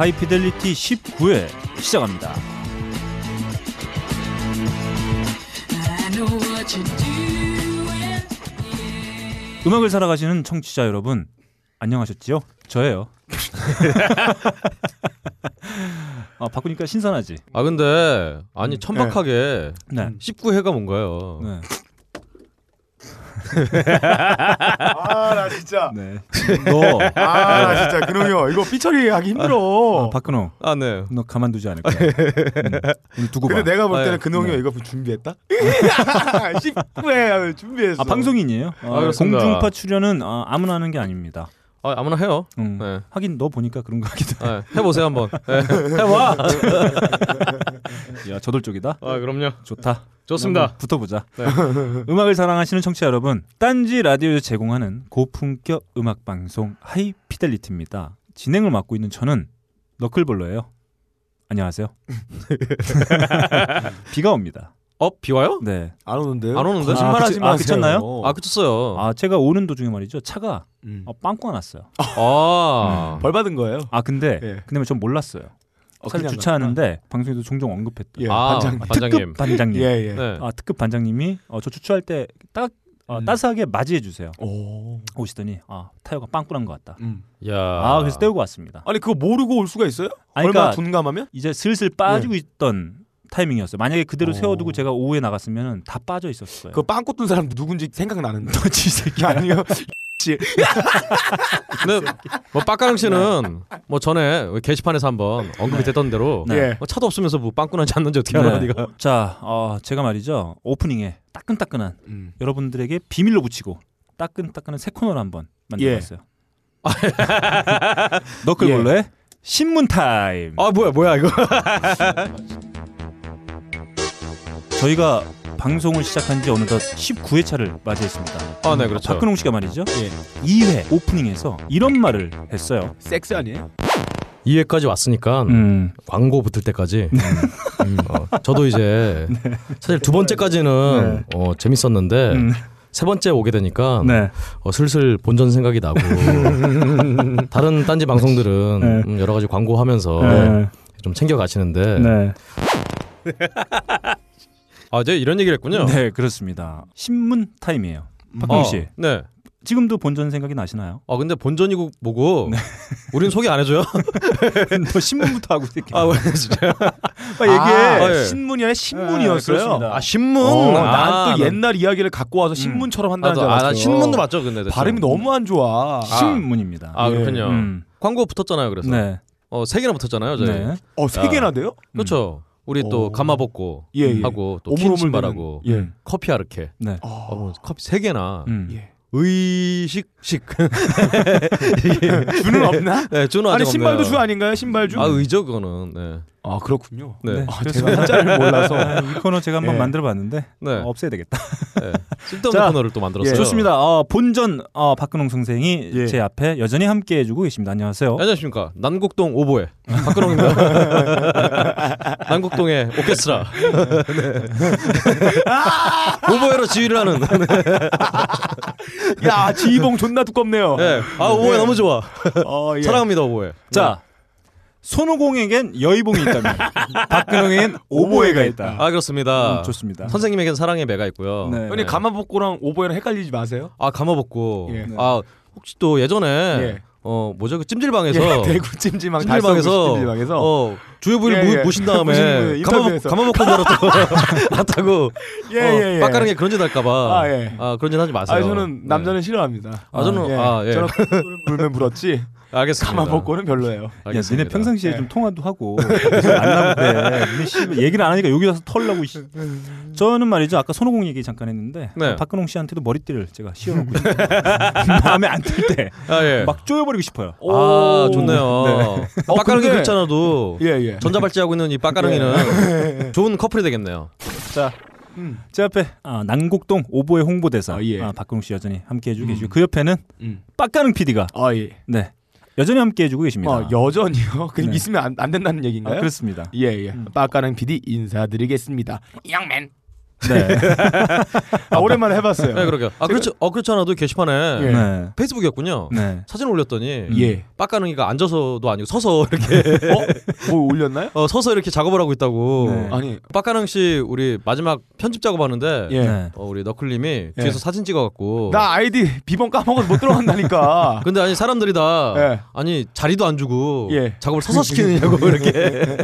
하이피델리티 19회 시작합니다. 음악을 살아가시는 청취자 여러분 안녕하셨지요? 저예요. 아, 바꾸니까 신선하지. 아 근데 아니 음. 천박하게 네. 19회가 뭔가요? 네. 아 나 진짜 네. 너 아 나 진짜 형 이거 삐처리 하기 힘들어 어, 박근홍 아 네. 너 가만두지 않을 거야. 음, 오늘 두고 봐. 근데 내가 볼 때는 아, 근홍이 네. 형 이거 준비했다 19회 준비했어 아, 방송인이에요. 어, 그렇습니다. 공중파 출연은 어, 아무나 하는 게 아닙니다. 아 아무나 해요. 음. 네. 하긴 너 보니까 그런 거 같기도. 해. 네, 해보세요 한번. 네. 해봐. 야 저돌적이다. 아 그럼요. 좋다. 좋습니다. 붙어보자. 네. 음악을 사랑하시는 청취자 여러분, 딴지 라디오에서 제공하는 고품격 음악 방송 하이 피델리티입니다. 진행을 맡고 있는 저는 너클볼러예요. 안녕하세요. 비가 옵니다. 어 비와요? 네. 안 오는데 안 오는데? 아, 거짓말하지 그치- 마세요 아, 그쳤나요? 아 그쳤어요. 아 제가 오는 도중에 말이죠 차가 음. 어, 빵꾸가 났어요. 아. 벌 받은 거예요 아 근데 예. 근데 전 몰랐어요. 어, 그냥 주차하는데 방송에도 종종 언급했던 예 아, 반장 반장님. 특급 반장님. 예 예 네. 아 특급 반장님이 어, 저 주차할 때딱 어, 음. 따스하게 맞이해 주세요. 오 오시더니 아 타이어가 빵꾸 난 것 같다. 음. 야. 아 그래서 떼우고 왔습니다. 아니 그거 모르고 올 수가 있어요 아니, 얼마나 그러니까- 둔감하면 이제 슬슬 빠지고 있던 타이밍이었어요. 만약에 그대로 어. 세워두고 제가 오후에 나갔으면 다 빠져 있었을 거예요. 그빵 꽂던 사람 누군지 생각나는데 너 지 새끼 아니요 근데 뭐 빡가능 씨는 뭐 전에 게시판에서 한번 언급이 됐던 대로 네. 예뭐 차도 없으면서 뭐 빵꾸 난지 않는지 어떻게 알아 네. 네가? 자, 어, 제가 말이죠 오프닝에 따끈따끈한 음. 여러분들에게 비밀로 붙이고 따끈따끈한 새 코너를 한번 만들어봤어요. 너클볼러의 신문 타임. 아 뭐야 뭐야 이거? 저희가 방송을 시작한 지 어느덧 19회차를 맞이했습니다. 아 네 그렇죠. 박근홍 씨가 말이죠. 예 2회 오프닝에서 이런 말을 했어요. 섹스 아니에요 2회까지 왔으니까 음. 광고 붙을 때까지 음, 어, 저도 이제 사실 두 번째까지는 어, 재밌었는데 음. 세 번째 오게 되니까 네. 어, 슬슬 본전 생각이 나고 다른 딴지 방송들은 네. 음, 여러 가지 광고하면서 네. 좀 챙겨 가시는데 네. 아 제가 이런 얘기를 했군요. 네, 그렇습니다. 신문 타임이에요. 박근홍 어, 씨. 네. 지금도 본전 생각이 나시나요? 아 근데 본전이고 뭐고 우린 소개 안 해줘요? 너 신문부터 하고 있게. 아 왜, 진짜? 빨리 얘기해. 아, 예. 신문이 아니라 신문이었어요 그렇습니다. 아 신문. 어, 아, 난또 난- 옛날 이야기를 갖고 와서 신문처럼 한다는 줄 아, 알았어요. 난 신문도 맞죠 근데 대충. 발음이 너무 안 좋아. 신문입니다. 아 예. 그렇군요. 음. 광고 붙었잖아요. 그래서 네. 어세 개나 붙었잖아요. 저희. 네. 어, 세 개나 돼요? 그렇죠. 우리 또 오. 가마복고 예, 예. 하고 또 되는- 예. 커피 아르케. 네. 어, 어, 뭐 커피 세 개나 음. 예. 의식식. 주는 없나? 네, 주는 아니 아직 신발도. 주 아닌가요? 신발 주? 아 의죠 그거는. 네. 아 그렇군요. 네. 아, 제가 한자를 몰라서. 아, 이 코너 제가 한번 예. 만들어봤는데 네. 어, 없애야 되겠다. 네. 쓸데없는 자, 코너를 또 만들었어요. 예. 좋습니다. 어, 본전 어, 박근홍 선생이 예. 제 앞에 여전히 함께해주고 계십니다. 안녕하세요. 안녕하십니까. 난곡동 오보에 박근홍입니다. 난곡동의 오케스트라. 네. 오보에로 지휘를 하는. 야 지휘봉 존나 두껍네요. 네. 아 오보에 너무 좋아. 어, 예. 사랑합니다 오보에. 자, 손오공에겐 여의봉이 있다면 박근홍에겐 오보에가 있다. 아 그렇습니다. 음, 좋습니다. 선생님에겐 사랑의 매가 있고요. 네. 형님 가마복고랑 오보에랑 헷갈리지 마세요. 아 가마복고. 예. 아 혹시 또 예전에 예. 어 뭐죠 그 찜질방에서 예, 대구 찜질방 찜질방에서 찜질방에서 어 주요부를 예, 예. 모신 다음에 분 가마복 인터뷰에서. 가마복고 뭐라고 났다고 예예예. 어, 빡가는 게 그런 짓 할까봐 아, 예. 아 그런 짓 하지 마세요. 아 저는 네. 남자는 싫어하니다. 아, 저는- 아, 예. 저는 불면 불었지. 알겠습니다. 가마복고는 별로예요. 야, 알겠습니다. 니네 평상시에 예. 좀 통화도 하고. 니네 씨, 얘기를 안 하니까 여기 와서 털려고. 씨. 저는 말이죠. 아까 손오공 얘기 잠깐 했는데 네. 어, 박근홍 씨한테도 머리띠를 제가 씌워놓고. 마음에 안 들 때막 아 예. 쪼여버리고 싶어요. 아 오. 좋네요. 어, 빡가릉이 근데- 그렇잖아도 예 예. 전자발찌하고 있는 이 빡가릉이는 좋은 커플이 되겠네요. 자, 음. 제 앞에 아, 난곡동 오보의 홍보대사 아, 예. 아, 박근홍 씨 여전히 함께 해주고 음. 계시고 그 옆에는 음. 빡가릉 PD가 아 예. 네 여전히 함께 해주고 계십니다. 어, 여전히요. 그냥 네. 있으면 안, 안 된다는 아, 얘기인가요? 그렇습니다. 예 예. 빡가는 PD 인사드리겠습니다. 영맨. 네. 아, 오랜만에 해봤어요. 네, 그러게요. 아 그렇죠. 어 그렇지 않아도 게시판에 예. 네. 페이스북이었군요. 네. 사진 을 올렸더니 예. 빡가능이가 앉아서도 아니고 서서 이렇게 뭐 올렸나요? 어, 서서 이렇게 작업을 하고 있다고. 네. 아니, 빡가능 씨 우리 마지막 편집 작업하는데 예. 네. 어, 우리 너클님이 예. 뒤에서 사진 찍어갖고. 나 아이디 비번 까먹어서 못 들어간다니까. 근데 아니 사람들이 다 예. 아니 자리도 안 주고 예. 작업을 서서 시키느냐고 이렇게.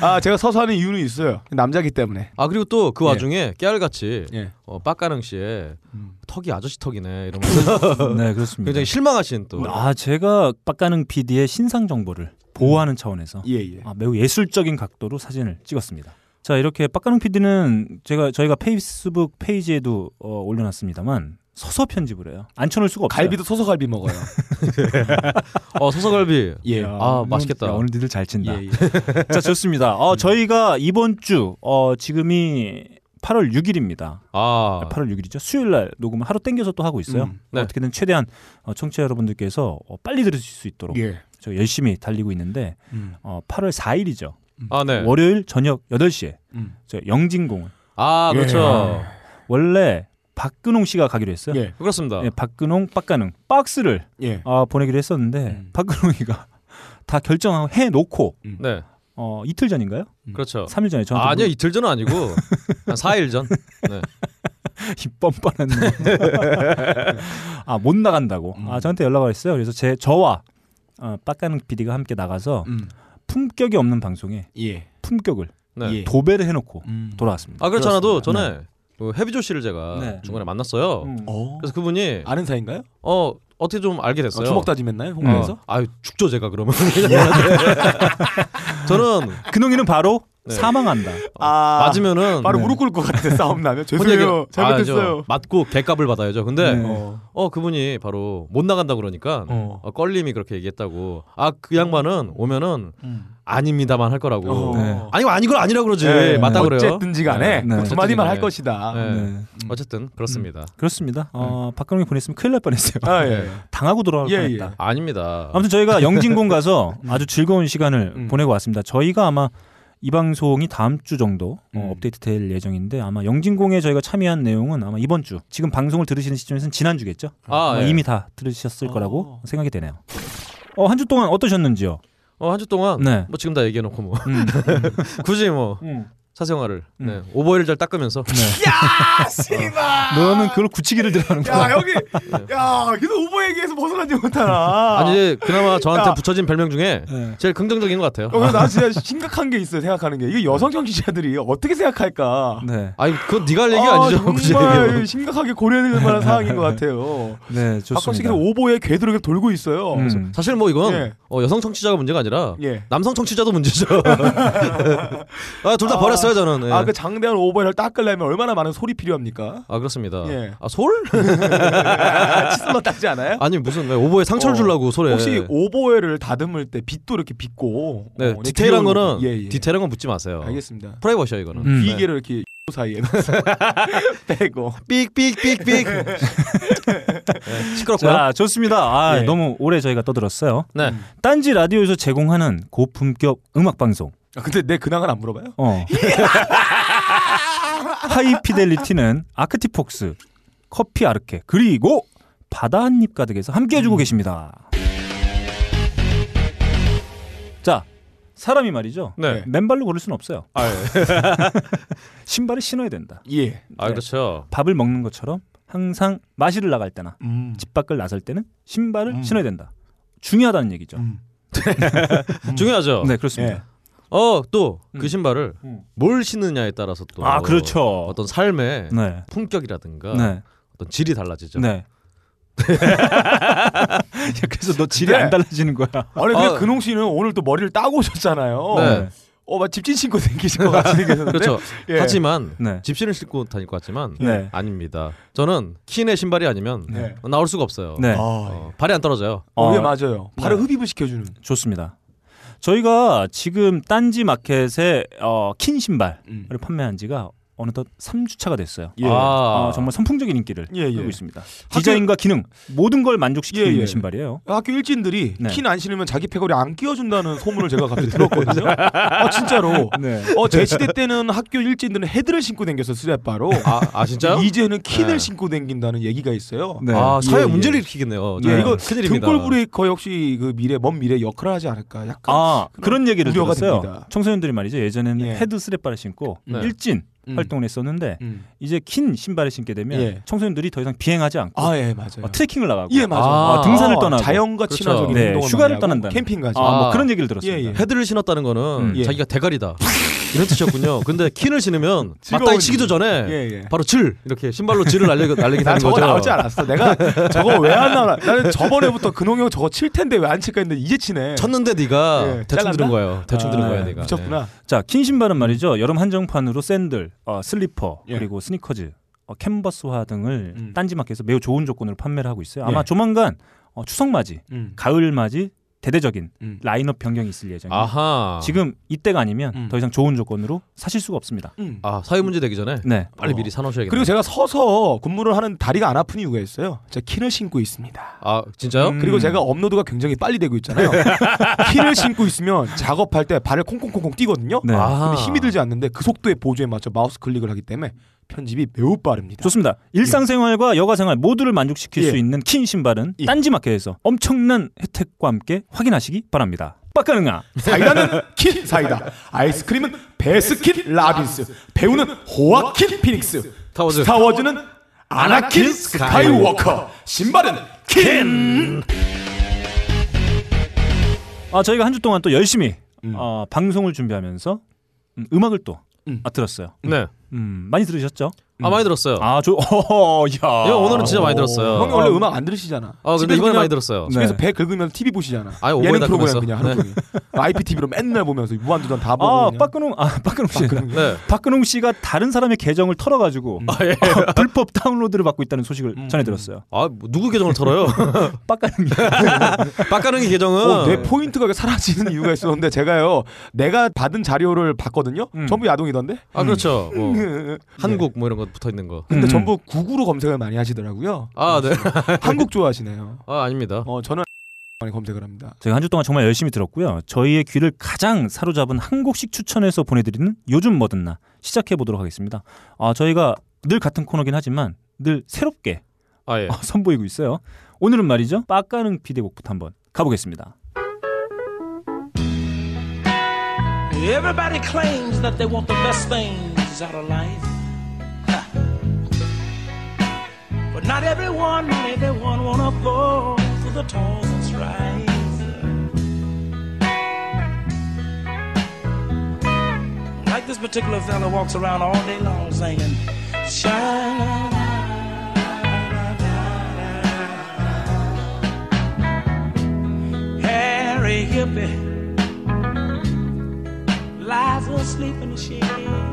아, 제가 서서 하는 이유는 있어요. 남자기 때문에. 아 그리고 또그 예. 와중에 깨알같이 예. 어, 빡가능 씨의 음. 턱이 아저씨 턱이네 이러면서 네, 그렇습니다. 굉장히 실망하신 또. 아, 제가 빡가능 PD의 신상 정보를 보호하는 차원에서 예, 예. 아, 매우 예술적인 각도로 사진을 찍었습니다. 자, 이렇게 빡가능 PD는 제가 저희가 페이스북 페이지에도 어, 올려놨습니다만 서서 편집을 해요. 앉혀놓을 수가 없어요. 갈비도 서서 갈비 먹어요. 어 서서갈비. 예. 아, 맛있겠다. 야, 오늘 니들 잘 친다. 예, 예. 자, 좋습니다. 어, 저희가 이번 주 어, 지금이 8월 6일입니다. 아 8월 6일이죠. 수요일 날 녹음을 하루 땡겨서 또 하고 있어요. 음, 네. 어떻게든 최대한 어, 청취자 여러분들께서 어, 빨리 들으실 수 있도록 예. 저 열심히 달리고 있는데 음. 어, 8월 4일이죠. 아 네. 월요일 저녁 8시에 음. 저 영진공원 아 그렇죠. 원래 박근홍 씨가 가기로 했어요. 예. 그렇습니다. 예, 박근홍, 빡가능 박스를 예. 아, 보내기로 했었는데 음. 박근홍이가 다 결정하고 해 놓고 네. 어, 이틀 전인가요? 그렇죠. 3일 전에 저한테 아, 아니요 이틀 전은 아니고 한 4일 전. 네. 이 뻔뻔한 아못 나간다고 음. 아 저한테 연락을 했어요 그래서 제 저와 어, 빡가능 PD가 함께 나가서 음. 품격이 없는 방송에 예. 품격을 네. 예. 도배를 해놓고 음. 돌아왔습니다 아 그렇습니다. 전에 그 해비조 씨를 제가 네. 중간에 만났어요. 음. 어. 그래서 그분이 아는 사이인가요? 어 어떻게 좀 알게 됐어요. 어, 주먹 다짐했나요? 홍대에서? 어, 아유 죽죠 제가 그러면. 저는 근홍이는 바로 네. 사망한다 아. 맞으면은 바로 네. 무릎 꿇을 것 같은데 싸움 나면 죄송해요. 이게- 잘못했어요. 아, 저 맞고 개값을 받아야죠. 근데 네. 어. 어 그분이 바로 못 나간다 그러니까 어. 어, 껄림이 그렇게 얘기했다고. 아 그 양반은 오면은 음. 아닙니다만 할 거라고. 어. 네. 아니 아니건 아니라 그러지. 네. 맞다 그래요. 어쨌든지 간에 네. 두 마디만 할 것이다. 네. 네. 어쨌든 그렇습니다. 그렇습니다 어, 박근홍이 보냈으면 큰일 날 뻔했어요 아, 예. 당하고 돌아갈 예, 뻔했다 예. 아닙니다. 아무튼 저희가 영진공 가서 아주 즐거운 시간을 음. 보내고 왔습니다. 저희가 아마 이 방송이 다음 주 정도 어, 음. 업데이트 될 예정인데 아마 영진공에 저희가 참여한 내용은 아마 이번 주 지금 방송을 들으시는 시점에서는 지난 주겠죠. 아, 예. 이미 다 들으셨을 어. 거라고 생각이 되네요. 어, 한 주 동안 어떠셨는지요? 어, 한 주 동안 네. 뭐 지금 다 얘기해 놓고 뭐 음. 굳이 뭐 음. 사생활을 음. 네. 오버일 잘 닦으면서 야, 씨발. 너는 그걸 굳히기를 들어가는 거야. 야, 여기 야, 계속 오버 얘기해서 벗어나지 못하나. 아니 그나마 저한테 야. 붙여진 별명 중에 네. 제일 긍정적인 것 같아요. 어, 나 진짜 심각한 게 있어요. 생각하는 게 이게 여성 청취자들이 어떻게 생각할까? 네. 아니 그건 네가 할 얘기가 아니죠. 굳이 정말. 심각하게 고려해야 될 만한 상황인 것 같아요. 네, 박광식이 좋습니다. 오보에 궤도를 돌고 있어요. 음. 사실 뭐 이건 예. 어, 여성 청취자가 문제가 아니라 예. 남성 청취자도 문제죠. 아, 둘다 아. 버렸어요 저는. 예. 아, 그 장대한 오버를 닦으려면 얼마나 많은 솔이 필요합니까? 아 그렇습니다. 예. 아 솔? 칫솔로 닦지 않아요? 아니 무슨 왜 오버에 상처를 어. 주려고 솔에. 혹시 오보에를 다듬을 때 빗도 이렇게 빗고 네 어, 디테일한 귀여운- 거는 예, 예. 디테일한 건 묻지 마세요. 알겠습니다. 프라이버시야 이거는. 음. 네. 비계를 이렇게 사이에 빼고 삑삑삑삑. 네, 시끄럽고요. 자, 좋습니다. 아, 예. 너무 오래 저희가 떠들었어요. 네. 딴지 라디오에서 제공하는 고품격 음악 방송. 아, 근데 내 근황은 안 물어봐요? 어. 하이피델리티는 아크티폭스, 커피 아르케, 그리고 바다 한 입 가득에서 함께 해주고 음. 계십니다. 자, 사람이 말이죠. 네. 맨발로 걸을 수는 없어요. 아, 예. 신발을 신어야 된다. 예. 아 그렇죠. 밥을 먹는 것처럼 항상 마시를 나갈 때나 음. 집 밖을 나설 때는 신발을 음. 신어야 된다. 중요하다는 얘기죠. 음. 중요하죠. 네, 그렇습니다. 예. 어또그 음. 신발을 음. 뭘 신느냐에 따라서 또 아, 그렇죠. 어떤 삶의 네. 품격이라든가 네. 어떤 질이 달라지죠. 네. 야, 그래서 너 질이 네. 안 달라지는 거야. 아니 근데 아. 근홍 씨는 오늘 또 머리를 따고 오셨잖아요. 네. 어, 막 집진 신고 생기신 것 생겼는데. 그렇죠. 예. 하지만 네. 집신을 신고 다닐 것 같지만 네. 아닙니다. 저는 키네 신발이 아니면 네. 나올 수가 없어요. 네. 아, 어, 발이 안 떨어져요. 어, 예, 어, 맞아요. 바로 네. 흡입을 시켜주는. 좋습니다. 저희가 지금 딴지 마켓에 어, 킨 신발을 음. 판매한 지가 어느덧 3주차가 됐어요. 예. 아, 어, 정말 선풍적인 인기를 예, 예. 끌고 있습니다. 디자인과 기능 모든 걸 만족시키고 예, 예. 신발이에요. 학교 일진들이 네. 킨안 신으면 자기 패거리 안 끼워준다는 소문을 제가 갑자기 들었거든요. 아 진짜로. 네. 어제 시대 때는 학교 일진들은 헤드를 신고 댕겼어 스레바로. 아, 아 진짜요? 이제는 킨을 네. 신고 댕긴다는 얘기가 있어요. 네. 아 사회 예, 문제를 예. 일으키겠네요. 예, 네. 이거 큰일입니다. 등골 브레이커 역시 그 미래 먼 미래 역할을 하지 않을까. 약간 아 그런 얘기를 우려가 들었어요. 됩니다. 청소년들이 말이죠. 예전에는 예. 헤드 쓰레빠를 신고 네. 일진 음. 활동을 했었는데 음. 이제 킨 신발을 신게 되면 예. 청소년들이 더 이상 비행하지 않고 아 예 맞아요. 어, 트레킹을 나가고 예 맞아요. 아, 등산을 떠나고. 자연과 그렇죠. 친화적인 네, 운동을 휴가를 떠난다는. 캠핑 가죠. 아, 뭐 아. 그런 얘기를 들었습니다. 예, 예. 헤드를 신었다는 거는 음. 예. 자기가 대가리다 이런 뜻이었군요. 근데 킨을 신으면 맞다이 치기도 전에 예, 예. 바로 질 이렇게 신발로 질을 날리게 날리게 나 되는 저거 거죠. 나오지 않았어. 내가 저거 왜 안 나와? 나는 저번에부터 근홍이 형 저거 칠 텐데 왜 안 칠까 했는데 이제 치네. 쳤는데 네가 예, 대충 잘랐나? 들은 거예요. 대충 들은 아, 거야 예, 네가. 미쳤구나. 자, 킨 신발은 말이죠. 여름 한정판으로 샌들, 어, 슬리퍼, 예. 그리고 스니커즈, 어, 캔버스화 등을 음. 딴지마켓에서 매우 좋은 조건으로 판매를 하고 있어요. 아마 예. 조만간 어, 추석 맞이, 음. 가을 맞이 대대적인 음. 라인업 변경이 있을 예정이에요. 아하. 지금 이때가 아니면 음. 더 이상 좋은 조건으로 사실 수가 없습니다. 음. 아 사회 문제 되기 전에 네. 빨리 어. 미리 사놓으셔야겠네요. 그리고 제가 서서 근무를 하는 다리가 안 아픈 이유가 있어요. 제가 킨을 신고 있습니다. 아 진짜요? 음. 그리고 제가 업로드가 굉장히 빨리 되고 있잖아요. 킨을 신고 있으면 작업할 때 발을 콩콩콩콩 뛰거든요. 네. 아. 근데 힘이 들지 않는데 그 속도의 보조에 맞춰 마우스 클릭을 하기 때문에 편집이 매우 빠릅니다. 좋습니다. 일상생활과 여가생활 모두를 만족시킬 예. 수 있는 킨 신발은 예. 딴지마켓에서 엄청난 혜택과 함께 확인하시기 바랍니다. 빡가능아. 사이다는 킨 사이다. 아이스크림은 베스킨 라빈스. 배우는 호아킨 피닉스. 스타워즈. 스타워즈는 아나킨 스카이워커. 신발은 킨. 아, 저희가 한 주 동안 또 열심히 음. 어, 방송을 준비하면서 음, 음악을 또 음. 아, 들었어요. 네. 음, 많이 들으셨죠? 아 많이 들었어요. 아, 저, 어허, 야. 예, 오늘은 진짜 많이 들었어요. 형이 원래 음악 안 들으시잖아. 아 근데 집에서 이번에 그냥 많이 들었어요. 집에서 네. 배 긁으면서 TV 보시잖아. 아예 예능 오버에다 프로그램. 그냥 하루 네. 종일. IPTV로 맨날 보면서 무한도전 다 보고. 아, 그냥. 박근홍, 아, 박근홍 씨. 박근홍. 네. 박근홍 씨가 다른 사람의 계정을 털어가지고 음. 아 예. 불법 다운로드를 받고 있다는 소식을 음. 전해 들었어요. 아 뭐, 누구 계정을 털어요? 빡가능이. 빡가능이 계정은 어, 내 포인트가 사라지는 이유가 있었는데 제가요 내가 받은 자료를 봤거든요. 음. 전부 야동이던데. 아 그렇죠. 뭐, 네. 한국 뭐 이런 거 붙어 있는 거. 근데 음. 전부 구구로 검색을 많이 하시더라고요. 아 네. 한국 좋아하시네요. 아 아닙니다. 어 저는 많이 검색을 합니다. 제가 한 주 동안 정말 열심히 들었고요. 저희의 귀를 가장 사로잡은 한 곡씩 추천해서 보내드리는 요즘 뭐든 나 시작해 보도록 하겠습니다. 아, 저희가 늘 같은 코너긴 하지만 늘 새롭게 아 예. 어, 선보이고 있어요. 오늘은 말이죠. 빡가능 비대곡부터 한번 가보겠습니다. Everybody claims that they want the best out of life. But not everyone, not everyone wanna go through the toils and strife. Like this particular fella walks around all day long singing, shine. Hippie lies asleep in the shade.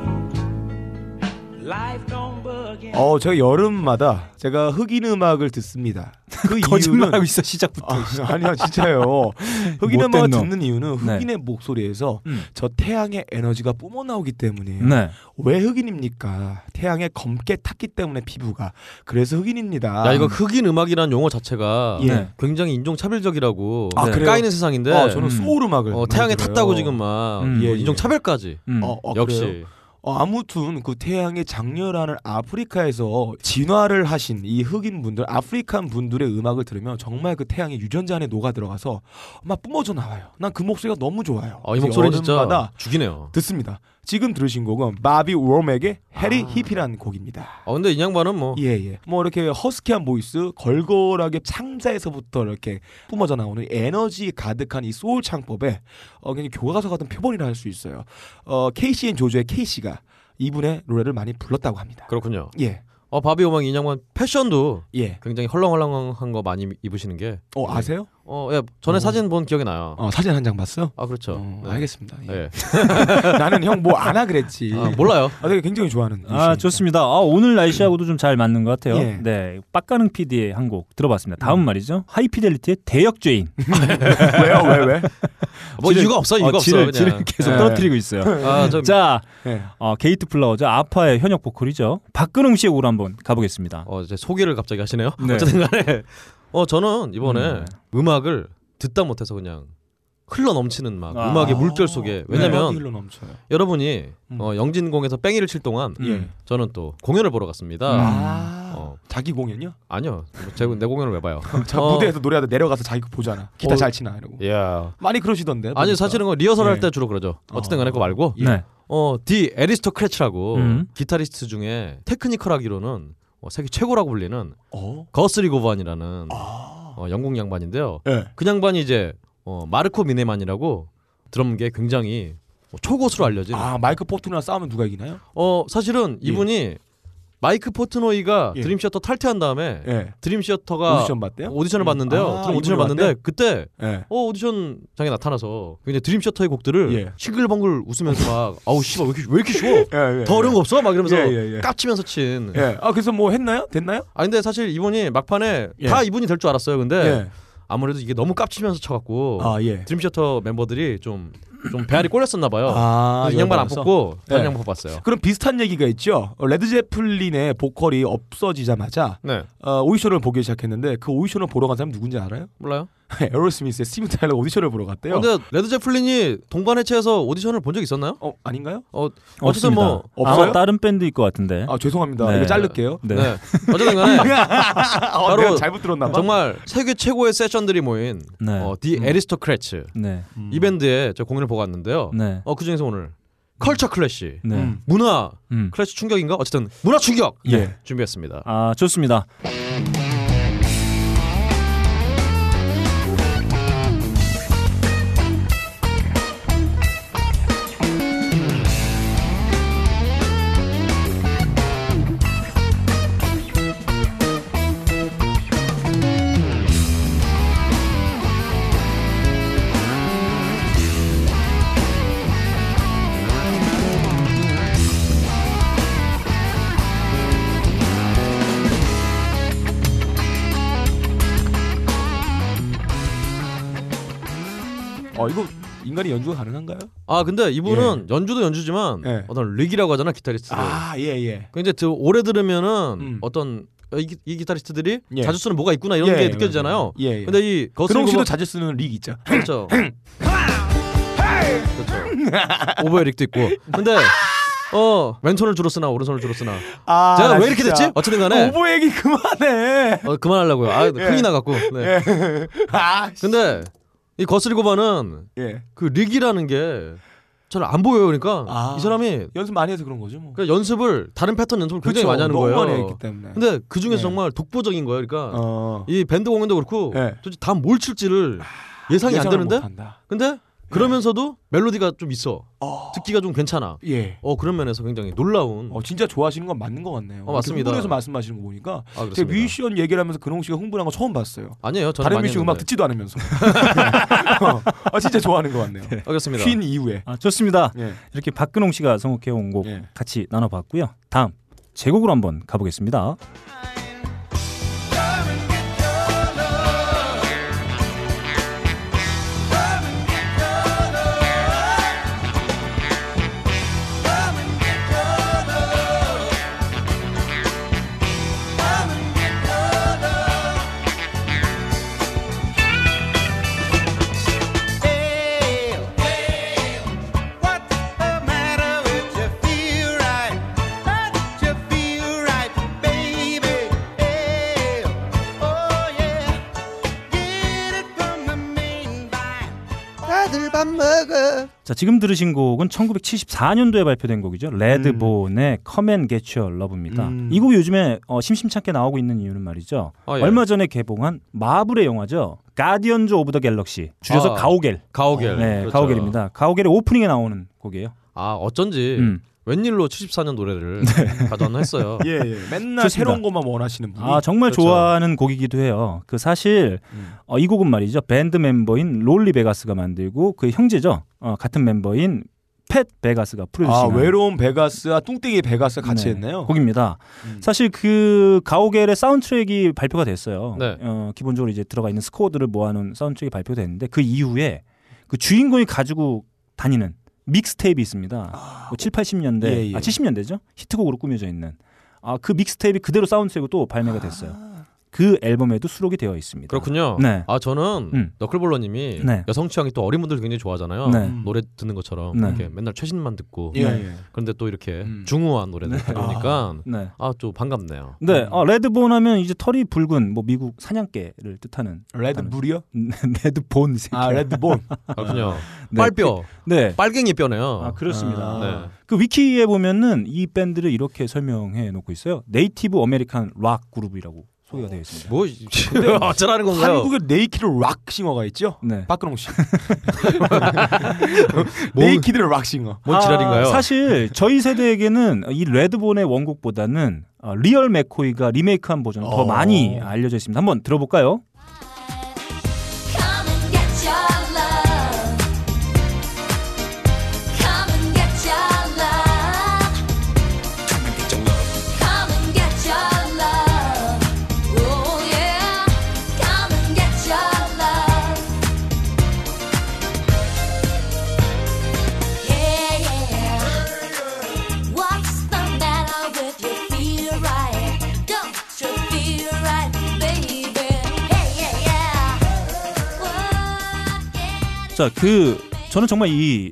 어 제가 여름마다 제가 흑인 음악을 듣습니다. 그 거짓말하고 있어 시작부터. 아, 아니요 진짜요. 흑인 음악을 놈. 듣는 이유는 네. 흑인의 목소리에서 음. 저 태양의 에너지가 뿜어 나오기 때문이에요. 네. 왜 흑인입니까? 태양에 검게 탔기 때문에 피부가 그래서 흑인입니다. 야 이거 흑인 음악이라는 용어 자체가 예. 네. 굉장히 인종 차별적이라고 아, 네. 까이는 세상인데 어, 저는 음. 소울 음악을 어, 태양에 들어요. 탔다고 지금 막 음. 뭐 예, 예. 인종 차별까지 음. 어, 어, 역시 그래요? 어, 아무튼 그 태양이 작렬하는 아프리카에서 진화를 하신 이 흑인 분들, African 분들의 음악을 들으면 정말 그 태양의 유전자 안에 녹아 들어가서 막 뿜어져 나와요. 난 그 목소리가 너무 좋아요. 어, 이 목소리 진짜 죽이네요. 듣습니다. 지금 들으신 곡은 바비 워맥의 Harry 아. Hippie라는 곡입니다. 아 근데 이 양반은 뭐 예, 예. 뭐 이렇게 허스키한 voice, 걸걸하게 창자에서부터 이렇게 뿜어져 나오는 에너지 가득한 이 소울 창법에 어, 그냥 교과서 같은 표본이라 할 수 있어요. 어, 앤 조조의 케이시가 이분의 노래를 많이 불렀다고 합니다. 그렇군요. 예, 어 바비 워맥 이 양반 패션도 예. 굉장히 헐렁헐렁한 거 많이 입으시는 게 어, 아세요? 어, 예, 전에 사진 본 기억이 나요. 어, 사진 한 장 봤어? 아 그렇죠. 어, 네. 알겠습니다. 예. 예. 나는 형 뭐 안 하 그랬지. 아, 몰라요. 아, 내가 굉장히 좋아하는. 아. 좋습니다. 아, 오늘 날씨하고도 좀 잘 맞는 것 같아요. 예. 네, 빡가능 PD의 한 곡 들어봤습니다. 다음 말이죠. High Fidelity의 대역죄인. 왜요? 왜 왜? 뭐 지를- 이유가 없어. 이유가 없어. 지를, 계속 예. 떨어뜨리고 있어요. 아, 저, 자, 예. 어, 게이트 플라워즈. 아파의 현역 보컬이죠. 박근홍 씨의 곡으로 한번 가보겠습니다. 어, 이제 소개를 갑자기 하시네요. 네. 어쨌든 간에 어 저는 이번에 음. 음. 악을 듣다 못해서 그냥 흘러 넘치는 막 아. 음악의 물결 속에 왜냐면 흘러 넘쳐요. 여러분이 음. 어, 영진공에서 뺑이를 칠 동안 예. 저는 또 공연을 보러 갔습니다. 음. 아, 어. 자기 공연이요? 아니요, 뭐 제, 내 공연을 왜 봐요? 자, 어. 무대에서 노래하다 내려가서 자기 거 보잖아. 기타 어. 잘 치나 이러고. 야, 많이 그러시던데. 아니 보니까. 사실은 그 리허설 예. 할때 주로 그러죠. 어쨌든 간에 그거 말고 예. 네. 어, The Aristocrats라고 음. 기타리스트 중에 technical하기로는 어, 세계 최고라고 불리는 어? 거스리 고반이라는 아. 어, 영국 양반인데요. 예. 그 양반이 이제 어, 마르코 미네만이라고 드럼계 굉장히 뭐 초고수로 알려진 아 마이크 포트노이랑 싸우면 누가 이기나요? 어 사실은 예. 이분이 마이크 포트노이가 예. Dream Theater 탈퇴한 다음에 예. Dream Theater가 오디션 봤대요? 오디션을 음. 봤는데요. 아, 오디션을 봤는데 왔대? 그때 예. 어 오디션장에 나타나서 굉장히 Dream Theater의 곡들을 예. 싱글벙글 웃으면서 막 아우 씨발 왜 이렇게 왜 이렇게 쉬워? 예, 예, 더 어려운 거 없어? 막 이러면서 예, 예, 예. 깝치면서 친. 예. 아 그래서 뭐 했나요? 됐나요? 아 근데 사실 이분이 막판에 예. 다 이분이 될 줄 알았어요. 근데 예. 아무래도 이게 너무 깝치면서 쳐갖고 아 예. Dream Theater 멤버들이 좀좀 배알이 꼴렸었나 봐요. 아 이 양반 안 열받아서? 뽑고 다른 네. 양반 뽑았어요. 그럼 비슷한 얘기가 있죠. 어, Led Zeppelin의 보컬이 없어지자마자 네, 어, 오디션을 보기 시작했는데 그 오디션을 보러 간 사람 누군지 알아요? 몰라요. Aerosmith의 스티븐 타일러 오디션을 보러 갔대요. 어, 근데 Led Zeppelin이 동반 해체해서 오디션을 본 적 있었나요? 어 아닌가요? 어, 어쨌든. 뭐 없어요? 아마 다른 밴드일 것 같은데. 아 죄송합니다. 네. 이거 자를게요. 네. 네. 어쨌든 간에 어, 바로 잘못 들었나 봐. 정말 세계 최고의 세션들이 모인 네. 어, The 음. Aristocrats 네. 음. 이 밴드에 저 공연을 보고 왔는데요. 네. 어, 그 중에서 오늘 Culture Clash, 네. 음. 문화 음. clash 충격인가? 어쨌든 문화 충격 예. 준비했습니다. 아, 좋습니다. 어 이거 인간이 연주가 가능한가요? 아 근데 이분은 연주도 연주지만 예. 어떤 릭이라고 하잖아 기타리스트들. 아예 예. 근데 그 오래 들으면은 음. 어떤 이, 기- 이 기타리스트들이 예. 자주 쓰는 뭐가 있구나 이런 예, 게 느껴지잖아요. 예. 예. 근데 이 근홍 씨도 자주 쓰는 릭 있죠. 그렇죠. 그렇죠. 오버의 릭도 있고. 근데 어 왼손을 주로 쓰나 오른손을 주로 쓰나. 아, 제가 나 왜 이렇게 진짜. 됐지? 어쨌든 간에 오보 얘기 그만해. 어, 그만하려고요. 아 흥이 나갖고. 네. 아, 씨. 근데 이 거스리 고반은 예. 그 릭이라는 게 잘 안 보여요. 그러니까 아. 이 사람이 연습 많이 해서 그런 거죠, 뭐. 그 연습을 다른 패턴 연습을 굉장히 그쵸, 많이 하는 거예요. 많이 했기 때문에. 근데 그 중에서 네. 정말 독보적인 거예요. 그러니까 어. 이 밴드 공연도 그렇고 네. 도대체 다 뭘 칠지를 예상이 안 되는데. 근데 그러면서도 멜로디가 좀 있어 어. 듣기가 좀 괜찮아 예. 어 그런 면에서 굉장히 놀라운 어 진짜 좋아하시는 건 맞는 것 같네요. 어, 맞습니다. 흥분해서 말씀하시는 거 보니까 아 제가 그렇습니다 뮤지션 얘기를 하면서 근홍 씨가 흥분한 거 처음 봤어요. 아니에요 저는 다른 뮤지션 음악. 듣지도 않으면서. 어, 아 진짜 좋아하는 것 같네요. 아, 그렇습니다 쉰 이후에. 아, 좋습니다. 예. 이렇게 박근홍 씨가 선곡해 온곡 예. 같이 나눠봤고요. 다음 제곡으로 한번 가보겠습니다. 자, 지금 들으신 곡은 1974년도에 발표된 곡이죠. Redbone의 Come and Get Your Love입니다. 음. 이 곡이 요즘에 어, 심심찮게 나오고 있는 이유는 말이죠. 아, 예. 얼마 전에 개봉한 Marvel의 영화죠. Guardians of the Galaxy. 줄여서 아, 가오갤. 가오갤 네, 그렇죠. 가오갤입니다. 가오갤의 오프닝에 나오는 곡이에요. 아 어쩐지 음. 웬일로 74년 노래를 가져왔나 했어요. 예, 예. 맨날 좋습니다. 새로운 것만 원하시는 분이. 아 정말 그렇죠. 좋아하는 곡이기도 해요. 그 사실 음. 어, 이 곡은 말이죠. 밴드 멤버인 롤리 베가스가 만들고 그 형제죠. 어, 같은 멤버인 팻 베가스가 아, producing한 외로운 베가스와 뚱땡이 베가스가 같이 네, 했네요. 곡입니다. 음. 사실 그 가오갤의 사운드트랙이 발표가 됐어요. 네. 어, 기본적으로 이제 들어가 있는 스코어들을 모아놓은 사운드트랙이 발표됐는데 그 이후에 그 주인공이 가지고 다니는 믹스테이프 있습니다. 뭐 7, 80년대, 예, 예. 아 70년대죠. 히트곡으로 꾸며져 있는 아 그 믹스테이프 그대로 사운드트랙으로 또 발매가 됐어요. 그 앨범에도 수록이 되어 있습니다. 그렇군요. 네. 아 저는 음. 너클볼러님이 네. 여성 취향이 또 어린 분들 굉장히 좋아하잖아요. 네. 음. 노래 듣는 것처럼 네. 이렇게 맨날 최신만 듣고 예, 네. 예. 그런데 또 이렇게 음. 중후한 노래들 들으니까 네. 아좀 반갑네요. 네, 어, Redbone 하면 이제 털이 붉은 뭐 미국 사냥개를 뜻하는 Red Bull이요? Redbone 새끼. 아, Redbone. 그렇군요. 네, 빨뼈, 네. 빨갱이 뼈네요. 아 그렇습니다. 아. 네. 그 위키에 보면은 이 밴드를 이렇게 설명해 놓고 있어요. Native American rock 그룹이라고 소개가 되어 있습니다. 뭐 어쩌라는 건가요? 한국에 naked rock singer가 있죠? 네. 박근홍 씨. 뭐- naked rock singer. 뭔 지랄인가요? 아, 사실 저희 세대에게는 이 Redbone의 원곡보다는 어, Real McCoy가 리메이크한 버전이 더 어. 많이 알려져 있습니다. 한번 들어볼까요? 자, 그 저는 정말 이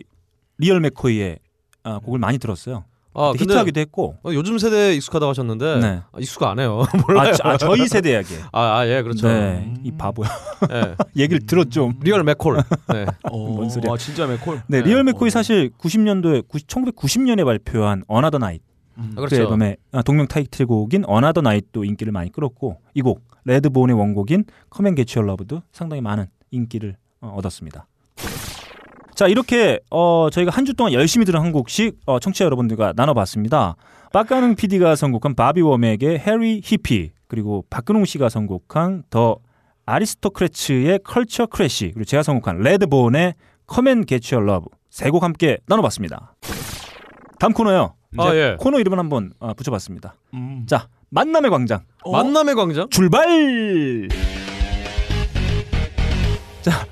Real McCoy의 아, 곡을 많이 들었어요. 아, 근데 히트하기도 했고. 어, 요즘 세대에 익숙하다고 하셨는데 네. 아, 익숙 안 해요. 아, 저- 아, 저희 세대에게. 아, 아, 예, 그렇죠. 네, 이 바보야. 예. 얘기를 들었 좀. Real 맥콜. 네. 어, 뭔 소리야. 아, 진짜 맥콜. 네, 네, Real McCoy 어. 사실 90년도에 90년에 발표한 Another Night 음. 아, 그 그렇죠. 앨범의 아, 동명 타이틀곡인 Another Night도 인기를 많이 끌었고 이 곡 Redbone의 원곡인 Come and Get Your Love도 상당히 많은 인기를 어, 얻었습니다. 자 이렇게 어, 저희가 한 주 동안 열심히 들은 한 곡씩 어, 청취자 여러분들과 나눠봤습니다. 빡가능 PD가 선곡한 바비 워맥의 Harry Hippie 그리고 박근홍 씨가 선곡한 The Aristocrats의 Culture Clash 그리고 제가 선곡한 Redbone의 Come and Get Your Love 세 곡 함께 나눠봤습니다. 다음 코너요. 아, 이제 예. 코너 이름을 한번 어, 붙여봤습니다. 음. 자, 만남의 광장 어? 만남의 광장? 출발. 자,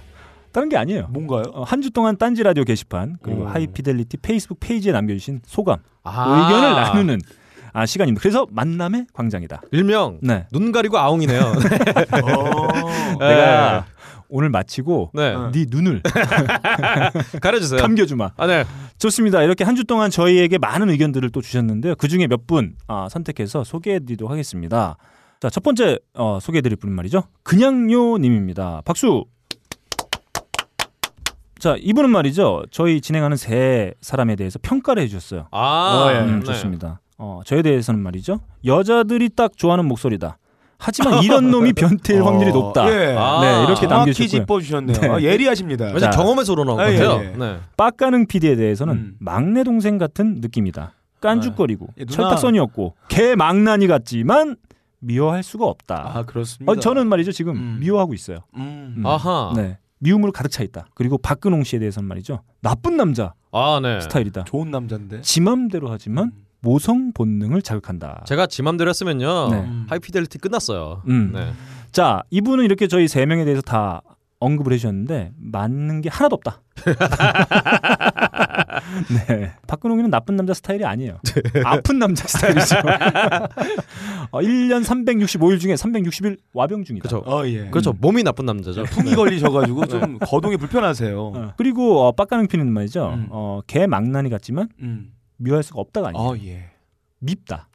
다른 게 아니에요. 뭔가요? 어, 한주 동안 딴지 라디오 게시판 그리고 오. 하이피델리티 페이스북 페이지에 남겨주신 소감, 아. 의견을 나누는 아, 시간입니다. 그래서 만남의 광장이다. 일명 네, 눈 가리고 아웅이네요. 어. 내가 오늘 마치고 네. 네 눈을 가려주세요. 감겨주마. 아, 네. 좋습니다. 이렇게 한 주 동안 저희에게 많은 의견들을 또 주셨는데요. 그 중에 몇 분 아, 선택해서 소개해드리도록 하겠습니다. 자, 첫 번째 어, 소개해드릴 분은 말이죠. 그냥요 님입니다. 박수. 자, 이분은 말이죠. 저희 진행하는 세 사람에 대해서 평가를 해주셨어요. 아, 어, 예. 음, 네. 좋습니다. 어, 저에 대해서는 말이죠. 여자들이 딱 좋아하는 목소리다. 하지만 이런 놈이 변태일 확률이 어, 높다. 예. 아, 네, 이렇게 남겨주셨고요. 짚어주셨네요. 네. 아, 예리하십니다. 자. 경험에서 우러나온 것 아, 예, 같아요. 예. 네. 빡가능 PD에 대해서는 음. 막내 동생 같은 느낌이다. 깐죽거리고 예, 누나. 철딱선이 없고 개 망나니 같지만 미워할 수가 없다. 아 그렇습니다. 어, 저는 말이죠 지금 음. 미워하고 있어요. 음. 음. 아하. 네, 미움으로 가득 차 있다. 그리고 박근홍 씨에 대해서는 말이죠 나쁜 남자 아, 네. 스타일이다. 좋은 남자인데. 지 맘대로 하지만 음. 모성 본능을 자극한다. 제가 지 맘대로 했으면요. 네. 음. 하이피델리티 끝났어요. 음. 네. 자 이분은 이렇게 저희 세 명에 대해서 다 언급을 해주셨는데 맞는 게 하나도 없다. 네, 박근홍이는 나쁜 남자 스타일이 아니에요. 아픈 남자 스타일이죠. 어, 1년 365일 중에 360일 와병 중이다. 그렇죠. 어 예. 그렇죠. 몸이 나쁜 남자죠. 풍이 걸리셔가지고 좀 거동이 불편하세요. 어, 그리고 어, 빡가능 피는 말이죠. 음. 어, 개 망나니 같지만 음. 미워할 수가 없다가 아니에요. 어 예. 밉다.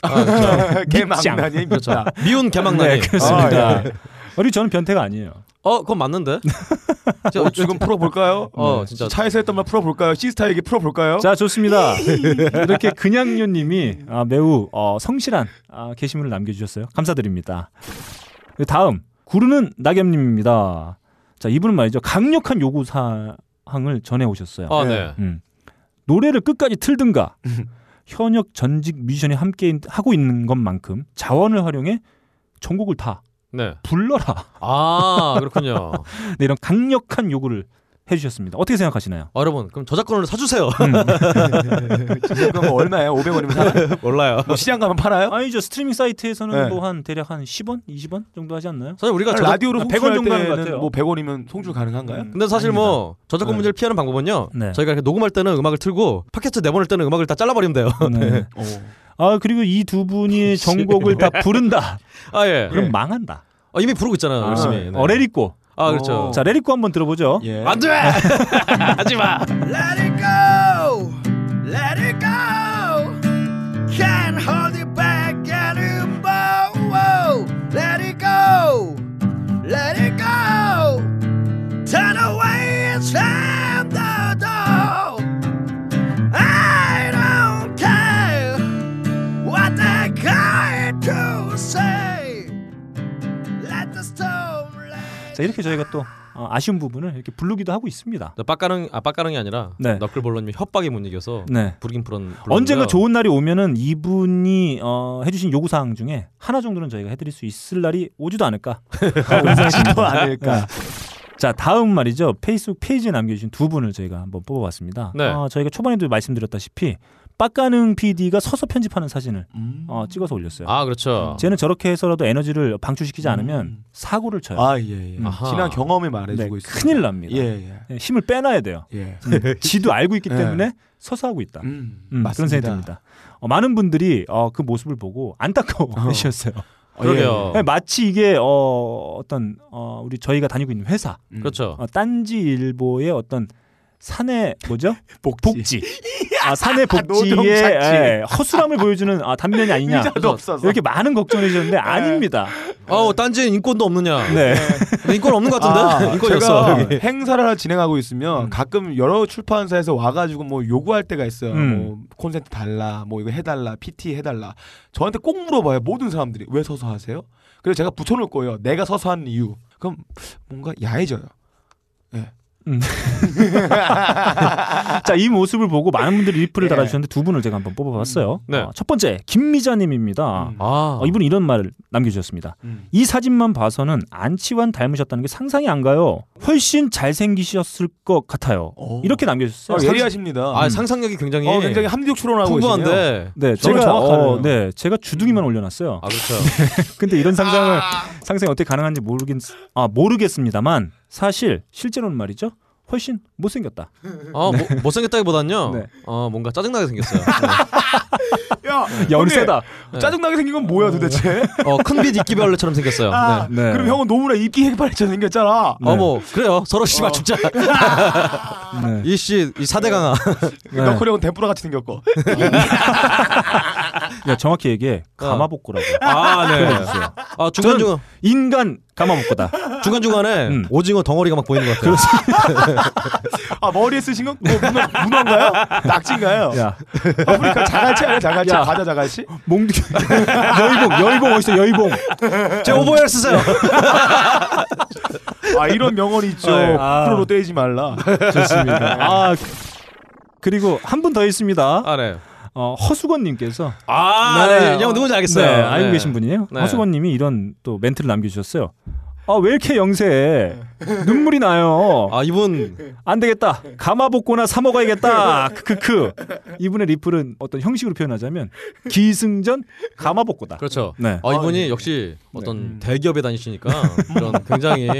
개 밉장. 망나니 그렇죠. 미운 개망나니. 네, 그렇습니다. 아, 예. 그리고 저는 변태가 아니에요. 어, 그건 맞는데. 저, 어, 지금 풀어볼까요? 어, 네. 진짜. 차에서 했던 말 풀어볼까요? 시스타에게 풀어볼까요? 자, 좋습니다. 이렇게 그냥요님이 아, 매우 어, 성실한 아, 게시물을 남겨주셨어요. 감사드립니다. 그리고 다음 구르는 낙엽님입니다. 자, 이분은 말이죠. 강력한 요구 사항을 전해 오셨어요. 아, 네. 네. 음. 노래를 끝까지 틀든가 현역 전직 뮤지션이 함께 있- 하고 있는 것만큼 자원을 활용해 전곡을 다 네. 불러라. 아 그렇군요. 네, 이런 강력한 요구를 해주셨습니다. 어떻게 생각하시나요? 아, 여러분 그럼 저작권을 사주세요. 그럼 얼마예요? 500원이면 사나? 몰라요. 뭐 시장 가면 팔아요? 아니죠. 스트리밍 사이트에서는 네. 뭐한 대략 한 10원, 20원 정도 하지 않나요? 사실 우리가 저작... 라디오로 아, 100원 송출할 정도 하는 것 같아요. 뭐 100원이면 송출 가능한가요? 음. 근데 사실 뭐 저작권 네. 문제를 피하는 방법은요. 네. 저희가 이렇게 녹음할 때는 음악을 틀고 팟캐스트 내보낼 때는 음악을 다 잘라버리면 돼요. 네. 어. 아 그리고 이 두 분이 전곡을 다 부른다. 아 예. 그럼 망한다. 아, 이미 부르고 있잖아요. 아, 열심히. 네. 어, 레리꼬. 아 그렇죠. 어. 자, 레리꼬 한번 들어보죠. 예. 안 돼. 하지 마. Let it go, let it go. Can't hold it back anymore. Whoa. Let it go, let it go. Turn away and slam the door. I don't care what they're going to say. 자, 이렇게 저희가 또 어, 아쉬운 부분을 이렇게 부르기도 하고 있습니다. 빡가릉 아 빡가릉이 아니라 네. 너클볼러님이 협박이 못 이겨서 네. 부르긴 부른. 언젠가 좋은 날이 오면은 이분이 어, 해주신 요구 사항 중에 하나 정도는 저희가 해드릴 수 있을 날이 오지도 않을까. 오지도 않을까. 자 다음 말이죠 페이스북 페이지에 남겨주신 두 분을 저희가 한번 뽑아봤습니다. 네. 어, 저희가 초반에도 말씀드렸다시피 빡가능 PD가 서서 편집하는 사진을 음. 어, 찍어서 올렸어요. 아 그렇죠. 쟤는 저렇게 해서라도 에너지를 방출시키지 않으면 음. 사고를 쳐요. 아, 예, 예. 아하. 지난 경험이 네, 말해주고 있어요. 큰일 납니다. 예, 예. 예, 힘을 빼놔야 돼요. 예. 지도 알고 있기 예. 때문에 서서 하고 있다. 음, 음, 그런 생각이 듭니다. 어, 많은 분들이 어, 그 모습을 보고 안타까워하셨어요. 어, 그러게요. 네, 마치 이게 어, 어떤 어, 우리 저희가 다니고 있는 회사 음. 그렇죠. 어, 딴지일보의 어떤 사내 뭐죠? 복지. 복지. 아 사내 복지의 노동자치. 예, 허술함을 보여주는 아, 단면이 아니냐. 이렇게 많은 걱정을 해주셨는데 아닙니다. 아우 딴지엔 인권도 없느냐. 네. 근데 인권 없는 것 같은데. 아, 인권이었어. 제가 여기. 행사를 하나 진행하고 있으면 음. 가끔 여러 출판사에서 와가지고 뭐 요구할 때가 있어요. 음. 뭐 콘센트 달라, 뭐 이거 해달라, PT 해달라. 저한테 꼭 물어봐요. 모든 사람들이 왜 서서 하세요? 그래서 제가 붙여놓을 거예요. 내가 서서 하는 이유. 그럼 뭔가 야해져요. 자, 이 모습을 보고 많은 분들이 리플을 예. 달아주셨는데 두 분을 제가 한번 뽑아봤어요. 네. 어, 첫 번째 김미자님입니다. 음. 아. 어, 이분은 이런 말을 남겨주셨습니다. 음. 이 사진만 봐서는 안치환 닮으셨다는 게 상상이 안 가요. 훨씬 잘생기셨을 것 같아요. 어. 이렇게 남겨주셨어요. 아, 예리하십니다. 아 상상력이 굉장히. 어, 굉장히 합리적 추론하고 계시네요. 네, 제가 정확하네요. 어, 네, 제가 주둥이만 올려놨어요. 아 그렇죠. 근데 이런 상상을 상상이 어떻게 가능한지 모르겠 아 모르겠습니다만 사실 실제로는 말이죠. 훨씬 못생겼다. 어 뭐, 못생겼다기보단요. 네. 어 뭔가 짜증나게 생겼어요. 야, 연세다. 네. 짜증나게 생긴 건 뭐야 도대체? 어 큰빛 이끼벌레처럼 생겼어요. 아, 네. 네. 그럼 형은 너무나 입기 해발처럼 생겼잖아. 네. 어뭐 그래요. 서로 씨발 죽자. 네. 이씨 이 사대 강아. 네. 너클 형은 덴뿌라 같이 생겼고. 야, 정확히 얘기해 가마복구라고. 아 네. 표현해주세요. 아 중간 중간 인간 가마복구다. 중간 중간에 음. 오징어 덩어리가 막 보이는 것 같아요. 아 머리에 쓰신 건 뭐, 문어, 문어인가요? 낙지인가요? 야 아프리카 자갈치 아니야 자갈치? 야. 과자 자갈치? 몽둥이 여의봉 여의봉 어디서 여의봉. 제 오버웨어 쓰세요. 아 이런 명언이 있죠. 네. 아. 프로로 떼지 말라. 좋습니다. 아 그리고 한 분 더 있습니다. 아 네. 어, 허수건님께서 아, 네. 형 누군지 알겠어요. 네, 알고 네. 계신 분이에요. 네. 허수건님이 이런 또 멘트를 남겨주셨어요. 아 왜 이렇게 영세해? 눈물이 나요. 아 이분 안 되겠다. 가마복고나 사 먹어야겠다. 크크크. 이분의 리플은 어떤 형식으로 표현하자면 기승전 가마복고다. 그렇죠. 네. 아 이분이 네. 역시 어떤 음. 대기업에 다니시니까 이런 굉장히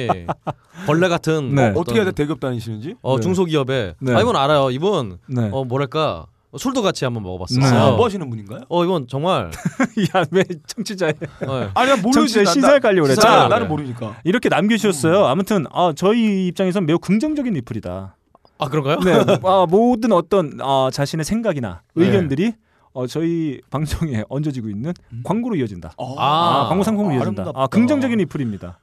벌레 같은 네. 어떤, 어떻게 해야 돼 대기업 다니시는지? 어 네. 중소기업에 네. 아 이분 알아요. 이분 네. 어 뭐랄까 술도 같이 한번 먹어봤어요. 네. 아, 뭐 하시는 분인가요? 어 이건 정말 야왜 청취자의 어, 아니 난 모르지. 청취자 나- 시사를 깔려고 그래. 시사를 자 깔려. 나는 모르니까. 이렇게 남겨주셨어요. 아무튼 아, 저희 입장에선 매우 긍정적인 리플이다. 아 그런가요? 네, 아, 모든 어떤 아, 자신의 생각이나 네. 의견들이 어, 저희 방송에 얹어지고 있는 광고로 이어진다. 아, 아, 광고 상품으로 아, 이어진다. 아름답다. 아, 긍정적인 리플입니다.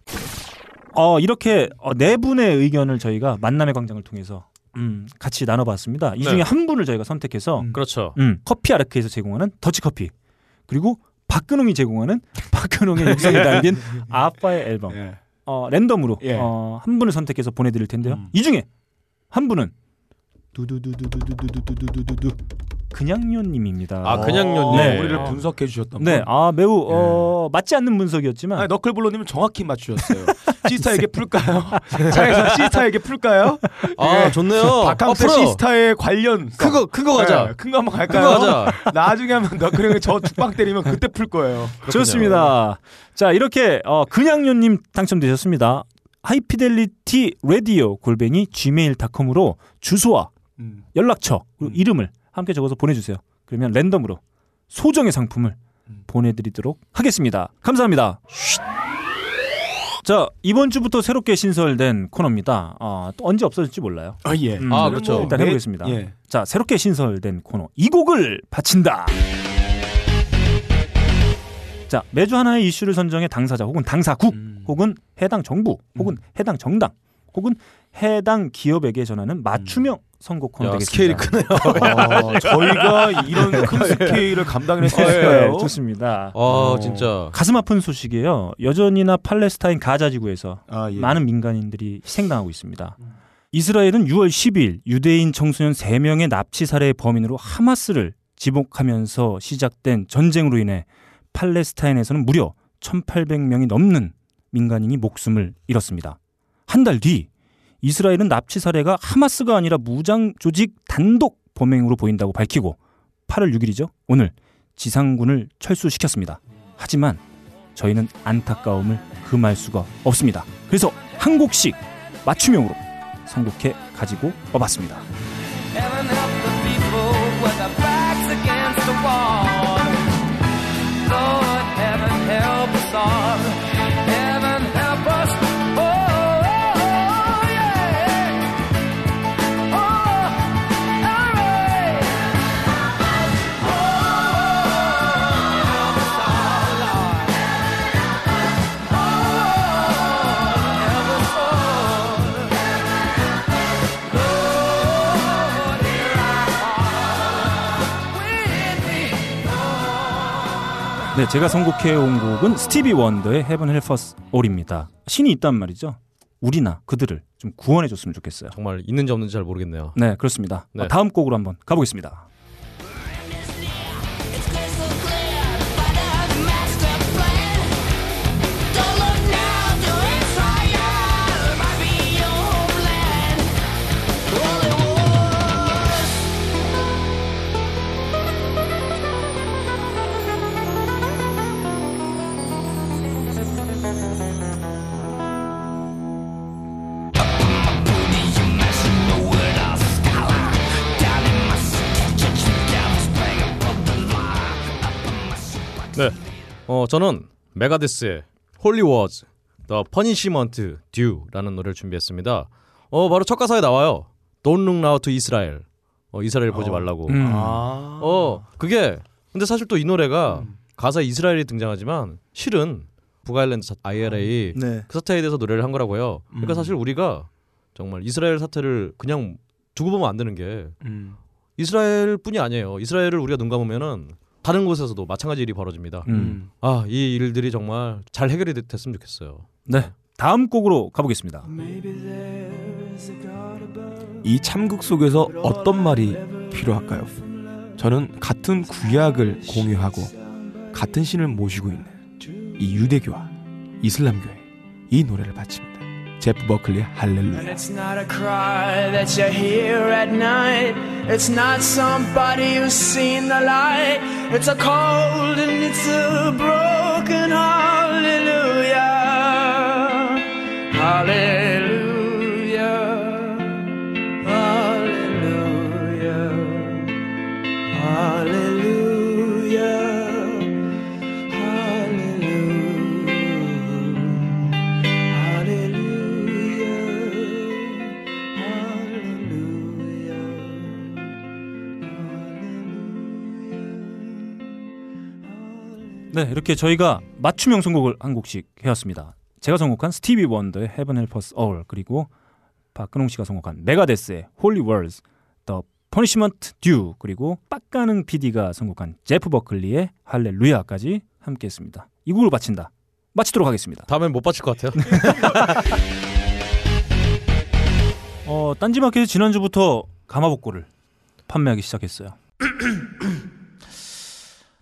어, 이렇게 어, 네 분의 의견을 저희가 만남의 광장을 통해서 음, 같이 나눠봤습니다. 이 네. 중에 한 분을 저희가 선택해서 음. 그렇죠. 음, 커피 아르크에서 제공하는 더치 커피 그리고 박근홍이 제공하는 박근홍의 육성이 담긴 아빠의 앨범 예. 어, 랜덤으로 예. 어, 한 분을 선택해서 보내드릴 텐데요. 음. 이 중에 한 분은 두두두두두두두두두두 그냥요님입니다. 아, 그냥요님. 네. 우리를 분석해 주셨던 네, 분. 아 매우 어, 맞지 않는 분석이었지만 아니, 너클블로님은 정확히 맞추셨어요. 시스타에게 풀까요? 차에서 시스타에게 풀까요? 아 예. 좋네요. 바캉스 어, 풀어. 시스타의 관련 큰거 큰거 가자. 네, 큰거 한번 큰 갈까요? 거 가자. 나중에 하면 너클이 저 죽방 때리면 그때 풀 거예요. 좋습니다. 자 이렇게 어, 그냥요님 당첨되셨습니다. High Fidelity Radio 골뱅이 gmail.com으로 주소와 음. 연락처 그리고 음. 이름을 함께 적어서 보내주세요. 그러면 랜덤으로 소정의 상품을 음. 보내드리도록 하겠습니다. 감사합니다. 자 이번 주부터 새롭게 신설된 코너입니다. 아, 또 언제 없어질지 몰라요. 아 예. 음, 아, 그렇죠. 일단 네, 해보겠습니다. 예. 자 새롭게 신설된 코너 이 곡을 바친다. 자 매주 하나의 이슈를 선정해 당사자 혹은 당사국 음. 혹은 해당 정부 혹은 해당 정당 혹은 해당 기업에게 전하는 맞춤형 선곡 코너 야, 되겠습니다. 스케일이 크네요. 어, 저희가 이런 큰 스케일을 감당을 네, 했을까요? 좋습니다. 아 진짜. 가슴 아픈 소식이에요. 여전히나 팔레스타인 가자 지구에서 아, 예. 많은 민간인들이 희생당하고 있습니다. 이스라엘은 6월 10일 유대인 청소년 3명의 납치 살해의 범인으로 하마스를 지목하면서 시작된 전쟁으로 인해 팔레스타인에서는 무려 1,800명이 넘는 민간인이 목숨을 잃었습니다. 한 달 뒤 이스라엘은 납치 살해가 하마스가 아니라 무장 조직 단독 범행으로 보인다고 밝히고 8월 6일이죠. 오늘 지상군을 철수시켰습니다. 하지만 저희는 안타까움을 금할 수가 없습니다. 그래서 한 곡씩 맞춤형으로 선곡해 가지고 와봤습니다. 네, 제가 선곡해 온 곡은 스티비 원더의 Heaven Help Us All입니다. 신이 있단 말이죠. 우리나 그들을 좀 구원해 줬으면 좋겠어요. 정말 있는지 없는지 잘 모르겠네요. 네, 그렇습니다. 네. 어, 다음 곡으로 한번 가보겠습니다. 어 저는 메가데스의 Holy Wars, The Punishment Due라는 노래를 준비했습니다. 어 바로 첫 가사에 나와요. Don't look now to Israel. 어 이스라엘 보지 말라고. 음. 아. 어 그게 근데 사실 또 이 노래가 음. 가사에 이스라엘이 등장하지만 실은 북아일랜드 사- IRA 네. 그 사태에 대해서 노래를 한 거라고요. 그러니까 음. 사실 우리가 정말 이스라엘 사태를 그냥 두고 보면 안 되는 게 음. 이스라엘뿐이 아니에요. 이스라엘을 우리가 눈 감으면은 다른 곳에서도 마찬가지 일이 벌어집니다. 음. 아 이 일들이 정말 잘 해결이 됐- 됐으면 좋겠어요. 네. 다음 곡으로 가보겠습니다. 이 참극 속에서 어떤 말이 필요할까요? 저는 같은 구약을 공유하고 같은 신을 모시고 있는 이 유대교와 이슬람교회 이 노래를 바칩니다. Buckley, Hallelujah. And it's not a cry that you hear at night. It's not somebody who's seen the light. It's a cold and it's a broken hallelujah. Hallelujah. 네, 이렇게 저희가 맞춤형 선곡을 한 곡씩 해왔습니다. 제가 선곡한 스티비 원더의 Heaven Help Us All 그리고 박근홍 씨가 선곡한 메가데스의 Holy Words, The Punishment Due 그리고 빡가능 PD가 선곡한 제프 버클리의 할렐루야까지 함께했습니다. 이 곡을 바친다. 마치도록 하겠습니다. 다음엔 못 바칠 것 같아요. 어, 딴지마켓에서 지난주부터 가마복고를 판매하기 시작했어요.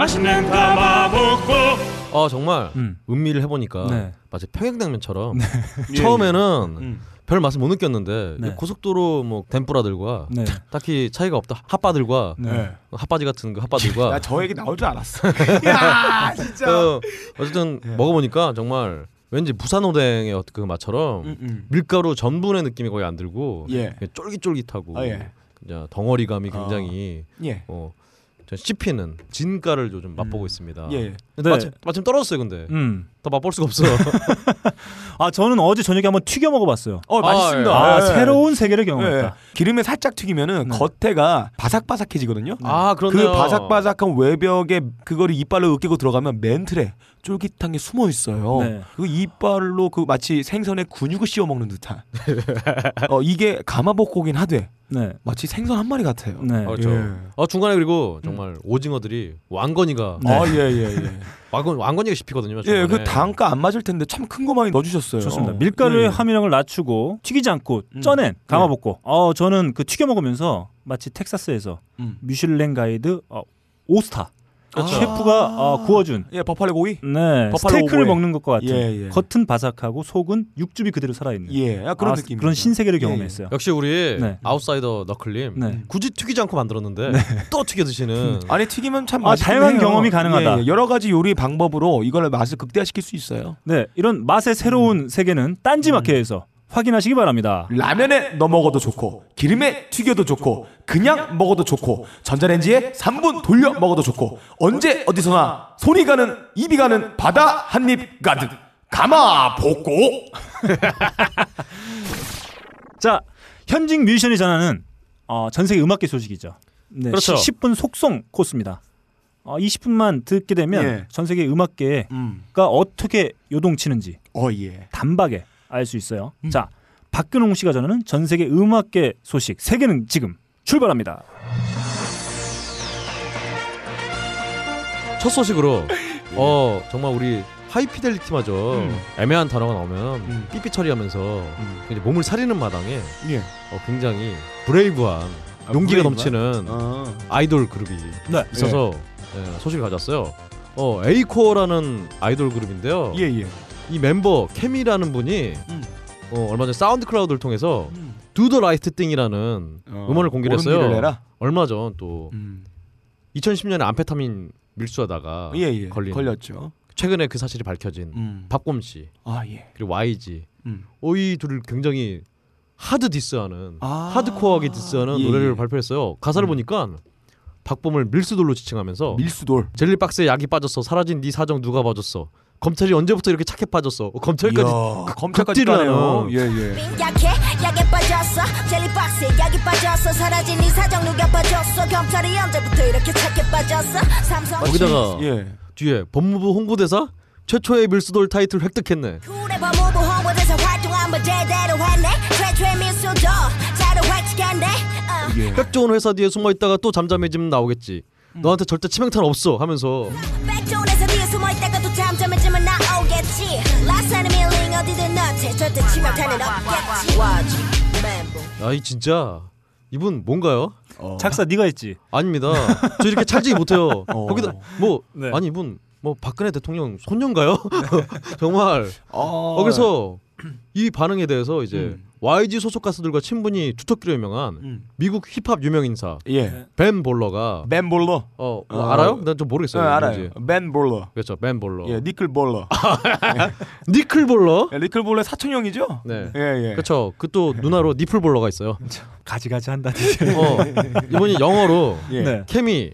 맛있는 가마복고 아 정말 음. 음미를 해보니까 네. 마치 평양냉면처럼 예, 처음에는 음. 별 맛을 못 느꼈는데 네. 고속도로 뭐 덴뿌라들과 네. 딱히 차이가 없다. 핫바들과 네. 핫바지 같은 그 핫바들과 나저 얘기 나올 줄 알았어. 야 진짜. 어, 어쨌든 먹어보니까 정말 왠지 부산 오뎅의 그 맛처럼 음, 음. 밀가루 전분의 느낌이 거의 안 들고 예. 쫄깃쫄깃하고 아, 예. 그냥 덩어리감이 굉장히 예. 어, 전 씹히는 진가를 요즘 맛보고 있습니다. 예. 네. 마침, 마침 떨어졌어요, 근데 음. 더 맛볼 수가 없어. 아 저는 어제 저녁에 한번 튀겨 먹어봤어요. 어 맛있습니다. 아 예. 새로운 세계를 예. 경험했다. 기름에 살짝 튀기면은 네. 겉에가 바삭바삭해지거든요. 아그 그렇네요. 바삭바삭한 외벽에 그거를 이빨로 으깨고 들어가면 멘틀에 쫄깃한 게 숨어 있어요. 네. 그 이빨로 그 마치 생선의 근육을 씌워 먹는 듯한. 어 이게 가마복고긴 하되 네. 마치 생선 한 마리 같아요. 네. 그렇죠. 예. 어, 중간에 그리고 정말 오징어들이 왕건이가 네. 아, 예, 예, 예. 왕건 왕건이가 씹히거든요. 예, 중간에. 그 단가 안 맞을 텐데 참 큰 거 많이 넣어주셨어요. 좋습니다. 밀가루의 예, 예. 함유량을 낮추고 튀기지 않고 음. 쪄낸 가마복고. 어 저는 그 튀겨 먹으면서 마치 텍사스에서 음. 미슐랭 가이드 어, 오스타 그렇죠. 셰프가 어, 구워준 예, 버팔로 고기. 네 버팔로 스테이크를 오보에. 먹는 것과 같은 예, 예. 겉은 바삭하고 속은 육즙이 그대로 살아있는 예, 아, 그런 아, 느낌. 그런 신세계를 예, 예. 경험했어요. 역시 우리 네. 아웃사이더 너클님 네. 굳이 튀기지 않고 만들었는데 또 튀겨 드시는 안에 튀기면 참 아, 다양한 해요. 경험이 가능하다. 예, 예. 여러 가지 요리 방법으로 이걸 맛을 극대화시킬 수 있어요. 네 이런 맛의 새로운 세계는 딴지 마켓에서 확인하시기 바랍니다. 라면에 넣어 먹어도 좋고 기름에 튀겨도 좋고 그냥 먹어도 좋고 전자레인지에 3분 돌려 먹어도 좋고 언제 어디서나 손이 가는 입이 가는 바다 한 입 가득 가마 볶고 자 현직 뮤지션이 전하는 어, 전 세계 음악계 소식이죠. 네, 그렇죠. 10분 속성 코스입니다. 어, 20분만 듣게 되면 예. 전 세계 음악계가 음. 어떻게 요동치는지 어 예 단박에 알 수 있어요. 자 박근홍 씨가 전하는 전 세계 음악계 소식 세계는 지금 출발합니다. 첫 소식으로 어 정말 우리 하이피델리티 마저 음. 애매한 단어가 나오면 음. 삐삐 처리하면서 음. 이제 몸을 사리는 마당에 예. 어, 굉장히 브레이브한 아, 용기가 브레이브한? 넘치는 어. 아이돌 그룹이 네. 있어서 예, 소식을 가졌어요. 어 에이코어라는 아이돌 그룹인데요. 예 예. 이 멤버 케미라는 분이 음. 어, 얼마 전에 사운드 클라우드를 통해서 음. Do the Right Thing이라는 어, 음원을 공개를 했어요. 얼마 전 또 음. 2010년에 암페타민 밀수하다가 예 예. 걸린 걸렸죠. 최근에 그 사실이 밝혀진 음. 박봄 씨 아 예. 그리고 YG 음. 어, 이 둘을 굉장히 hard diss하는 아. 하드코어하게 diss하는 예, 노래를 예. 발표했어요. 가사를 음. 보니까 박봄을 밀수돌로 지칭하면서 밀수돌. 젤리박스에 약이 빠졌어 사라진 네 사정 누가 봐줬어 검찰이 언제부터 이렇게 착해 빠졌어 어, 검찰까지 이야, 검찰까지 극딜을 가네요. 예 예. 약해 약에 빠졌어 젤리박스에 약이 빠졌어 사라진 네 사정 누가 봐줬어 검찰이 언제부터 이렇게 착해 빠졌어 삼성 거기다가 예. 뒤에 법무부 홍보대사 최초의 밀수돌 타이틀 획득했네. 그래 법무부 홍보대사 활동 한번 제대로 했네 최초의 밀수도 자료 획득했네 어. 예. 백 좋은 회사 뒤에 숨어 있다가 또 잠잠해지면 나오겠지. 너한테 절대 치명타는 없어 하면서 백 사는 밀링 어디든 너한테 절대 치명타는 없겠지 와지 멘붕 아이 진짜 이분 뭔가요? 어. 작사 네가 했지. 아닙니다. 저 이렇게 찰지게 못해요. 어. 거기다 뭐 네. 아니 이분 뭐 박근혜 대통령 손녀인가요? 정말 어. 거기서 이 반응에 대해서 이제 음. YG 소속 가수들과 친분이 두텁기로 유명한 음. 미국 힙합 유명 인사 예. 벤 볼러가 벤 볼러. 어, 뭐 어. 알아요? 난 좀 모르겠어요. 네, 알아요. 벤 볼러. 그렇죠. 벤 볼러. 예, 니클 볼러. 니클 볼러. 예, 니클 볼러의 사촌 형이죠? 네. 예, 예. 그렇죠. 그 또 누나로 니플 볼러가 있어요. 가지가지 한다. 어, 이분이 영어로 예. 네. 케미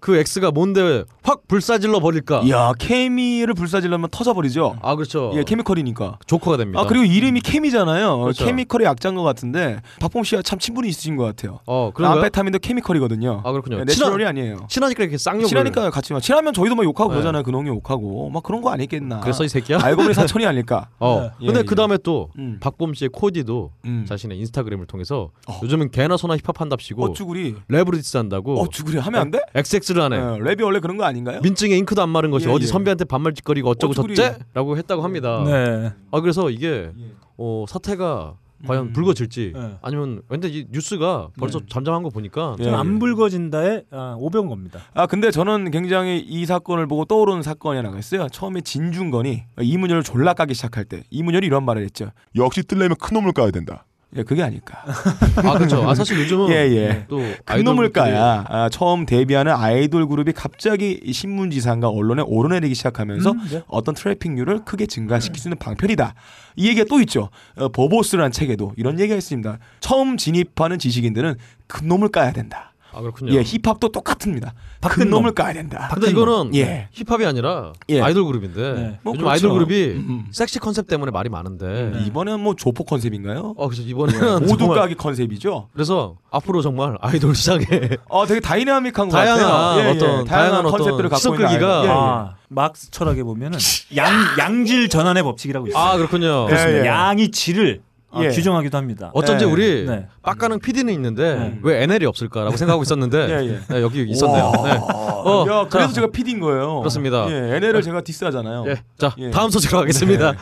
그 X가 뭔데 확 불사질러 버릴까? 이야, 케미를 불사질러면 터져버리죠. 아 그렇죠. 예, chemical이니까. 조커가 됩니다. 아 그리고 이름이 케미잖아요. 그렇죠. chemical의 약자인 것 같은데 박봄 씨와 참 친분이 있으신 것 같아요. 어 그런가요? 암페타민도 chemical이거든요. 아 그렇군요. 예, natural이 아니에요. 친하니까 이렇게 쌍욕을. 친하니까 같이 막 친하면 저희도 막 욕하고 네. 그러잖아요. 근홍이 욕하고 막 그런 거 아니겠나. 그래서 이 새끼야. 알고 보니 사촌이 아닐까. 어. 예, 근데 예. 그 다음에 또 음. 박봄 씨의 코디도 음. 자신의 인스타그램을 통해서 어. 요즘은 개나 소나 힙합 한답시고 어쭈구리. 랩으로 diss한다고 어쭈구리 하면 안 돼? XX를 하네. 어, 랩이 원래 그런 거 아닌가요? 민증에 잉크도 안 마른 것이 예, 어디 예. 선배한테 반말짓거리가 어쩌고. 저쩌라고 했다고 합니다. 네. 아 그래서 이게 어, 사태가 과연 음. 불거질지 네. 아니면 근데 이 뉴스가 벌써 잠잠한 거 보니까 예, 좀 예. 안 불거진다에 아, 500원 겁니다. 아 근데 저는 굉장히 이 사건을 보고 떠오르는 사건이 하나가 있어요. 처음에 진중건이 이문열을 졸라 까기 시작할 때 이문열이 이런 말을 했죠. 역시 뜰려면 큰 놈을 까야 된다. 예, 그게 아닐까. 아 그렇죠. 아 사실 요즘은 예, 예. 또큰 놈을 아이돌들이- 까야 아, 처음 데뷔하는 아이돌 그룹이 갑자기 이 신문지상과 언론에 오르내리기 시작하면서 음, 네. 어떤 트래픽률을 크게 증가시킬 수 있는 방편이다. 이 얘기가 또 있죠. 어, 버보스라는 책에도 이런 얘기가 있습니다. 처음 진입하는 지식인들은 큰 놈을 까야 된다. 아 그렇군요. 예, 힙합도 똑같습니다. 큰 박근 놈을 놈. 까야 된다. 근데 이거는 예. 힙합이 아니라 예. 아이돌 그룹인데 네. 뭐 요즘 그렇죠. 아이돌 그룹이 음. 섹시 컨셉 때문에 말이 많은데 이번엔 뭐 조폭 컨셉인가요? 어 그래서 이번에는 모두 정말- 까기 컨셉이죠. 그래서 앞으로 정말 아이돌 시장에 어, 되게 다이나믹한 것 다양한 같아요. 예, 예. 어떤 다양한 컨셉들을 갖고 있는 아이돌. 예, 예. 아, 막스 철학에 보면은 양 양질 전환의 법칙이라고 있어요. 아 그렇군요. 예, 예. 양이 질을 아, 예. 규정하기도 합니다. 어쩐지 예. 우리 네. 빡가는 PD는 있는데 네. 왜 NL이 없을까라고 생각하고 있었는데 예, 예. 네, 여기 있었네요. 와. 네. 어, 야, 그래서 자, 제가 PD인 거예요. 그렇습니다. 예, NL을 제가 diss하잖아요. 예. 자 예. 다음 소식으로 가겠습니다.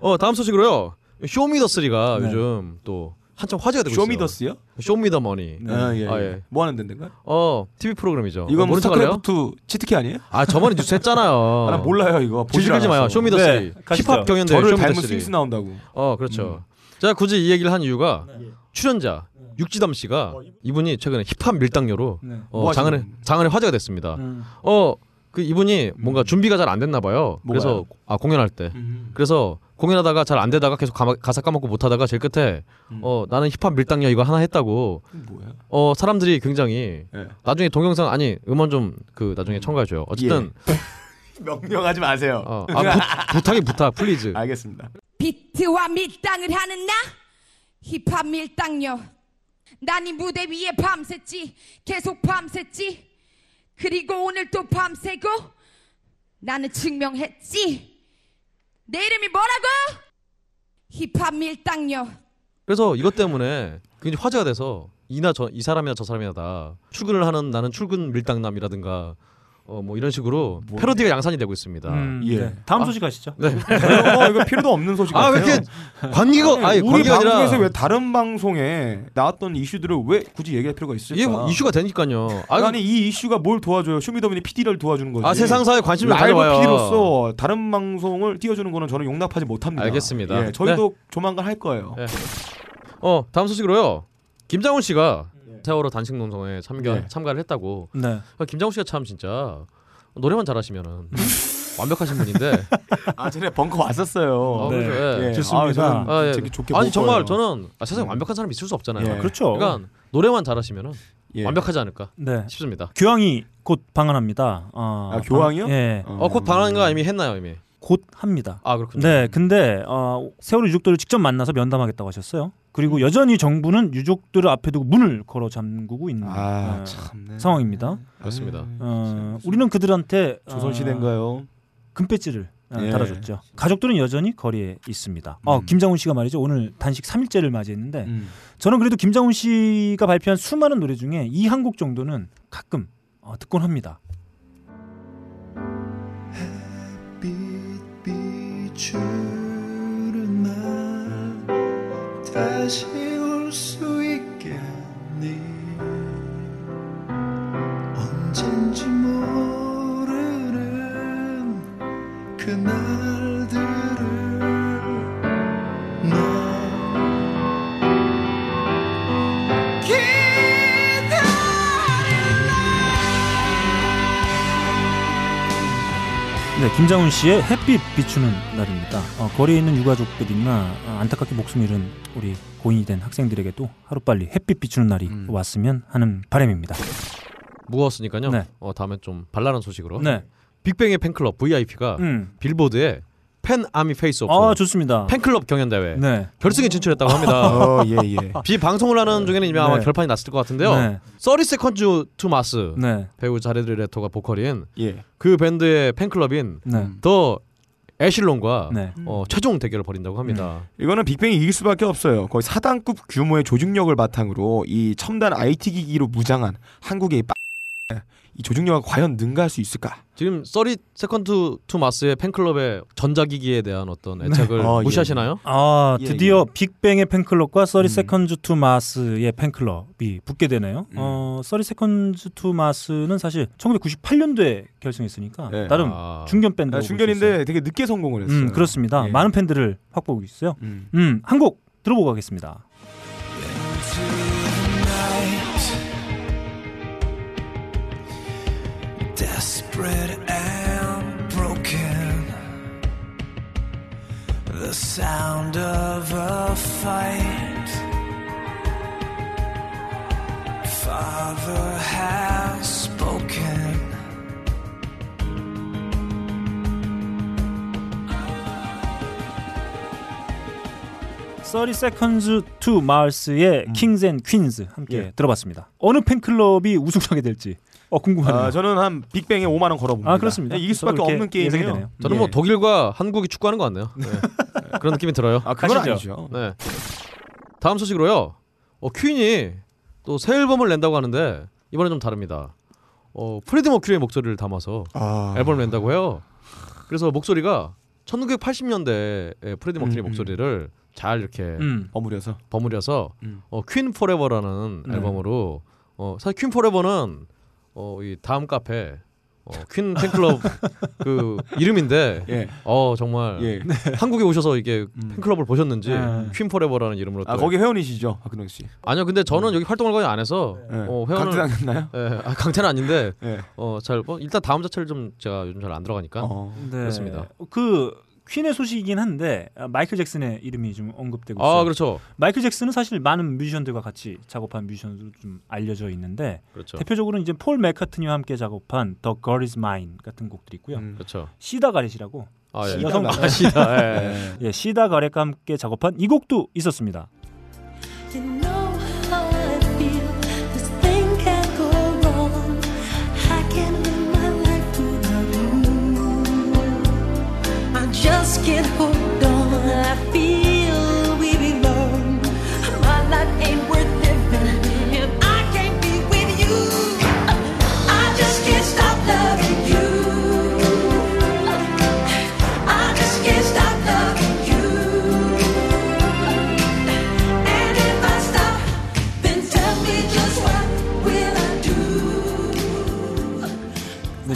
어 다음 소식으로요. 쇼미더스리가 네. 요즘 또 한참 화제가 되고 있어요. 쇼미더스요? 쇼미더머니. 네. 아, 예, 아, 예. 예. 뭐 하는 데인가? 어 TV 프로그램이죠. 이건 어, 뭐 척할래요? 스타크래프트 치트키 아니에요? 아 저번에 뉴스 했잖아요. 아, 나 몰라요 이거. 보질 질질지 마요. 않았어. 쇼미더스리. 네. 힙합 경연대 저를 닮은. 스윙스 나온다고. 어 그렇죠. 제가 굳이 이 얘기를 한 이유가 네. 출연자 육지담 씨가 이분이 최근에 힙합 밀당녀로 네. 어, 뭐 장안에 장안에 화제가 됐습니다. 음. 어그 이분이 뭔가 준비가 잘 안 됐나 봐요. 그래서? 아 공연할 때 그래서 공연하다가 잘 안 되다가 계속 가마, 가사 까먹고 못 하다가 제일 끝에 음. 어 나는 힙합 밀당녀 이거 하나 했다고 뭐야? 어 사람들이 굉장히 예. 나중에 동영상 아니 음원 좀 그 나중에 첨가해 줘요. 어쨌든 명령하지 마세요. 어, 아, 부, 부탁이 부탁 please. 알겠습니다. 비트와 밀당을 하는 나 힙합 밀당녀 난 이 무대 위에 밤샜지 계속 밤샜지 그리고 오늘 또 밤새고 나는 증명했지. 내 이름이 뭐라고? 힙합 밀당녀. 그래서 이것 때문에 굉장히 화제가 돼서 이나 저 이 사람이나 저 사람이나 다 출근을 하는 나는 출근 밀당남이라든가 어 뭐 이런 식으로 패러디가 양산이 되고 있습니다. 음, 예. 네. 다음 소식 가시죠. 네. 어, 이거 필요도 없는 소식 아 같아요. 왜 이렇게 관계가 아니 우리 관계가 아니라 방송에서 왜 다른 방송에 나왔던 이슈들을 왜 굳이 얘기할 필요가 이게 있을까? 뭐 이슈가 되니까요. 아, 아니 이 이슈가 뭘 도와줘요? 쇼미더머니 PD를 도와주는 거지. 아 세상사에 관심을 가져와요. PD로서 다른 방송을 띄워주는 거는 저는 용납하지 못합니다. 알겠습니다. 예, 저희도 조만간 할 거예요. 네. 어 다음 소식으로요. 김장훈 씨가 세월호 단식 농성에 참가 네. 참가를 했다고. 네. 아, 김장훈 씨가 참 진짜 노래만 잘하시면은 완벽하신 분인데. 아 전에 벙커 왔었어요. 아, 네. 그렇죠. 예. 예, 좋습니다. 아, 아, 예. 되게 좋게 아니 볼 정말 거예요. 저는 아, 세상에 완벽한 사람이 있을 수 없잖아요. 예. 그렇죠. 그러니까 노래만 잘하시면은 예. 완벽하지 않을까 네. 싶습니다. 교황이 곧 방한합니다. 어, 아, 교황이요? 방- 예. 어. 어, 곧거 이미 했나요 이미? 곧 합니다. 아 그렇군요. 네, 근데 어, 세월호 유족들을 직접 만나서 면담하겠다고 하셨어요. 그리고 여전히 정부는 유족들을 앞에 두고 문을 걸어 잠그고 있는 아 어, 참네. 상황입니다. 그렇습니다. 어, 우리는 그들한테 어, 조선시대인가요? 금배지를 어, 예. 달아줬죠. 가족들은 여전히 거리에 있습니다. 어, 음. 김장훈 씨가 말이죠. 오늘 단식 3일째를 맞이했는데 음. 저는 그래도 김장훈 씨가 발표한 수많은 노래 중에 이 한 곡 정도는 가끔 어, 듣곤 합니다. 비추는 날 다시 올 수 있겠니? 언젠지 모르는 그날 네, 김장훈 씨의 햇빛 비추는 날입니다. 어, 거리에 있는 유가족들이나 어, 안타깝게 목숨 잃은 우리 고인이 된 학생들에게도 하루빨리 햇빛 비추는 날이 음. 왔으면 하는 바람입니다. 무거웠으니까요. 네. 어, 다음에 좀 발랄한 소식으로. 네. 빅뱅의 팬클럽 VIP가 음. 빌보드에 Fan Army Face-Off 아, 좋습니다. 팬클럽 경연 대회 네. 결승에 진출했다고 합니다. 어, 예, 예. 이 방송을 하는 중에는 이미 아마 네. 결판이 났을 것 같은데요. 네. Thirty Seconds to Mars 네. 배우 자레드 레토가 보컬인 예. 그 밴드의 팬클럽인 네. The Echelon과 네. 어, 최종 대결을 벌인다고 합니다. 이거는 빅뱅이 이길 수밖에 없어요. 거의 사단급 규모의 조직력을 바탕으로 이 첨단 IT 기기로 무장한 한국의 이, 조직력을 과연 능가할 수 있을까? 지금 Thirty Second to Mars의 팬클럽의 전자기기에 대한 어떤 애착을 어, 예. 무시하시나요? 아, 예, 드디어 빅뱅의 팬클럽과 Thirty 음. Seconds to Mars의 팬클럽이 붙게 되네요. 음. 어, Thirty Seconds to Mars는 사실 1998년도에 결성했으니까 네. 나름 아. 중견 밴드. 아, 중견인데 되게 늦게 성공을 했어요. 음, 그렇습니다. 예. 많은 팬들을 확보하고 있어요. 음. 음, 한곡 들어보고 가겠습니다. Desperate and broken. The sound of a fight. Father has spoken. 써리 세컨즈 투 마을스의 킹스 앤 퀸즈 함께 예. 들어봤습니다. 어느 팬클럽이 우승하게 될지 어 궁금하네요. 아, 저는 한 빅뱅에 5만 원 걸어봅니다. 아, 그렇습니다. 이길 수밖에 없는 게임이에요. 되네요. 저는 예. 뭐 독일과 한국이 축구하는 것 같네요. 네. 그런 느낌이 들어요. 아, 그건. 아니죠. 네. 다음 소식으로요. 어, 퀸이 또 새 앨범을 낸다고 하는데 이번엔 좀 다릅니다. 어, 프레디 머큐리의 목소리를 담아서 아. 앨범을 낸다고 해요. 그래서 목소리가 1980년대의 프레디 머큐리 음, 음. 목소리를 잘 이렇게 음. 버무려서. 버무려서 음. 어, Queen Forever라는 네. 앨범으로 어, 사실 Queen Forever는 어, 이 다음 카페 어, 퀸 팬클럽 그 이름인데 예. 어 정말 예. 한국에 오셔서 이게 음. 팬클럽을 보셨는지 네. Queen Forever라는 이름으로 아, 또 거기 회원이시죠, 박근홍 씨. 아니요 근데 저는 여기 활동을 거의 안 해서 예. 어, 회원을 당했나요? 예, 아, 강퇴는 아닌데 예. 어잘 뭐, 일단 다음 자체를 좀 제가 요즘 잘 안 들어가니까 어. 네. 그렇습니다. 그 퀸의 소식이긴 한데 아, 마이클 잭슨의 이름이 좀 언급되고 있어요. 아 그렇죠 마이클 잭슨은 사실 많은 뮤지션들과 같이 작업한 뮤지션으로 좀 알려져 있는데 그렇죠 대표적으로는 이제 폴 맥카트니와 함께 작업한 The Girl Is Mine 같은 곡들이 있고요. 음. 그렇죠 시다 가렛이라고 아 예. 여성 아, 시다 예. 예. 예, 시다 가렛과 함께 작업한 이 곡도 있었습니다.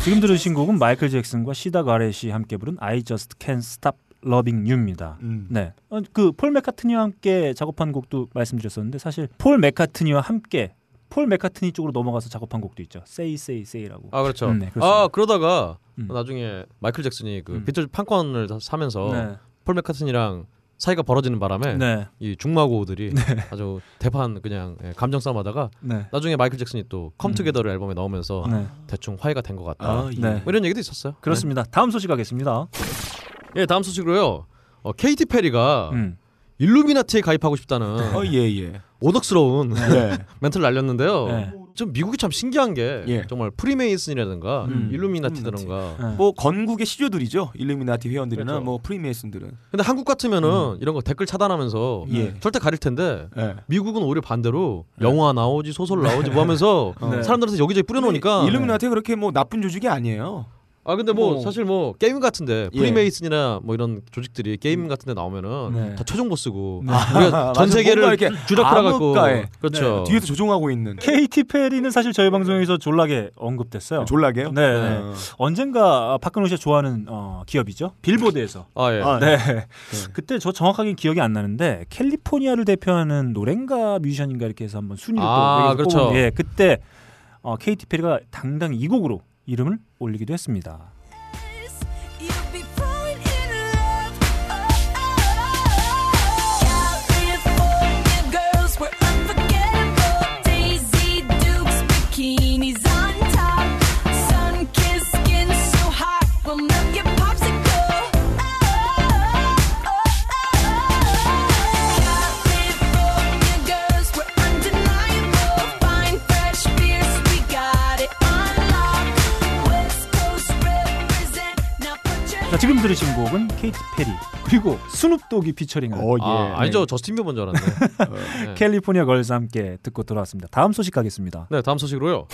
지금 들으신 곡은 마이클 잭슨과 시다 가렛이 함께 부른 I Just Can't Stop Loving You입니다. 음. 네, 어, 그폴 맥카트니와 함께 작업한 곡도 말씀드렸었는데 사실 폴 맥카트니와 함께 폴 맥카트니 쪽으로 넘어가서 작업한 곡도 있죠. Say Say Say라고. 아 그렇죠 음, 네. 아 그러다가 음. 나중에 마이클 잭슨이 그 음. 비틀즈 판권을 다 사면서 네, 폴 맥카트니랑 사이가 벌어지는 바람에 네, 이 죽마고우들이 아주 대판 그냥 예, 감정 싸움하다가 네, 나중에 마이클 잭슨이 또 Come Together를 앨범에 넣으면서 네. 대충 화해가 된 것 같다. 아, 예. 네. 뭐 이런 얘기도 있었어요. 그렇습니다. 다음 소식 가겠습니다. 네. 예, 다음 소식으로요. 어, 케이티 페리가 음. 일루미나티에 가입하고 싶다는 어, 예, 예. 오덕스러운 네. 멘트를 날렸는데요. 네. 좀 미국이 참 신기한 게 예. 정말 프리메이슨이라든가 음. 일루미나티라든가 네. 뭐 건국의 시조들이죠. 일루미나티 회원들이나 그렇죠. 뭐 프리메이슨들은. 근데 한국 같으면은 이런 거 댓글 차단하면서 음. 예. 절대 가릴 텐데 예. 미국은 오히려 반대로 영화 나오지 소설 나오지 뭐 하면서 네. 사람들한테 여기저기 뿌려놓으니까 일루미나티 그렇게 뭐 나쁜 조직이 아니에요. 아 근데 뭐 뭐. 사실 뭐 게임 같은데 예. 프리메이슨이나 뭐 이런 조직들이 게임 같은데 나오면은 네. 다 최종보스고 네. 우리가 전 세계를 이렇게 주력하라고 암흑가에 그렇죠. 뒤에서 조종하고 있는. 케이티 페리는 사실 저희 방송에서 졸라게 언급됐어요. 졸라게요? 네, 네. 어. 언젠가 박근홍 씨가 좋아하는 어, 기업이죠. 빌보드에서. 아 예. 아, 네. 그때 저 정확하게 기억이 안 나는데 캘리포니아를 대표하는 노랜가 뮤지션인가 이렇게 해서 한번 순위를 아, 또 그렇죠. 예, 그때 어, 케이티 페리가 당당히 이 곡으로 이름을 올리기도 했습니다. 들으신 곡은 케이티 페리 그리고 스눕독이 피처링한 어, 예. 아, 아니죠. 저스틴 비버인 줄 알았네. 네. California Gurls 함께 듣고 돌아왔습니다. 다음 소식 가겠습니다. 네, 다음 소식으로요.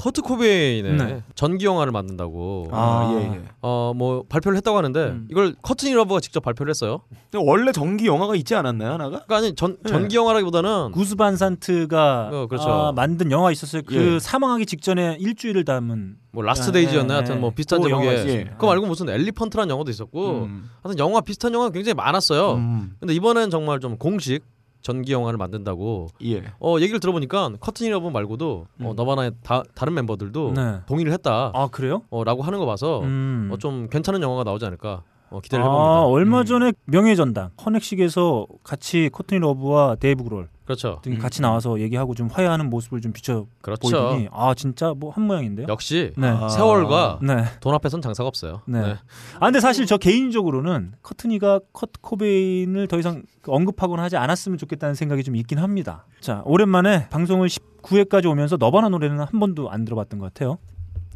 커트 코베인의 네. 전기 영화를 만든다고 아, 예, 예. 어뭐 발표를 했다고 하는데 음. 이걸 코트니 러브가 직접 발표를 했어요. 근데 원래 전기 영화가 있지 않았나요, 하나가? 그러니까 아니 전 네. 전기 영화라기보다는 구스 반 산트가 어, 그렇죠. 아, 만든 영화 있었어요. 그 예. 사망하기 직전에 일주일을 담은 뭐 Last 아, Days였나 예, 하여튼 예. 뭐 비슷한 그 영화가 제목의 있었습니다. 그거 말고 무슨 Elephant라는 영화도 있었고 음. 하여튼 영화 비슷한 영화 굉장히 많았어요. 음. 근데 이번엔 정말 좀 공식 전기 영화를 만든다고 예. 어 얘기를 들어보니까 코트니 러브 말고도 어, 음. 너바나의 다, 다른 멤버들도 네. 동의를 했다. 아 그래요? 어, 라고 하는 거 봐서 음. 어, 좀 괜찮은 영화가 나오지 않을까 어, 기대를 아, 해봅니다. 얼마 음. 전에 명예전당 헌액식에서 같이 코트니 러브와 데이브 그롤 그렇죠. 등이 음. 같이 나와서 얘기하고 좀 화해하는 모습을 좀 비춰 그렇죠. 보이더니 아 진짜 뭐 한 모양인데요. 역시 네. 아. 세월과 네. 돈 앞에선 장사가 없어요. 네. 아 근데 사실 저 개인적으로는 커트니가 커트 코베인을 더 이상 언급하거나 하지 않았으면 좋겠다는 생각이 좀 있긴 합니다. 자 오랜만에 방송을 19회까지 오면서 너바나 노래는 한 번도 안 들어봤던 것 같아요.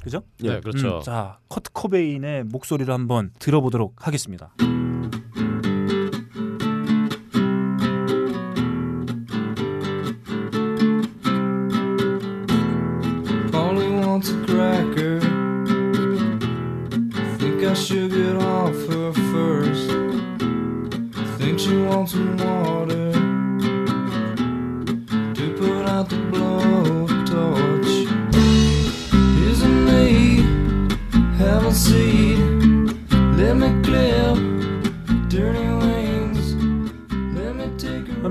그죠? 네, 그렇죠. 음, 자 커트 코베인의 목소리를 한번 들어보도록 하겠습니다. I should get off her first. Think she wants some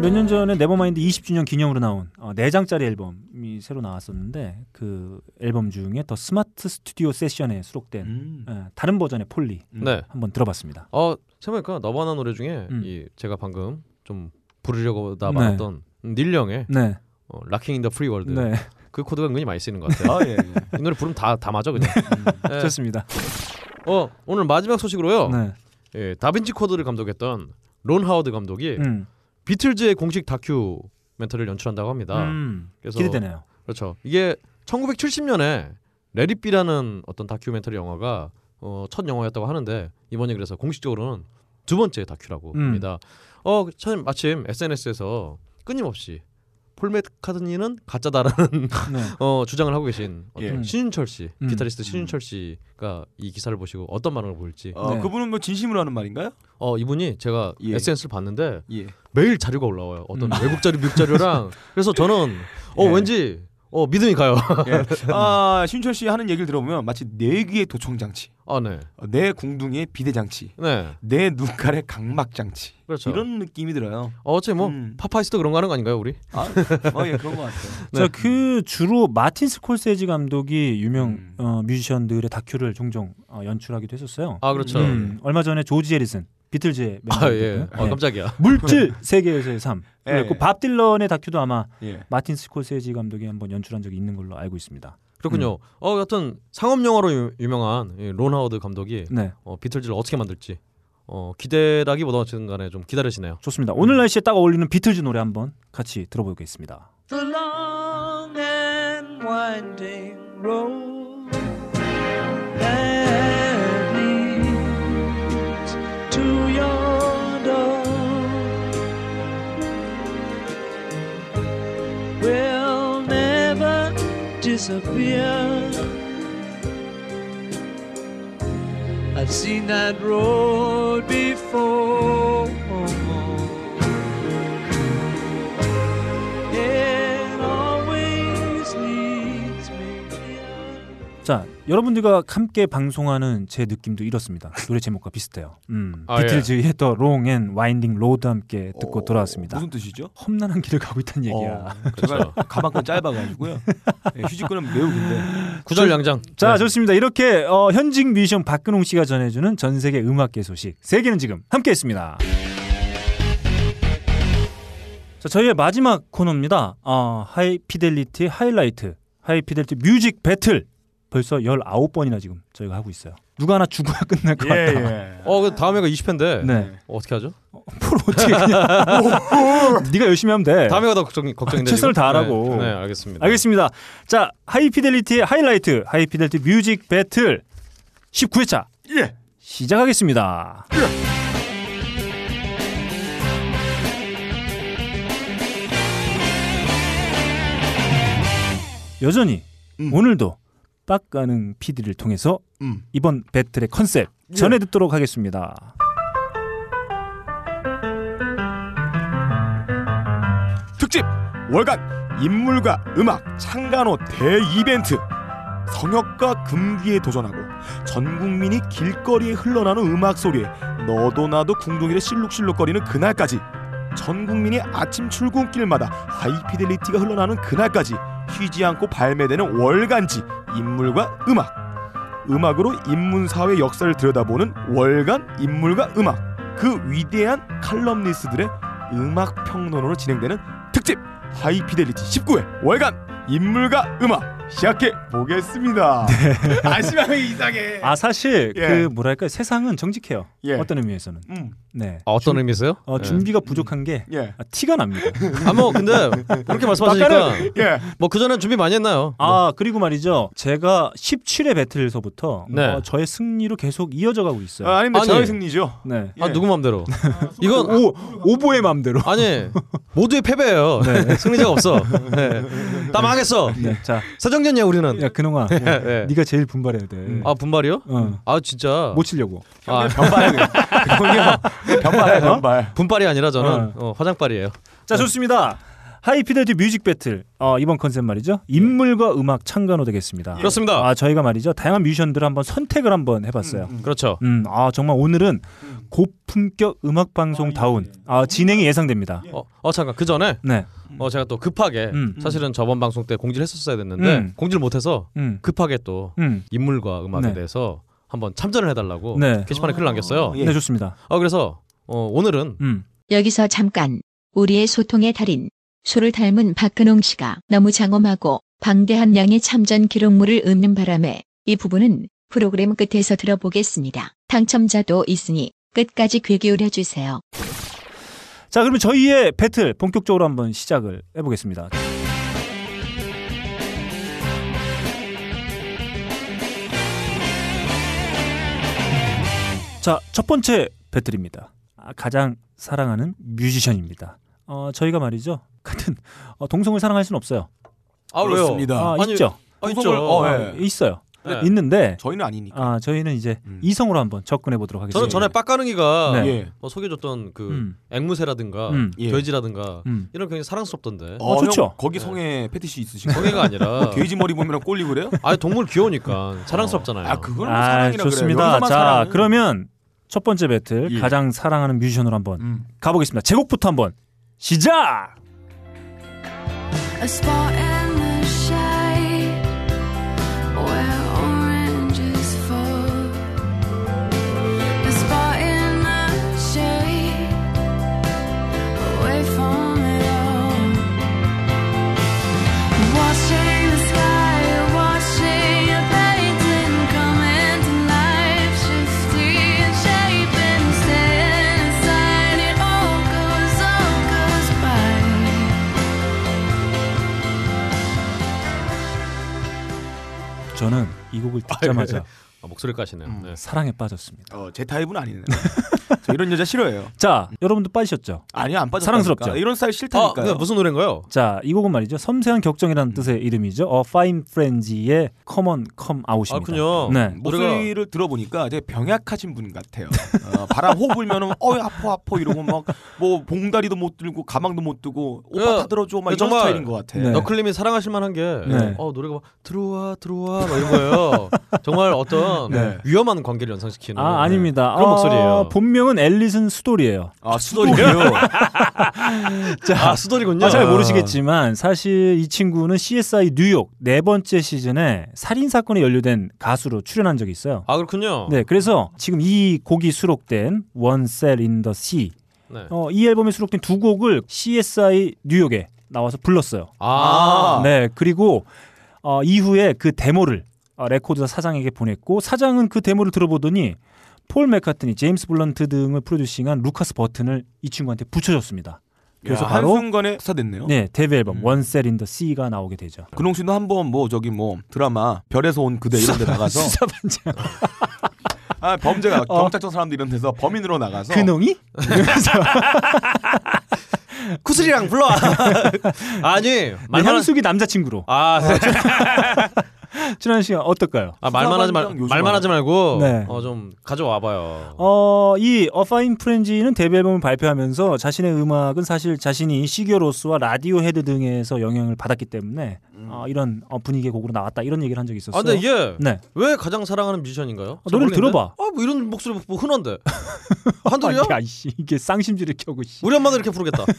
몇 년 전에 Nevermind 20주년 기념으로 나온 어, 4장짜리 앨범이 새로 나왔었는데 그 앨범 중에 The Smart Studio Session에 수록된 음. 예, 다른 버전의 Polly 네. 한번 들어봤습니다. 어 생각해보니까 너바나 노래 중에 음. 이 제가 방금 좀 부르려고 다 네. 말했던 닐 영의 네, 어, Rockin' in the Free World 네, 그 코드가 은근히 많이 쓰이는 것 같아요. 아, 예. 예. 이 노래 부르면 다, 다 맞아 그냥. 네. 좋습니다. 어 오늘 마지막 소식으로요. 네, 예, 다빈치 코드를 감독했던 론 하워드 감독이 음, 비틀즈의 공식 다큐멘터리를 연출한다고 합니다. 음, 그래서 기대되네요. 그렇죠. 이게 1970년에 Let It Be라는 어떤 다큐멘터리 영화가 어, 첫 영화였다고 하는데 이번에 그래서 공식적으로는 두 번째 다큐라고 음. 합니다. 어, 참 마침 SNS에서 끊임없이 폴 맥카트니는 가짜다라는 네, 어, 주장을 하고 계신 어떤 예. 신윤철 씨, 음. 기타리스트 신윤철 씨가 이 기사를 보시고 어떤 반응을 보일지. 어, 네. 그분은 뭐 진심으로 하는 말인가요? 어, 이분이 제가 예. SNS를 봤는데 예. 매일 자료가 올라와요. 어떤 음. 외국 자료, 미국 자료랑 그래서 저는 어 예. 왠지 어 믿음이 가요. 예. 아, 신윤철 씨 하는 얘기를 들어보면 마치 내 귀에 도청 장치, 아 네, 어, 내 궁둥이의 비데 장치, 네, 내 눈깔의 각막 장치. 그렇죠. 이런 느낌이 들어요. 어, 어째 뭐 음. 파파이스도 그런 거 하는 거 아닌가요, 우리? 아, 어, 예, 그런 것 같아요. 자, 그 주로 마틴 스콜세지 감독이 유명 음. 어, 뮤지션들의 다큐를 종종 어, 연출하기도 했었어요. 아 그렇죠. 음, 얼마 전에 조지 해리슨, 비틀즈의 아. 예. 아 네. 깜짝이야. 물질 세계에서의 삶. 예, 그리고 예. 밥 딜런의 다큐도 아마 예. 마틴 스콜세지 감독이 한번 연출한 적이 있는 걸로 알고 있습니다. 그렇군요. 어, 여튼 상업 영화로 유, 유명한 이론 하워드 감독이 네, 어, 비틀즈를 어떻게 만들지 어, 기대라기보다 어쨌든 간에 좀 기다리시네요. 좋습니다. 오늘 날씨에 딱 어울리는 비틀즈 노래 한번 같이 들어보겠습니다. the long and winding road disappear. I've seen that road before. 여러분들과 함께 방송하는 제 느낌도 이렇습니다. 노래 제목과 비슷해요. 음, 아, 예. 비틀즈의 The Long and Winding Road 함께 듣고 어, 돌아왔습니다. 무슨 뜻이죠? 험난한 길을 가고 있다는 얘기야. 어, 제가 가방끈 짧아가지고요. 예, 휴지끈은 매우 긴데. 구절양장. 자, 네. 좋습니다. 이렇게 어, 현직 뮤지션 박근홍 씨가 전해주는 전 세계 음악계 소식 세계는 지금 함께했습니다. 자, 저희의 마지막 코너입니다. 어, High Fidelity 하이라이트, High Fidelity music battle. 벌써 19번이나 지금 저희가 하고 있어요. 누가 하나 죽어야 끝날 것 같다. 예. 어, 그 다음에가 20회인데 네. 어, 어떻게 하죠? 프로 어떻게 그냥 네가 열심히 하면 돼. 다음에가 더 걱정 걱정인데. 최선을? 다하라고. 네, 네, 알겠습니다. 알겠습니다. 자, 하이피델리티의 하이라이트, 하이피델리티 뮤직 배틀 19회차 예. 시작하겠습니다. 여전히 오늘도 빡가능 PD를 통해서 음. 이번 배틀의 컨셉 전해 듣도록 하겠습니다. 특집 월간 인물과 음악 창간호 대이벤트 성역과 금기에 도전하고 전 국민이 길거리에 흘러나오는 음악 소리에 너도 나도 궁둥이를 실룩실룩거리는 그날까지 전 국민이 아침 출근길마다 하이피델리티가 흘러나오는 그날까지 쉬지 않고 발매되는 월간지 인물과 음악. 음악으로 인문사회 역사를 들여다보는 월간 인물과 음악. 그 위대한 칼럼니스트들의 음악 평론으로 진행되는 특집 하이피델리티 19회 월간 인물과 음악 시작해 보겠습니다. 아시면 이상해. 아 사실 예. 그 뭐랄까 세상은 정직해요. 예. 어떤 의미에서는. 음. 네. 아, 어떤 준- 의미세요? 어, 예. 준비가 부족한 게 예. 아, 티가 납니다. 아뭐 근데 그렇게 말씀하시니까 예. 뭐 그전엔 준비 많이 했나요? 아 그리고 말이죠. 제가 17회 배틀에서부터 네. 어, 저의 승리로 계속 이어져 가고 있어요. 아, 아닙니다. 아니. 저의 승리죠. 네. 아 누구 맘대로 이건 오 오보의 맘대로. 아니 모두의 패배예요. 승리자가 없어. 네. 다 망했어. 네. 자, 세정 년이야 우리는. 야 근홍아, 예. 네가 제일 분발해야 돼. 아 분발이요? 어. 아 진짜. 못 치려고. 아, 변발. 형님 변발해 변발. 분발이 아니라 저는 어. 어, 화장발이에요. 자 좋습니다. 하이피델티 뮤직 배틀 어, 이번 컨셉 말이죠. 인물과 음악 창간호 되겠습니다. 그렇습니다. 아 저희가 말이죠. 다양한 뮤지션들을 한번 선택을 한번 해봤어요. 그렇죠. 음, 아 정말 오늘은 고품격 음악 방송 다운 아, 진행이 예상됩니다. 어, 어 잠깐 그 전에 네, 어 제가 또 급하게 음. 사실은 저번 방송 때 공지를 했었어야 됐는데 음. 공지를 못해서 음, 급하게 또 음, 인물과 음악에 네. 대해서 한번 참전을 해달라고 네. 게시판에 글을 남겼어요. 예. 네 좋습니다. 어 그래서 어, 오늘은 음, 여기서 잠깐 우리의 소통의 달인 소를 닮은 박근홍 씨가 너무 장엄하고 방대한 양의 참전 기록물을 읊는 바람에 이 부분은 프로그램 끝에서 들어보겠습니다. 당첨자도 있으니 끝까지 귀 기울여 주세요. 자 그러면 저희의 배틀 본격적으로 한번 시작을 해보겠습니다. 자 첫 번째 배틀입니다. 아, 가장 사랑하는 뮤지션입니다. 어, 저희가 말이죠 같은 어, 동성을 사랑할 수는 없어요. 아 그렇습니다. 아, 아니, 있죠. 아, 있죠. 동성을- 어, 아, 예. 있어요. 네. 있는데 저희는 아니니까. 아 저희는 이제 음. 이성으로 한번 접근해 보도록 하겠습니다. 저는 전에 빡가능이가 네. 예. 어, 소개해줬던 그 음. 앵무새라든가 음. 예. 돼지라든가 음. 이런 굉장히 사랑스럽던데 어, 좋죠. 형, 거기 성에 패티시 있으신가요? 성애가 아니라 돼지 머리 보면 꼴리 그래요? 아 동물 귀여우니까 자랑스럽잖아요. 아 그건 뭐 아, 사랑이라 좋습니다. 자, 사랑은. 그러면 첫 번째 배틀 예. 가장 사랑하는 뮤지션으로 한번 음. 가보겠습니다. 제곡부터 한번 시작. A spot 저는 이 곡을 듣자마자 아, 목소리 까시네요. 음. 네. 사랑에 빠졌습니다. 어, 제 타입은 아니네. 저 이런 여자 싫어해요. 자, 여러분도 빠지셨죠? 아니요 안 빠졌다. 사랑스럽죠? 이런 스타일 아, 싫다니까요. 근데 무슨 노래인가요? 자, 이 곡은 말이죠. 섬세한 격정이라는 뜻의 이름이죠. 어, Fine Friends의 Come On Come Out입니다. 아, 그렇군요. 네. 목소리를 들어보니까 되게 병약하신 분 같아요. 어, 바람 호흡 불면은 어이 아파 아파 이러고 막 뭐 봉다리도 못 들고 가방도 못 들고 오빠 야, 다 들어줘 막 야, 이런 스타일인 것 같아. 네. 너클림이 사랑하실 만한 게 네. 어, 노래가 막 들어와 들어와 막 이런 거예요. 정말 어떤 네. 위험한 관계를 연상시키는 아, 아닙니다. 그런 어, 목소리예요. 본명은 앨리슨 수돌이에요. 아 수돌이요. 자, 아, 수돌이군요. 아, 잘 모르시겠지만 사실 이 친구는 CSI 뉴욕 네 번째 시즌에 살인 사건에 연루된 가수로 출연한 적이 있어요. 아 그렇군요. 네, 그래서 지금 이 곡이 수록된 One Cell in the Sea 네. 어, 이 앨범에 수록된 두 곡을 CSI 뉴욕에 나와서 불렀어요. 아, 네, 그리고 어, 이후에 그 데모를 어, 레코드사 사장에게 보냈고 사장은 그 데모를 들어보더니 폴 맥카트니, 제임스 블런트 등을 프로듀싱한 루카스 버튼을 이 친구한테 붙여줬습니다. 그래서 야, 바로 한순간에 스타 됐네요. 네 데뷔 앨범 음. In the Sea가 나오게 되죠. 근홍 씨도 한번 뭐 저기 뭐 드라마 별에서 온 그대 이런 데 나가서 수사 반장. 아 범죄가 어. 경찰청 사람들 이런 데서 범인으로 나가서 근홍이? 쿠슬이랑 불러와. 아니 네, 말만 향수기 남자친구로 아, 출연 시간 어떨까요? 아 말만 하지 말 말만 하지 말고 네. 어좀 가져와 봐요. 어, 이 어파인 프렌지는 데뷔 앨범을 발표하면서 자신의 음악은 사실 자신이 시기어로스와 라디오 헤드 등에서 영향을 받았기 때문에 어, 이런 어, 분위기의 곡으로 나왔다 이런 얘기를 한 적이 있었어요. 아 근데 이게 네. 왜 가장 사랑하는 뮤지션인가요? 어, 노래를 잘 모르겠는데? 들어봐. 아, 뭐 이런 목소리 뭐 흔한데. 한둘이야? 야, 이씨, 이게 쌍심지를 켜고 씨. 우리 엄마도 이렇게 부르겠다.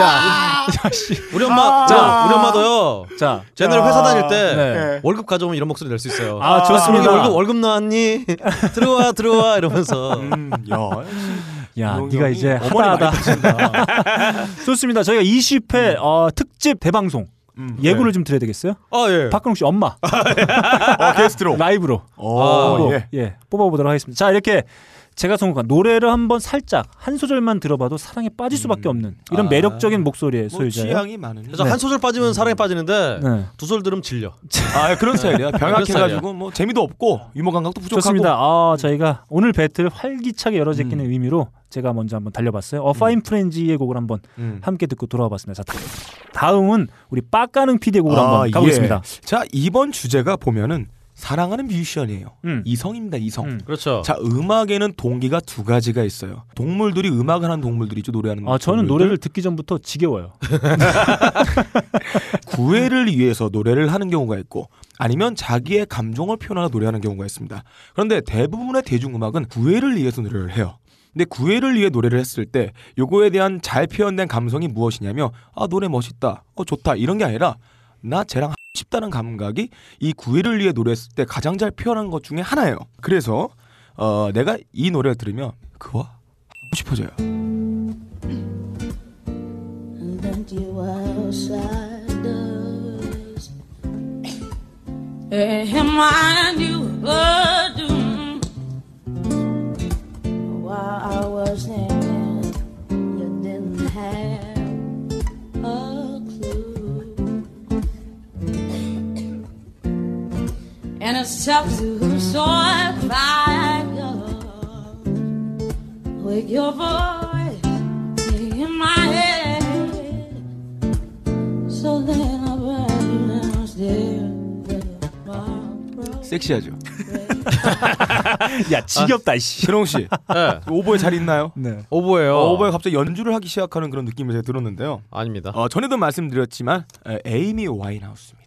야, 야, 씨. 우리 엄마, 자, 우리 엄마도요. 자, 쟤네들 회사 다닐 때 네. 월급 가져오면 이런 목소리 낼 수 있어요. 아, 좋습니다. 월급 월급 나왔니? 들어와 들어와 이러면서. 음, 야, 야, 네가 이제 하다 하다. 좋습니다. 저희가 20회 어, 특집 대방송 음, 예고를 좀 드려야 되겠어요? 아 예. 박근홍 씨 엄마 어, 게스트로. 라이브로 오, 뽑아- 예. 예, 뽑아보도록 하겠습니다. 자, 이렇게 제가 선곡한 노래를 한번 살짝 한 소절만 들어봐도 사랑에 빠질 수밖에 없는 이런 아. 매력적인 목소리의 뭐 소유자예요. 취향이 많은. 그래서 네. 한 소절 빠지면 사랑에 빠지는데 네. 두 소절 들으면 질려. 아 그런 스타일이야. 병약해가지고 뭐 재미도 없고 유머 감각도 부족하고. 좋습니다. 아, 저희가 오늘 배틀 활기차게 열어제끼는 의미로 제가 먼저 한번 달려봤어요. 어 파인 프렌지의 곡을 한번 음. 함께 듣고 돌아와봤습니다. 자, 다- 다음은 우리 빠까능 PD의 곡을 아, 한번 가보겠습니다. 예. 자 이번 주제가 보면은 사랑하는 뮤지션이에요. 음. 이성입니다. 이성. 음. 그렇죠. 자 음악에는 동기가 두 가지가 있어요. 동물들이 음악을 하는 동물들이죠. 노래하는. 아, 저는 동물들. 노래를 듣기 전부터 지겨워요. 구애를 위해서 노래를 하는 경우가 있고 아니면 자기의 감정을 표현하는 노래하는 경우가 있습니다. 그런데 대부분의 대중음악은 구애를 위해서 노래를 해요. 근데 구애를 위해 노래를 했을 때 요거에 대한 잘 표현된 감성이 무엇이냐면 아 노래 멋있다, 어 좋다 이런 게 아니라 나 쟤랑 하고 싶다는 감각이 이 구애를 위해 노래했을 때 가장 잘 표현한 것 중에 하나예요. 그래서 어 내가 이 노래를 들으면 그와 하고 싶어져요. And it's tough to survive with your voice in my head. So then I ran downstairs with a. 섹시하죠. 야, 지겹다, 이씨. 최롱 씨 네. 오보에 잘 있나요? 네. 오보예요. 어, 오보에 갑자기 연주를 하기 시작하는 그런 느낌을 제가 들었는데요. 아닙니다. 어, 전에도 말씀드렸지만 에, 에이미 와인하우스입니다.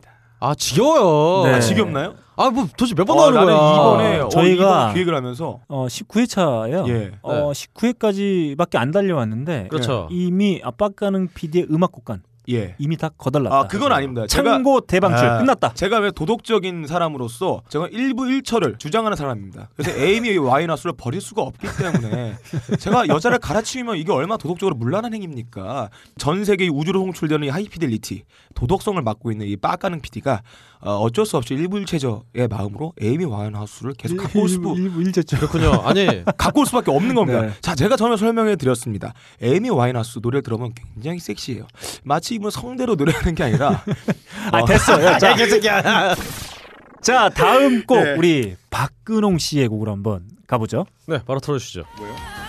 아 지겨워요. 네. 아, 지겹나요? 아 뭐 도대체 몇번 어, 나오는 나는 거야? 이번에 어, 저희가- 이번 기획을 하면서 어, 19회차예요. 예. 어, 19회까지밖에 안 달려왔는데 그렇죠. 이미 압박가능 PD의 음악 곡간 예. 이미 다 거덜났다. 아 그건 아닙니다. 제가 창고 대방출 아, 끝났다. 제가 왜 도덕적인 사람으로서 제가 일부 일처를 주장하는 사람입니다. 그래서 에이미 와인하우스를 버릴 수가 없기 때문에 제가 여자를 갈아치우면 이게 얼마나 도덕적으로 문란한 행위입니까? 전 세계 우주로 송출되는 이 하이피델리티 도덕성을 맡고 있는 이 빠까는 PD가 어, 어쩔 수 없이 일부 일체적의 마음으로 에이미 와인하우스를 계속 갖고 올 수, 일부 일제죠. 그렇군요. 아니 갖고 올 수밖에 없는 겁니다. 네. 자, 제가 전에 설명해 드렸습니다. 에이미 와인하우스 노래를 들어보면 굉장히 섹시해요. 마치 이분 성대로 노래하는 게 아니라 아 됐어 요. 자, 개새끼야. 자 다음 곡 네. 우리 박근홍 씨의 곡으로 한번 가보죠. 네, 바로 틀어주시죠. Just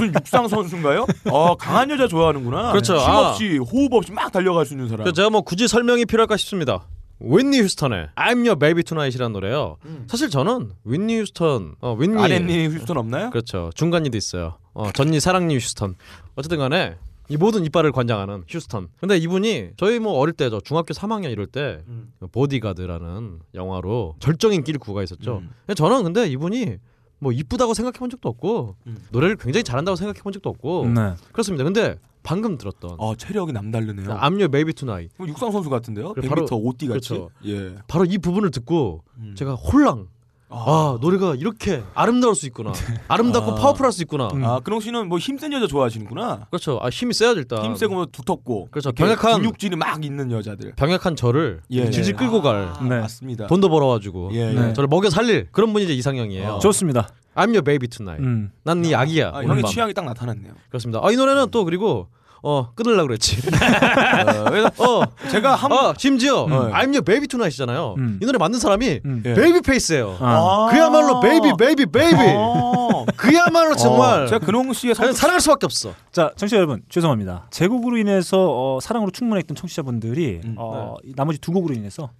무슨 육상 선수인가요? 어, 강한 여자 좋아하는구나. 그렇죠. 쉼 아. 없이 호흡 없이 막 달려갈 수 있는 사람. 그 제가 뭐 굳이 설명이 필요할까 싶습니다. 윈니 휴스턴의 I'm Your Baby Tonight이라는 노래요. 사실 저는 윈니 휴스턴, 어, 윈니 아랫니 휴스턴 없나요? 그렇죠. 중간니도 있어요. 어, 전니 사랑니 휴스턴. 어쨌든 간에 이 모든 이빨을 관장하는 휴스턴. 근데 이분이 저희 뭐 어릴 때 저 중학교 3학년 이럴 때 음. 보디가드라는 영화로 절정 인기를 구가 있었죠. 음. 저는 근데 이분이 뭐 이쁘다고 생각해 본 적도 없고 음. 노래를 굉장히 잘한다고 생각해 본 적도 없고 네. 그렇습니다. 근데 방금 들었던 어 체력이 남다르네요. I'm Your Baby Tonight 뭐 육상 선수 같은데요? 그래, 100m 바로- 5띠 같이. 그렇죠. 예. 바로 이 부분을 듣고 음. 제가 홀랑 아, 노래가 이렇게 아름다울 수 있구나 아름답고 아. 파워풀할 수 있구나 음. 아 근홍 씨는 뭐 힘센 여자 좋아하시는구나. 그렇죠 아 힘이 세야죠 일단 힘 세고 뭐 두텁고. 그렇죠. 병약한- 근육질이 막 있는 여자들. 병약한 저를 예. 질질 끌고 갈 아, 네. 맞습니다. 돈도 벌어가지고 예, 네. 예. 저를 먹여 살릴 그런 분이 이제 이상형이에요. 어. 좋습니다. I'm your baby tonight. 음. 난 네 아기야. 아, 형의 밤. 취향이 딱 나타났네요. 그렇습니다. 아, 이 노래는 또 그리고 어 끊으려고 그랬지. 어, 그래서 어 제가 한 아, 심지어 음. I'm your baby tonight이잖아요. 음. 이 노래 만든 사람이 음. 예. Babyface예요. 아. 그야말로 baby baby baby. 어. 그야말로 정말 어, 제가 근홍 씨의 성 사랑할 수밖에 없어. 자, 청취자 여러분 죄송합니다. 제 곡으로 인해서 어, 사랑으로 충만했던 청취자분들이 음, 어, 이 나머지 두 곡으로 인해서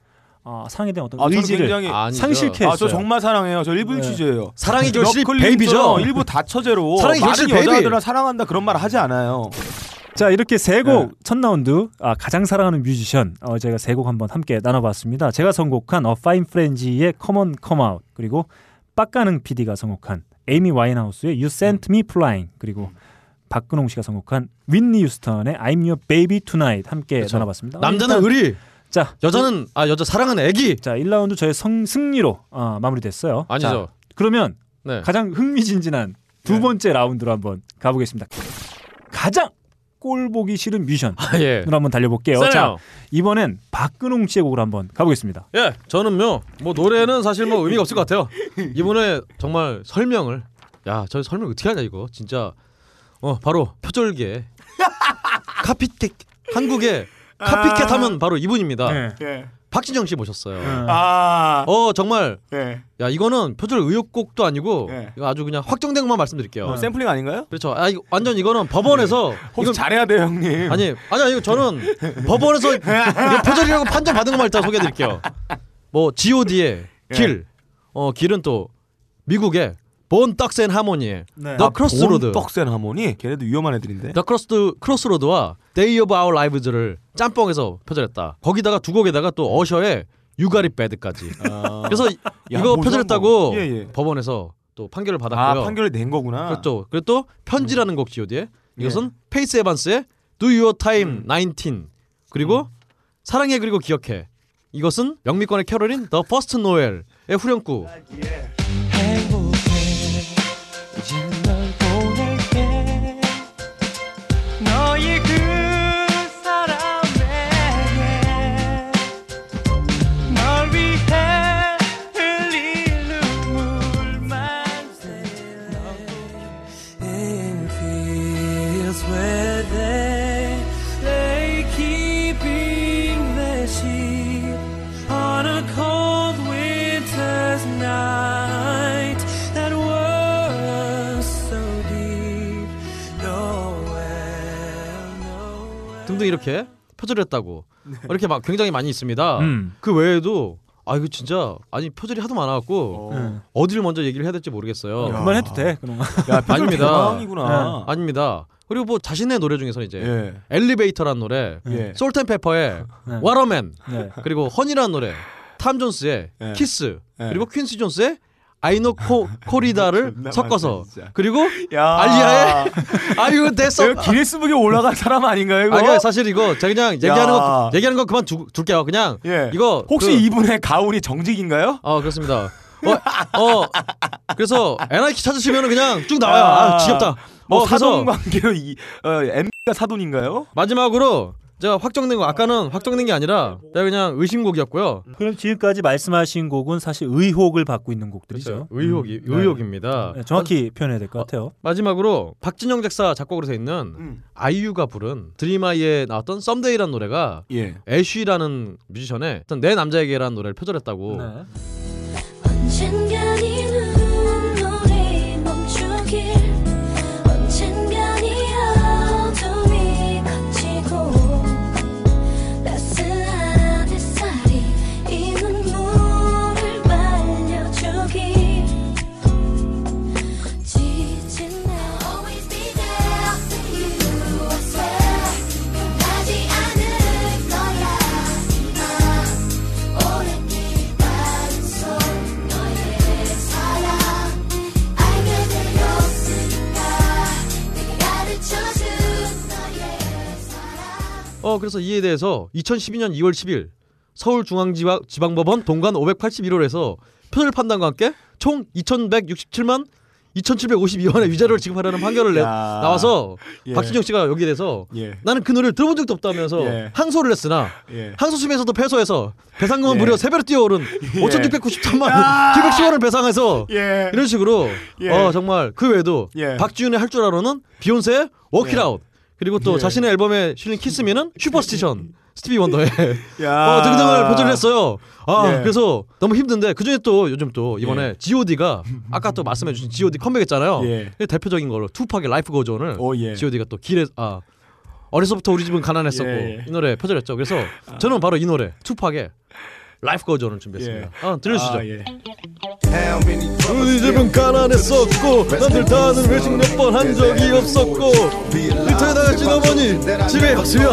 어, 사랑에 대한 어떤 아, 의지를. 상실케 아, 했어요. 저 정말 사랑해요. 저 일부 네. 취재예요. 사랑이 결실 baby죠. 일부 다처제로 사랑이 결실 baby. 여자들은 사랑한다 그런 말 하지 않아요. 자 이렇게 세곡 네. 첫 라운드 아, 가장 사랑하는 뮤지션 어, 제가 세 곡 한번 함께 나눠봤습니다. 제가 선곡한 A Fine Frenzy의 Come Out 그리고 빡가능 PD가 선곡한 에이미 와인하우스의 You Sent Me Flying 그리고 박근홍 씨가 선곡한 휘트니 휴스턴의 I'm Your Baby Tonight 함께 그렇죠. 나눠봤습니다. 어, 남자는 일단- 의리, 자 여자는 아 여자 사랑은 애기. 자 1라운드 저의 성, 승리로 어, 마무리됐어요. 아니죠. 자, 그러면 네. 가장 흥미진진한 두 네. 번째 라운드로 한번 가보겠습니다. 가장 꼴 보기 싫은 뮤지션으로 아, 예. 한번 달려볼게요. 자. 이번엔 박근홍 씨의 곡으로 한번 가보겠습니다. 예, 저는요. 뭐 노래는 사실 뭐 의미가 없을 것 같아요. 이번에 정말 설명을 야, 저 설명 어떻게 하냐 이거. 진짜 어, 바로 표절계. 카피캣 한국의 카피캣 하면 바로 이분입니다. 네. 예. 박진영 씨 모셨어요. 아. 어, 정말 예. 야, 이거는 표절 의혹곡도 아니고 예. 이거 아주 그냥 확정된 것만 말씀드릴게요. 어, 샘플링 아닌가요? 그렇죠. 아, 이거 완전 이거는 법원에서 혹시 이건 잘해야 돼요, 형님. 아니 아니야 이거 저는 법원에서 이거 표절이라고 판정 받은 것만 일단 소개해드릴게요. 뭐 G.O.D의 예. 길, 어 길은 또 미국의 Bone Thugs-N-Harmony의 네. Tha Crossroads, Thugs-N-Harmony 걔네도 위험한 애들인데. Tha Cross Crossroads와 Day of Our Lives를 짬뽕에서 표절했다. 거기다가 두 곡에다가 또 어셔의 U Got It Bad까지. 아. 그래서 이- 야, 이거 뭐 표절했다고. 예, 예. 법원에서 또 판결을 아, 받았고요. 판결을 낸 거구나. 그렇죠. 그리고 또 편지라는 곡 G.O.D의 이것은 페이스 에반스의 Do Your Time 19 그리고 사랑해 그리고 기억해 이것은 영미권의 캐롤인 The First Noel의 후렴구 행복해 이 등등 이렇게 표절했다고 이렇게 막 굉장히 많이 있습니다. 음. 그 외에도 아 이거 진짜 아니 표절이 하도 많아갖고 네. 어디를 먼저 얘기를 해야 될지 모르겠어요. 그만 해도 돼. 그런 거. 야, 아닙니다. 대박이구나. 아닙니다. 그리고 뭐 자신의 노래 중에서는 이제 예. 엘리베이터라는 노래, 예. Salt-N-Pepa의 네. Whatta Man 네. 그리고 Honey라는 노래, 탐 존스의 예. 키스, 예. 그리고 퀸시 존스의 Ai No Co Corrida를 섞어서 많다. 그리고 야. 알리아의 아유 됐어. 이거 기네스북에 올라간 사람 아닌가요, 이거? 아, 이거 사실 이거 제가 그냥 얘기하는 야. 거 얘기하는 거 그만 두, 둘게요. 그냥 예. 이거 혹시 그- 이분의 가훈이 정직인가요? 어 그렇습니다. 어, 어 그래서 NIK 찾으시면 그냥 쭉 나와요. 아, 지겹다. 뭐 어, 사돈 관계로 이 어, M가 사돈인가요? 마지막으로 제가 확정된 거 아까는 확정된 게 아니라 제가 그냥 의심곡이었고요. 그럼 지금까지 말씀하신 곡은 사실 의혹을 받고 있는 곡들이죠. 의혹이 음. 네. 의혹입니다. 네, 정확히 표현해야 될 것 같아요. 마지막으로 박진영 작사 작곡으로 돼 있는 음. 아이유가 부른 드림아이에 나왔던 썸데이라는 노래가 예. 애쉬라는 뮤지션의 어떤 내 남자에게라는 노래를 표절했다고. 네. 어 그래서 이에 대해서 2012년 2월 10일 서울중앙지방법원 동관 581호에서 표절 판단과 함께 총 2,167만 2,752원의 위자료를 지급하라는 판결을 내, 야. 나와서 예. 박진영 씨가 여기에 대해서 예. 나는 그 노래를 들어본 적도 없다면서 예. 항소를 했으나 예. 항소심에서도 패소해서 배상금은 예. 무려 세 배로 뛰어오른 5,693만 710원을 배상해서 예. 이런 식으로 예. 어 정말 그 외에도 예. 박지윤의 할 줄 알아는 비욘세의 워키라웃 그리고 또 예. 자신의 앨범에 실린 Kiss Me는 Superstition 스티비 원더의 야. 어, 등등을 표절했어요. 아 예. 그래서 너무 힘든데 그 중에 또 요즘 또 이번에 예. G.O.D가 아까 또 말씀해주신 G.O.D 컴백했잖아요. 예. 그 대표적인 걸로 투팍의 Life Goes On을 오, 예. G.O.D가 또 길에 아 어려서부터 우리 집은 가난했었고 예, 예. 이 노래 표절했죠. 그래서 저는 바로 이 노래 투팍의 Life Goes On을 준비했습니다. 아, 들려주시죠. 아, 예. 우리 집은 가난했었고 남들 다 하는 외식 몇 번 한 적이 없었고 일터에 나갈 시어머니 집에 없으면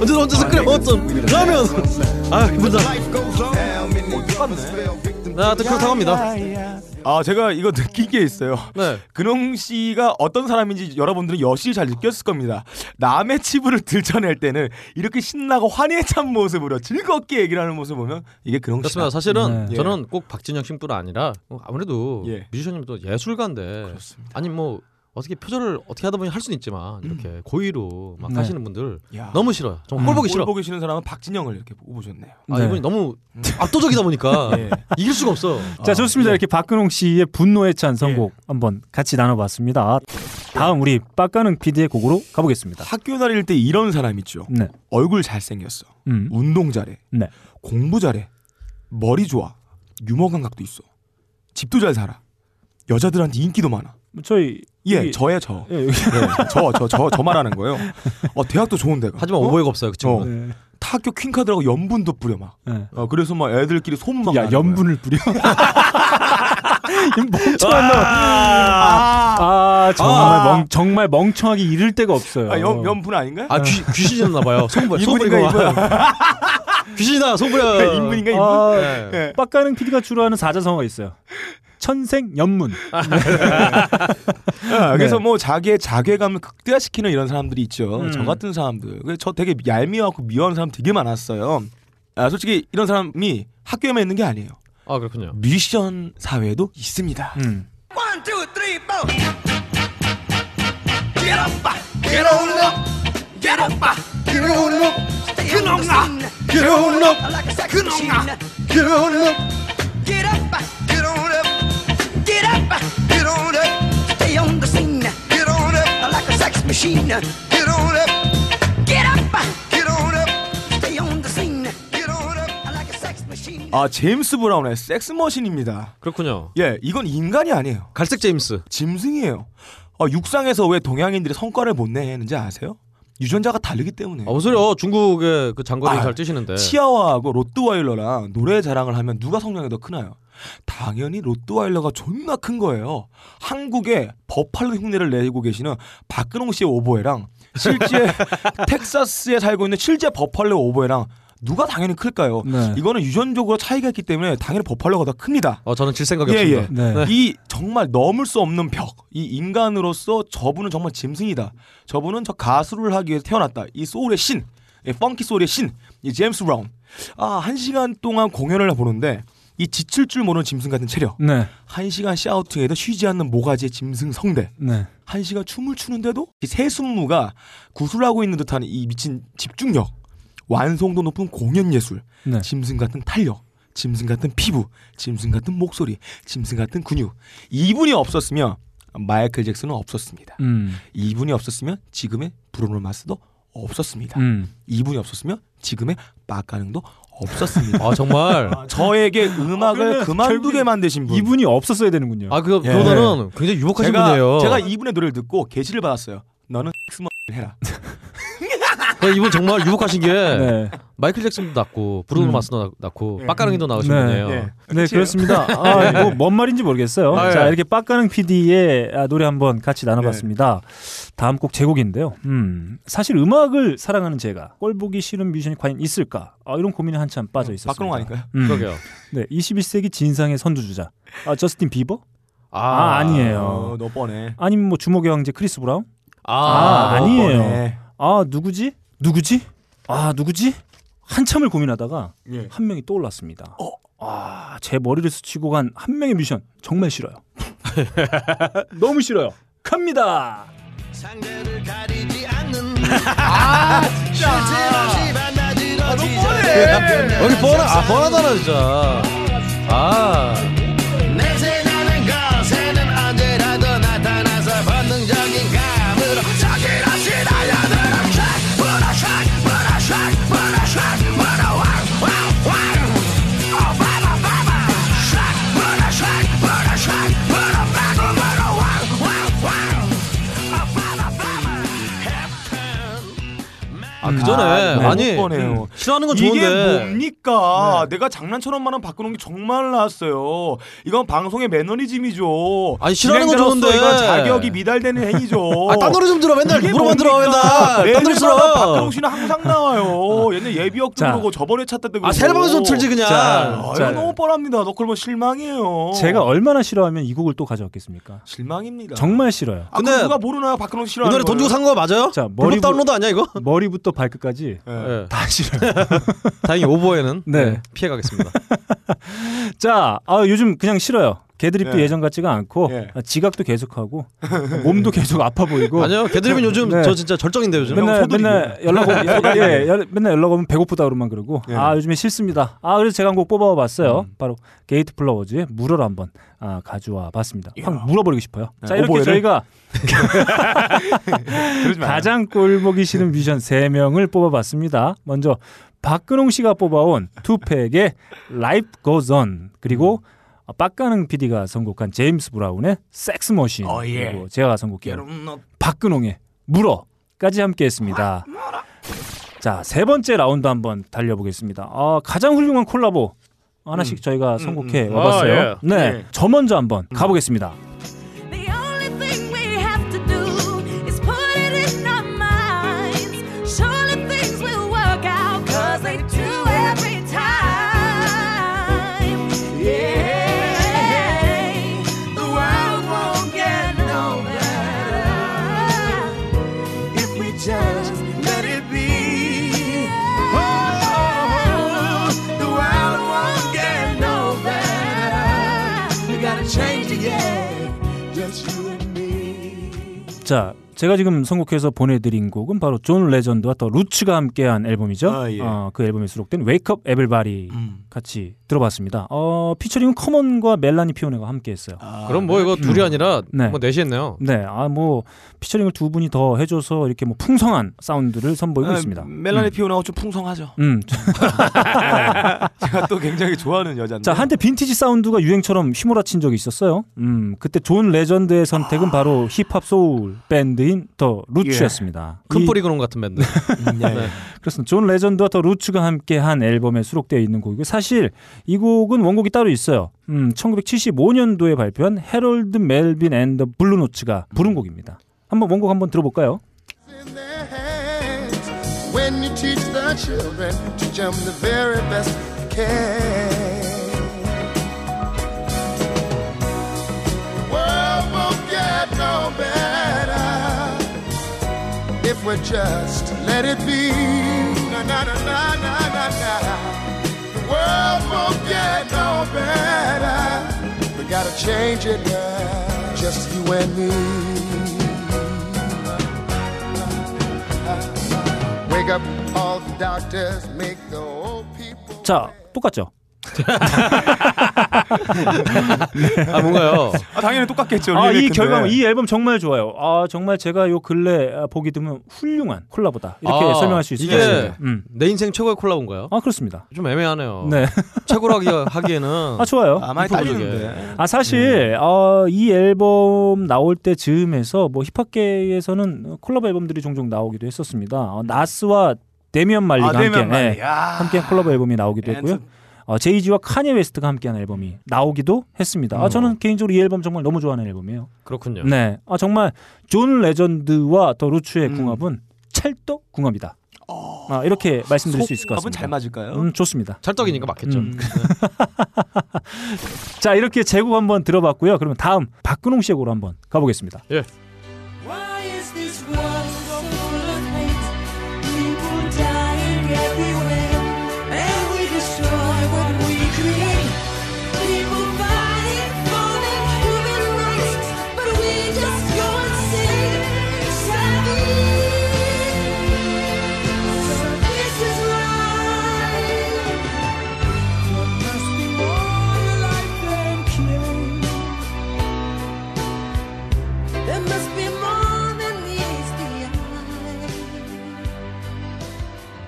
언제나 혼자서 끓여 먹었던 라면 아 힘들다 나 하여튼 그렇다고 합니다 아 제가 이거 느낀 게 있어요. 네 근홍 씨가 어떤 사람인지 여러분들은 여실히 잘 느꼈을 겁니다. 남의 치부를 들춰낼 때는 이렇게 신나고 환희찬 모습으로 즐겁게 얘기를 하는 모습 보면 이게 근홍 씨다. 그렇습니다 사실은 네. 저는 꼭 박진영 씨뿐 아니라 뭐 아무래도 예. 뮤지션님도 예술가인데 그렇습니다. 아니 뭐 어떻게 표절을 어떻게 하다 보니 할 수는 있지만 이렇게 고의로 막 네. 하시는 분들 야. 너무 싫어요 정말 꼴 보기 싫어 꼴 보기 싫은 사람은 박진영을 이렇게 뽑으셨네요. 아 네. 이분이 너무 압도적이다 보니까 예. 이길 수가 없어 자 좋습니다. 예. 이렇게 박근홍 씨의 분노에 찬 선곡 한번 같이 나눠봤습니다. 다음 우리 빡가능 PD의 곡으로 가보겠습니다. 학교 다닐 때 이런 사람 있죠. 네. 얼굴 잘생겼어. 음. 운동 잘해. 네. 공부 잘해. 머리 좋아. 유머 감각도 있어. 집도 잘 살아. 여자들한테 인기도 많아. 저희 예, 여기- 저예요, 저. 예, 네, 저, 저, 저, 저 말하는 거예요. 어, 대학도 좋은 데가. 하지만 어? 오보가 없어요 그 친구 어. 네. 타 학교 퀸카드라고 연분도 뿌려 막. 네. 어, 그래서 막 애들끼리 소문 막. 야 나는 거야. 연분을 뿌려. 이 멍청한 놈. 아, 아, 정말 아. 멍 정말 멍청하게 이를 데가 없어요. 아, 연, 연분 아닌가요? 아 귀, 귀신이었나 봐요. 송부 이분인가, 송부리고 귀신이다 송부려. 인분인가 인분? 아, 네. 예. 빡가능 PD가 주로 하는 사자성어가 있어요. 천생 연문. 아, 그래서 네. 뭐 자기의 자괴감을 극대화시키는 이런 사람들이 있죠. 음. 저 같은 사람들. 그래서 저 되게 얄미워하고 미워하는 사람 되게 많았어요. 아, 솔직히 이런 사람이 학교에만 있는 게 아니에요. 아 그렇군요. 뮤지션 사회에도 있습니다. 음. One, two, three, four. Get up, get on up, get up, get on up, get on up, get on up. Get on up, get up, get on up, get up, get on up, stay on the scene. Get on up, like a sex machine. Get on up, get up, get on up, stay on the scene. Get on up, like a sex machine. 아 제임스 브라운의 섹스 머신입니다. 그렇군요. 예, 이건 인간이 아니에요. 갈색 제임스. 짐승이에요. 어, 육상에서 왜 동양인들이 성과를 못 내는지 아세요? 유전자가 다르기 때문에. 아, 무슨 소리야? 중국의 그 장거리 아, 잘 뛰시는데. 치아와하고 로트와일러랑 노래 자랑을 하면 누가 성량이 더 크나요? 당연히 로트와일러가 존나 큰 거예요. 한국에 버팔로 흉내를 내고 계시는 박근홍 씨의 오보에랑 실제 텍사스에 살고 있는 실제 버팔로 오보에랑 누가 당연히 클까요? 네. 이거는 유전적으로 차이가 있기 때문에 당연히 버팔로가 더 큽니다. 어 저는 질 생각이 예, 없습니다. 네. 예. 이 정말 넘을 수 없는 벽. 이 인간으로서 저분은 정말 짐승이다. 저분은 저 가수를 하기 위해서 태어났다. 이 소울의 신, 이 funky 소울의 신, 이 제임스 브라운. 아, 한 시간 동안 공연을 보는데 이 지칠 줄 모르는 짐승 같은 체력. 네. 한 시간 shouting에도 쉬지 않는 모가지의 짐승 성대. 네. 한 시간 춤을 추는데도 이 세습무가 굿을 하고 있는 듯한 이 미친 집중력, 완성도 높은 공연 예술, 네. 짐승 같은 탄력, 짐승 같은 피부, 짐승 같은 목소리, 짐승 같은 근육. 이분이 없었으면 마이클 잭슨은 없었습니다. 음. 이분이 없었으면 지금의 브루노 마스도 없었습니다. 음. 이분이 없었으면 지금의 빡가능도 없었습니다. 아 정말. 저에게 음악을 그러면 그만두게 만드신 분. 이분이 없었어야 되는군요. 아 그, 예. 그거는 굉장히 유복하신 제가, 분이에요. 제가 이분의 노래를 듣고 게시를 받았어요. 너는 섹스머를 해라. 그 이분 정말 유복하신 게 네. 마이클 잭슨도 낳고 브루노 음. 마스도 낳- 낳고 예. 빡가능이도 낳으신 네. 분이에요. 예. 네, 끝이에요. 그렇습니다. 아, 뭐, 뭔 말인지 모르겠어요. 아, 자, 예. 이렇게 빡가능 PD의 아, 노래 한번 같이 나눠봤습니다. 다음 곡 제 곡인데요. 음, 사실 음악을 사랑하는 제가 꼴 보기 싫은 뮤지션이 과연 있을까? 아, 이런 고민에 한참 빠져 있었습니다. 박근홍 아닐까요? 음, 그러게요. 네, 21세기 진상의 선두주자. 아, 저스틴 비버? 아, 아, 아니에요. 어, 너 뻔해. 아니면 뭐 주먹의 황제 크리스 브라운? 아, 아, 아니에요. 뻔해. 아, 누구지? 누구지? 아 누구지? 한참을 고민하다가 예. 한 명이 떠올랐습니다. 아, 제 머리를 스치고 간 한 명의 뮤지션 정말 싫어요. 너무 싫어요. 갑니다. 상대를 가리지 않는 아 진짜 여기 뻔하 아 뻔하잖아 진짜. 아 그 전에 네, 아니 못 보네요. 음, 싫어하는 건 이게 좋은데 뭡니까? 내가 장난처럼만은 바꾸는 게 정말 나왔어요. 이건 방송의 매너리즘이죠. 아니, 싫어하는 건 진행자로서 좋은데. 이건 자격이 미달되는 행위죠. 아, 딴 노래 좀 들어 맨날 이게 물어만 들어 뭡니까? 맨날 딴 노래 매일마다 들어 박근홍 씨는 항상 나와요. 얘는 예비역도 자. 그러고 저번에 찾다 때고. 아 새로운 좀 틀지 그냥 자, 아, 자. 이거 너무 뻔합니다. 너 그러면 실망이에요. 제가 얼마나 싫어하면 이 곡을 또 가져왔겠습니까? 실망입니다. 정말 싫어요. 아, 근데 근데 누가 모르나요? 박근홍이 싫어하는 노래 돈 주고 산거 맞아요? 자, 머리 다운로드 아니야 이거? 머리부터 발끝까지 예. 다 싫어요. 다행히 오버에는 네. 네, 피해 가겠습니다. 자, 아, 요즘 그냥 싫어요. 개드립도 예. 예. 전 같지가 않고 예. 아, 지각도 계속하고 몸도 계속 아파 보이고 아니요, 개드립은 요즘 네. 저 진짜 절정인데 요즘. 맨날. 맨날 연락 오면 예, 연- 맨날 연락 오면 배고프다 그러만 그러고 예. 아 요즘에 싫습니다. 아 그래서 제가 한 곡 뽑아봤어요. 바로 게이트 플라워즈의 물어를 한번 아, 가져와 봤습니다. 확 물어버리고 싶어요. 자 네, 이렇게? 저희가. 가장 꼴보기 싫은 뮤지션 3명을 뽑아봤습니다. 먼저 박근홍 씨가 뽑아온 투팩의 Life Goes On 그리고 어, 빡가능 PD가 선곡한 제임스 브라운의 Sex Machine 어, 예. 그리고 제가 선곡한 박근홍의 물어까지 함께했습니다. 자 세 번째 라운드 한번 달려보겠습니다. 아, 가장 훌륭한 콜라보 하나씩 저희가 선곡해 음. 와봤어요. 아, 예. 네, 네. 저 먼저 한번 가보겠습니다. 자, 제가 지금 선곡해서 보내드린 곡은 바로 존 레전드와 또 루츠가 함께한 앨범이죠. 아, 예. 어, 그 앨범에 수록된 Wake Up Everybody 음. 같이 들어봤습니다. 어, 피처링은 커먼과 멜라니 피오나가 함께 했어요. 그럼 뭐 이거 둘이 아니라 네. 뭐 넷이 했네요. 네, 아 뭐 피처링을 두 분이 더 해줘서 이렇게 뭐 풍성한 사운드를 선보이고 아, 있습니다. 멜라니 피오나가 좀 풍성하죠. 음. 제가 또 굉장히 좋아하는 여자인데. 자, 한때 빈티지 사운드가 유행처럼 휘몰아친 적이 있었어요. 음, 그때 존 레전드의 선택은 바로 힙합 소울 밴드인 더 루츠였습니다. 큰 이- 뿌리 그놈 같은 밴드. 음, 예, 예. 그렇습니다. 존 레전드와 더 루츠가 함께한 앨범에 수록되어 있는 곡이고 사실 이 곡은 원곡이 따로 있어요. 음, 1975년도에 발표한 해럴드 멜빈 앤 더 블루노츠가 부른 곡입니다. 한번 원곡 한번 들어볼까요? When you teach the children, teach them the very best you can. World won't get no better if we just let it be. Na na na na na na. The world won't get no better. We gotta change it now, just you and me. Wake up all the doctors, make the old people. 자, 똑같죠? 아 뭔가요? 아, 당연히 똑같겠죠. 아, 이. 결과물, 이 앨범 정말 좋아요. 아, 정말 제가 요 근래 아, 보기 드문 훌륭한 콜라보다. 이렇게 아, 설명할 수 있을 것 이게 같습니다. 음. 내 인생 최고의 콜라보인가요? 아, 그렇습니다. 좀 애매하네요. 네. 하기, 하기에는 아, 좋아요. 아, 많이. 딸리는데. 아 사실 어, 이 앨범 나올 때 즈음에서 뭐 힙합계에서는 콜라보 앨범들이 종종 나오기도 했었습니다. 어, 나스와 데미안 말리가 아, 함께 데미안 말리. 예, 야. 함께 콜라보 앨범이 나오기도 했고요. 어, 제이지와 카니 웨스트가 함께한 앨범이 나오기도 했습니다. 아, 저는 개인적으로 이 앨범 정말 너무 좋아하는 앨범이에요. 그렇군요. 네, 아, 정말 존 레전드와 더 루츠의 음. 궁합은 찰떡 궁합이다. 아, 이렇게 말씀드릴 수 있을 것 같습니다. 잘 맞을까요? 음, 좋습니다. 찰떡이니까 맞겠죠. 음. 자, 이렇게 제 곡 한번 들어봤고요. 그러면 다음 박근홍 씨의 곡으로 한번 가보겠습니다. Why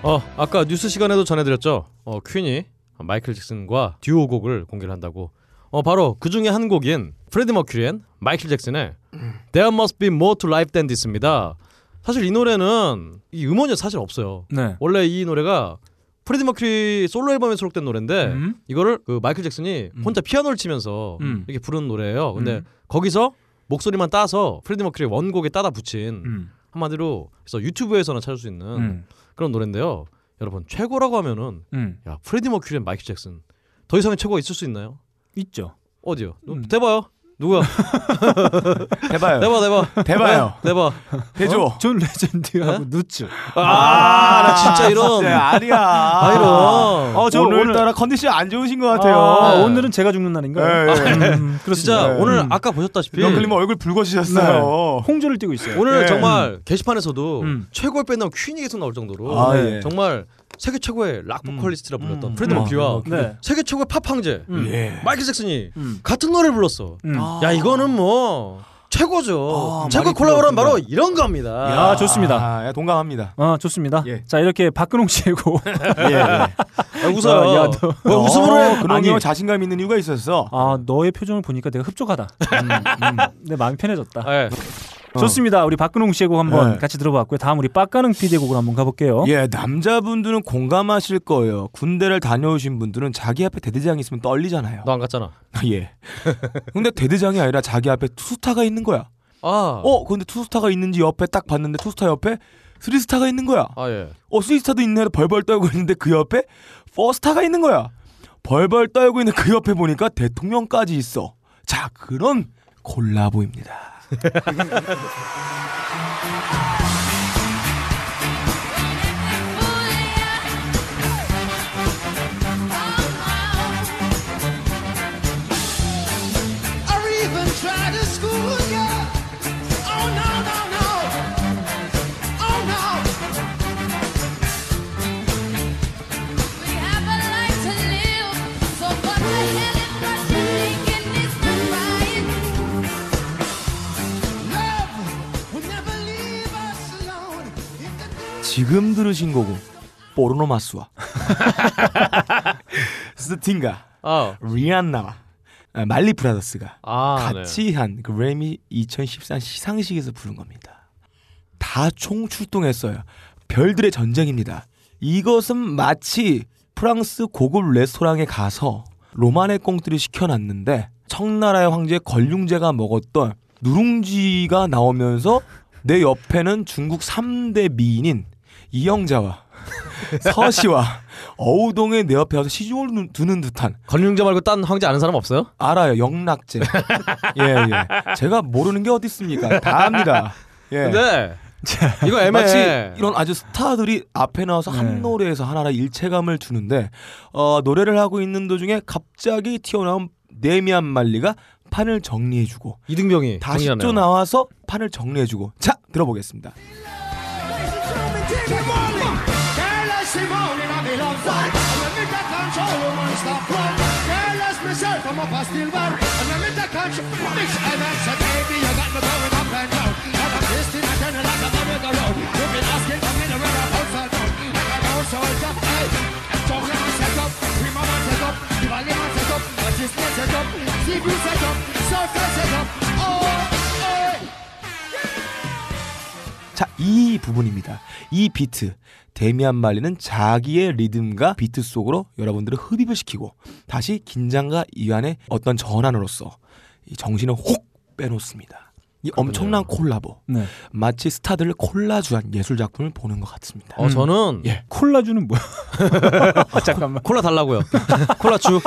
어 아까 뉴스 시간에도 전해드렸죠. 어 퀸이 마이클 잭슨과 듀오 곡을 공개를 한다고. 어 바로 그 중에 한 곡인 프레디 머큐리 앤 마이클 잭슨의 There Must Be More to Life Than This입니다. 사실 이 노래는 이 음원이 사실 없어요. 네. 원래 이 노래가 프레디 머큐리 솔로 앨범에 수록된 노래인데 음. 이거를 그 마이클 잭슨이 혼자 피아노를 치면서 음. 이렇게 부르는 노래예요. 근데 음. 거기서 목소리만 따서 프레디 머큐리 원곡에 따다 붙인 음. 한마디로 그래서 유튜브에서는 찾을 수 있는 음. 그런 노래인데요. 여러분 최고라고 하면은 음. 야 프레디 머큐리 앤 마이클 잭슨 더 이상의 최고가 있을 수 있나요? 있죠. 어디요? 음. 대봐요. 누구야? 대봐요. 대봐 대봐 대봐요. 대봐. 대줘. 어? 존 레전드하고 루츠. 아, 나 진짜 이런 진짜 아니야. 아 이런. 어, 저 오늘 따라 컨디션 안 좋으신 것 같아요. 아, 네. 오늘은 제가 죽는 날인가요? 예, 예. 음, 그렇습니다. 진짜 네. 오늘 음. 아까 보셨다시피 런클님 얼굴 붉어지셨어요. 홍조를 띄고 있어요. 오늘 네. 정말 게시판에서도 음. 최고의 밴드 퀸이 계속 나올 정도로 아, 네, 예. 정말 세계 최고의 락 보컬리스트라 불렸던 음. 프레드 음. 머큐리와 네. 세계 최고의 팝 황제 음. 예. 마이클 잭슨이 음. 같은 노래를 불렀어. 음. 야 이거는 뭐 최고죠. 아, 최고 많이 콜라보는 바로. 이런 겁니다. 야, 좋습니다. 아, 야, 동감합니다. 아 좋습니다. 예. 자 이렇게 박근홍 곡. 예, 예. 아, 웃어요. 야, 너- 왜 웃음으로 해? 그놈이 아니. 자신감 있는 이유가 있었어. 아 너의 표정을 보니까 내가 흡족하다. 음, 음. 내 마음이 편해졌다. 아, 예. 좋습니다. 우리 박근홍 씨의 곡 한번 네. 같이 들어봤고요. 다음 우리 빡가능 PD의 곡을 한번 가볼게요. 예, 남자분들은 공감하실 거예요. 군대를 다녀오신 분들은 자기 앞에 대대장이 있으면 떨리잖아요. 너 안 갔잖아. 예. 근데 대대장이 아니라 자기 앞에 투스타가 있는 거야. 아, 어, 근데 투스타가 있는지 옆에 딱 봤는데 투스타 옆에 쓰리스타가 있는 거야. 아 예. 어, 쓰리스타도 있네. 벌벌 떨고 있는데 그 옆에 포스타가 있는 거야. 벌벌 떨고 있는 그 옆에 보니까 대통령까지 있어. 자, 그런 콜라보입니다. いいねいいね。 지금 들으신 곡은 포르노마스와 스팅가 아, 리안나와 아, 말리 브라더스가 아, 네. 같이 한 그래미 2014 시상식에서 부른 겁니다. 다 총출동했어요. 별들의 전쟁입니다. 이것은 마치 프랑스 고급 레스토랑에 가서 로마네 꽁들이 시켜놨는데 청나라의 황제 걸륭제가 먹었던 누룽지가 나오면서 내 옆에는 중국 3대 미인인 이영자와 서시와 어우동의 내 옆에 와서 시중을 누- 두는 듯한. 걸림제 말고 딴 황제 아는 사람 없어요? 알아요. 영락제. 예예. 제가 모르는 게 어디 있습니까? 다 압니다. 예. 근데 이거 애매해. 마치 이런 아주 스타들이 앞에 나와서 네. 한 노래에서 하나라 일체감을 주는데 어, 노래를 하고 있는 도중에 갑자기 튀어나온 데미안 말리가 판을 정리해주고 이등병이 다시 또 정리하네요. 나와서 판을 정리해주고. 자 들어보겠습니다 I see morning, I be love one. And when me take control, woman stop run. Girl, as myself, I'm up a still one. And when me take control, mix and I say, baby, you got me going up and down. And I'm twisting and turning like a merry-go-round. You've been asking for me to wear a bounce and down. Like a bounce soldier, hey. Jungle man set up, prima man set up, set up, Magist man set up, Seafood set up, Surfer set up. Oh, oh. 이 부분입니다. 이 비트. 데미안 말리는 자기의 리듬과 비트 속으로 여러분들을 흡입을 시키고 다시 긴장과 이완의 어떤 전환으로서 이 정신을 혹 빼놓습니다. 이 엄청난 콜라보. 네. 마치 스타들을 콜라주한 예술 작품을 보는 것 같습니다. 어 저는 예. 콜라주는 뭐야? 잠깐만. 콜라 달라고요. 콜라 주.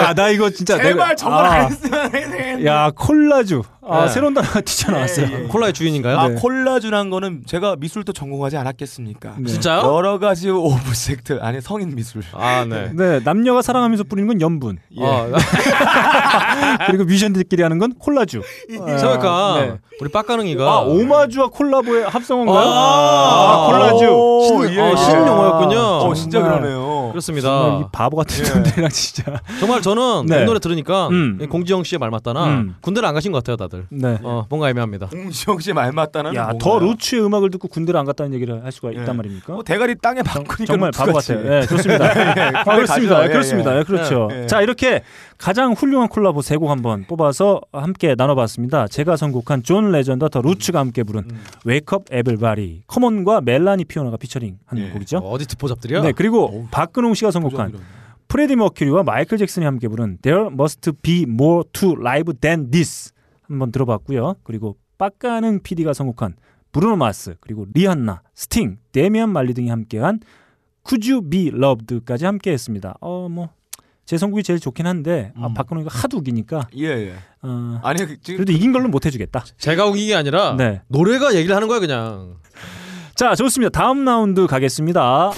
야나 이거 진짜 내가 저걸 아, 안 했으면. 야 콜라주. 아 네. 새로운 단어가 튀어나왔어요. 예, 예. 콜라의 주인인가요? 아, 네. 콜라주란 거는 제가 미술도 전공하지 않았겠습니까? 네. 진짜요? 여러 가지 오브젝트 아니 성인 미술. 아 네. 네 남녀가 사랑하면서 뿌리는 건 염분. 예. 아, 그리고 뮤지션들끼리 하는 건 콜라주. 아, 생각해보니까 네. 우리 빡가능이가 아 오마주와 콜라보의 합성어인가요? 아, 콜라주. 오, 신- 예, 어, 예. 신용어였군요. 어, 진짜. 그러네요. 그렇습니다. 정말 이 바보 같은 예. 놈들이랑 진짜. 정말 저는 네. 이 노래 들으니까 음. 공지영 씨의 말 맞다나 음. 군대를 안 가신 것 같아요, 다들. 네. 어, 뭔가 애매합니다. 공지영 씨말 맞다는 야, 더 루츠의 음악을 듣고 군대를 안 갔다는 얘기를 할 수가 예. 있단 말입니까? 뭐 대가리 땅에 박으니까 정말 바보. 같아요. 예, 좋습니다. 아. 그렇습니다. 예, 그렇습니다. 예. 예, 그렇죠. 예, 예. 자, 이렇게 가장 훌륭한 콜라보 세 곡 한번 뽑아서 함께 나눠봤습니다. 제가 선곡한 존 레전드 더 루츠가 함께 부른 음. Wake Up Everybody 커먼과 멜라니 피오나가 피처링 한 예. 곡이죠. 어디 듣보 잡들이야? 네, 그리고 박근홍 씨가 선곡한 프레디 머큐리와 마이클 잭슨이 함께 부른 There Must Be More to Life Than This 한번 들어봤고요. 그리고 빡가능 PD가 선곡한 브루노 마스 그리고 리한나, 스팅, 데미안 말리 등이 함께한 Could You Be Loved까지 함께했습니다. 어 뭐 제 선곡이 제일 좋긴 한데 아, 음. 박근홍이가 하도 우기니까 예, 예. 어, 아니 그, 지금 그래도 이긴 걸로 못 해주겠다. 제가 우긴 게 아니라 네. 노래가 얘기를 하는 거야 그냥. 자 좋습니다. 다음 라운드 가겠습니다.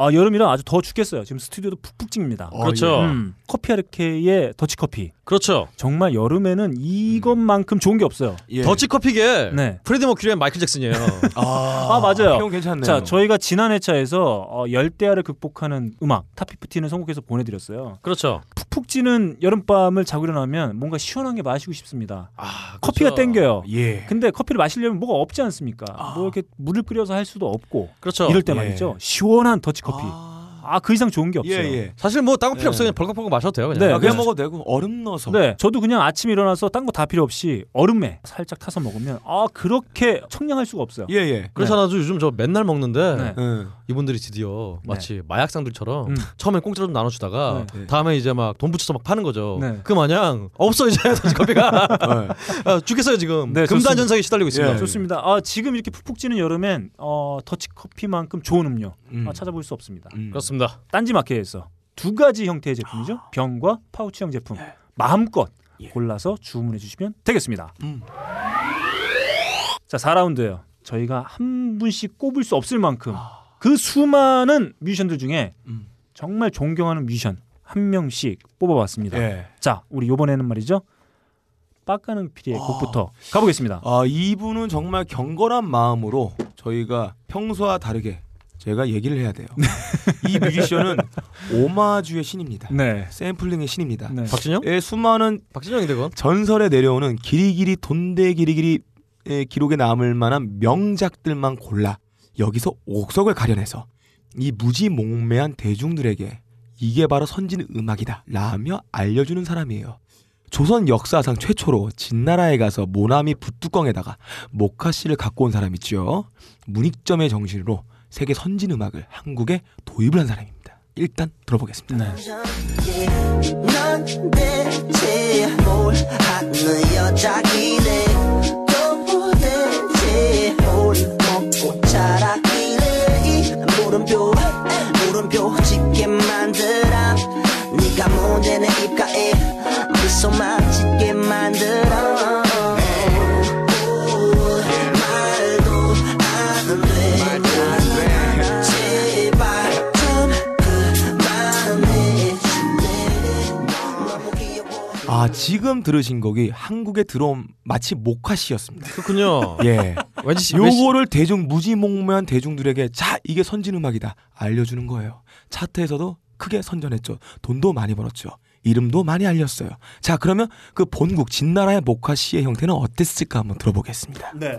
아 여름이라 아주 더 춥겠어요. 지금 스튜디오도 푹푹 찝니다. 그렇죠. 음, 커피 아르케의 더치 커피. 그렇죠. 정말 여름에는 이것만큼 좋은 게 없어요. 예. 더치커피계 네. 프레디 머큐리의 마이클 잭슨이에요. 아, 아, 맞아요. 형 괜찮네요. 자, 저희가 지난 회차에서 어, 열대야를 극복하는 음악 타피프틴을 선곡해서 보내드렸어요. 그렇죠. 푹푹 찌는 여름밤을 자고 일어나면 뭔가 시원한 게 마시고 싶습니다. 아, 커피가 그렇죠. 땡겨요. 예. 근데 커피를 마시려면 뭐가 없지 않습니까? 뭐 이렇게 물을 끓여서 할 수도 없고 그렇죠. 이럴 때 예. 말이죠. 시원한 더치커피. 아, 그 이상 좋은 게 예, 없어요. 예. 사실 뭐 딴 거 필요 예. 없어요. 그냥 벌컥벌컥 마셔도 돼요. 그냥. 네, 아, 그냥 먹어도 되고 얼음 넣어서. 네, 저도 그냥 아침 일어나서 딴 거 다 필요 없이 얼음에 살짝 타서 먹으면 아 그렇게 청량할 수가 없어요. 예, 예. 그래서 나도 요즘 저 맨날 먹는데 네. 응. 이분들이 드디어 마치 마약상들처럼 음. 처음엔 공짜로 좀 나눠주다가 네. 다음에 이제 막 돈 붙여서 막 파는 거죠. 네. 그 마냥 없어 이제 더치커피가 네. 아, 죽겠어요 지금. 네, 금단. 현상에 시달리고 있습니다. 예. 좋습니다. 아, 지금 이렇게 푹푹 찌는 여름엔 어, 더치 커피만큼 좋은 음료 음. 아, 찾아볼 수 없습니다. 음. 그렇습니다. 딴지 마켓에서 두 가지 형태의 제품이죠. 병과 파우치형 제품 마음껏 골라서 주문해 주시면 되겠습니다. 음. 자, 4라운드예요. 저희가 한 분씩 꼽을 수 없을 만큼 그 수많은 뮤지션들 중에 음. 정말 존경하는 뮤지션 한 명씩 뽑아봤습니다. 예. 자, 우리 이번에는 말이죠. 빡가는 피디의 아. 곡부터 가보겠습니다. 아, 이분은 정말 경건한 마음으로 저희가 평소와 다르게 제가 얘기를 해야 돼요. 이 뮤지션은 오마주의 신입니다. 네. 샘플링의 신입니다. 네. 박진영? 예, 수많은 박진영인데 그건? 전설에 내려오는 길이길이 돈대 길이길이 의 기록에 남을 만한 명작들만 골라 여기서 옥석을 가려내서 이 무지몽매한 대중들에게 이게 바로 선진 음악이다 라며 알려주는 사람이에요. 조선 역사상 최초로 진나라에 가서 모나미 붓뚜껑에다가 모카씨를 갖고 온 사람이지요. 문익점의 정신으로 세계 선진 음악을 한국에 도입을 한 사람입니다. 일단 들어보겠습니다. 만들어 네가 내 입가에 미소만 짓게 만들어 아 지금 들으신 곡이 한국에 들어온 마치 모카씨였습니다. 그렇군요. 예. 왠지 시- 요거를 대중 무지몽매한 대중들에게 자 이게 선진 음악이다 알려주는 거예요. 차트에서도 크게 선전했죠. 돈도 많이 벌었죠. 이름도 많이 알렸어요. 자 그러면 그 본국 진나라의 모카씨의 형태는 어땠을까 한번 들어보겠습니다. 네.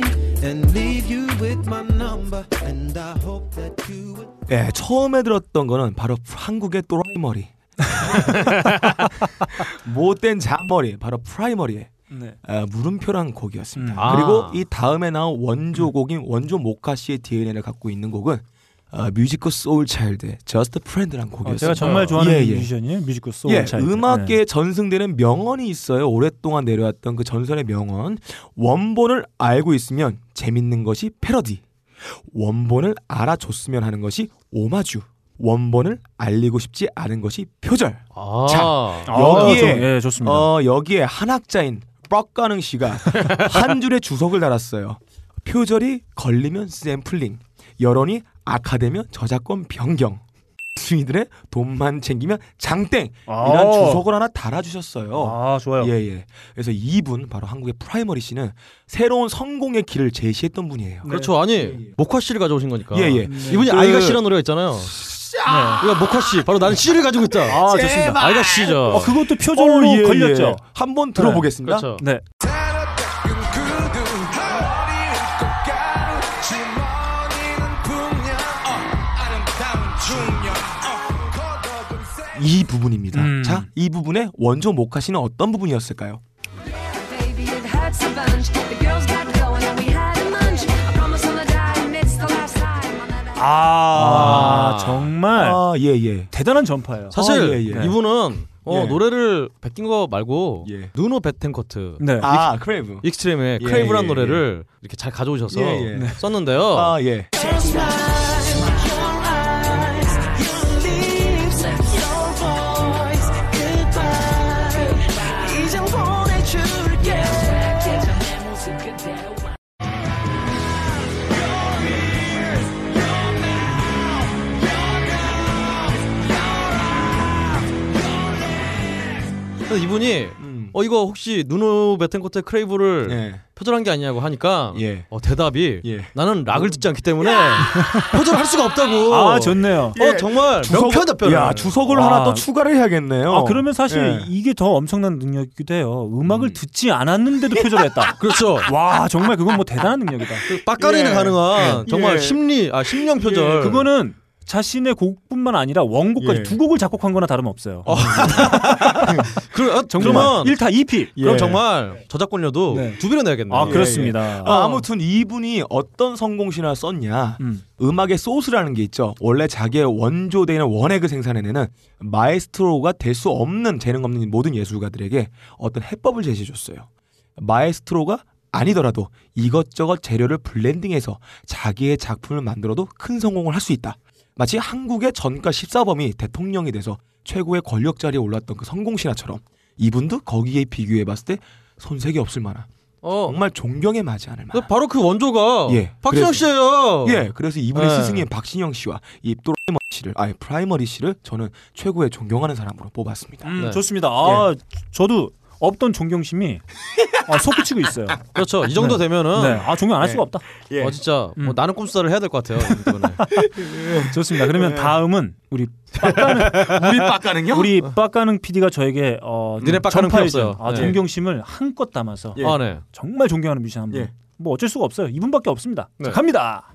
and leave you with my number, and I hope that you would. 예, 처음에 들었던 거는 바로 한국의 또라이 머리. 못된 잔머리, 바로 프라이머리의 네. 어, 물음표란 곡이었습니다. 음. 아. 그리고 이 다음에 나온 원조곡인 원조 모카 씨의 DNA를 갖고 있는 곡은 어, 뮤직 소울 a Friend란 어, 곡이었습니다. 제가 정말 좋아하는 예, 예. 뮤지션이에요. 뮤직 소울 예, 차일드. 음악계에 네. 전승되는 명언이 있어요. 오랫동안 내려왔던 그 전설의 명언. 원본을 알고 있으면 재밌는 것이 패러디. 원본을 알아줬으면 하는 것이 오마주. 원본을 알리고 싶지 않은 것이 표절. 아, 자, 아, 여기에 좀, 예, 좋습니다. 어, 여기에 한학자인 빡가능 씨가 한 줄에 주석을 달았어요. 표절이 걸리면 샘플링, 여론이 악화되면 저작권 변경. 주인들의 돈만 챙기면 장땡 이런 아. 주석을 하나 달아주셨어요. 아, 좋아요. 예, 예. 그래서 이분 바로 한국의 프라이머리 씨는 새로운 성공의 길을 제시했던 분이에요. 그렇죠. 아니 목화씨를 가져오신 거니까. 예, 예. 이분이 그- I Got C라는 노래가 있잖아요. 이거 목화씨. 바로 나는 씨를 가지고 있다. 아, 좋습니다. 아이가 씨죠. 어, 그것도 표절로 어, 예, 걸렸죠. 예. 한번 들어보겠습니다. 그렇죠. 네. 이 부분입니다. 음. 자, 이 부분의 원조 목화씨는 어떤 부분이었을까요? 아, 아. 정말 아, 예, 예. 대단한 전파예요. 사실 아, 예, 예. 이분은 어, 예. 노래를 베낀 거 말고 예. 누노 베텐커트 네. 아, Crave. 익스트림의 예, Crave란 예, 노래를 이렇게 잘 가져오셔서 예, 예. 네. 썼는데요. 아, 예. 그래서 이분이 음. 어 이거 혹시 누노 베텐커트의 Crave를 예. 표절한 게 아니냐고 하니까 예. 어, 대답이 예. 나는 락을 듣지 않기 때문에 표절할 수가 없다고. 아, 좋네요. 어 정말 명쾌한 답변을. 야, 주석을 아. 하나 또 추가를 해야겠네요. 아, 그러면 사실 예. 이게 더 엄청난 능력이기도 해요. 음악을 듣지 않았는데도 표절했다. 그렇죠. 와, 정말 그건 뭐 대단한 능력이다. 빡가리는 예. 가능한 정말 예. 심리 아 심령 표절. 그거는 자신의 곡뿐만 아니라 원곡까지 예. 두 곡을 작곡한 거나 다름없어요. 그, 아, 정말 그러면 1타 2피. 그럼 예. 정말 저작권료도 네. 두 배로 내야겠네요. 아, 그렇습니다. 아, 아무튼 이분이 어떤 성공신화를 썼냐. 음. 음악의 소스라는 게 있죠. 원래 자기의 원조되는 원액을 생산해내는 마에스트로가 될 수 없는 재능 없는 모든 예술가들에게 어떤 해법을 제시해줬어요. 마에스트로가 아니더라도 이것저것 재료를 블렌딩해서 자기의 작품을 만들어도 큰 성공을 할 수 있다. 마치 한국의 전가 14범이 대통령이 돼서 최고의 권력 자리에 올랐던 그 성공 신화처럼 이분도 거기에 비교해 봤을 때 손색이 없을 만한 어. 정말 존경에 맞지 않을 만한 바로 그 원조가 예, 그래서- 씨예요. 예, 그래서 이분의 네. 스승인 박진영 씨와 이 프라이머리 씨를, 아니 프라이머리 씨를 저는 최고의 존경하는 사람으로 뽑았습니다. 음, 네. 좋습니다. 아, 저도 없던 존경심이 아, 솟구치고 있어요. 그렇죠. 이 정도 네. 되면은 네. 아, 존경 안할 네. 수가 없다. 예. 어 진짜 뭐 음. 나는 꼼수다를 해야 될 것 같아요. 좋습니다. 그러면 다음은 우리 빡가는 우리 빡가는요? 우리 빡가는 PD가 저에게 어, 니네 빡가는 필요 없어요. 아, 네. 존경심을 한껏 담아서 예. 아 네. 정말 존경하는 뮤지션 한 분. 예. 뭐 어쩔 수가 없어요. 이분밖에 없습니다. 네. 자, 갑니다.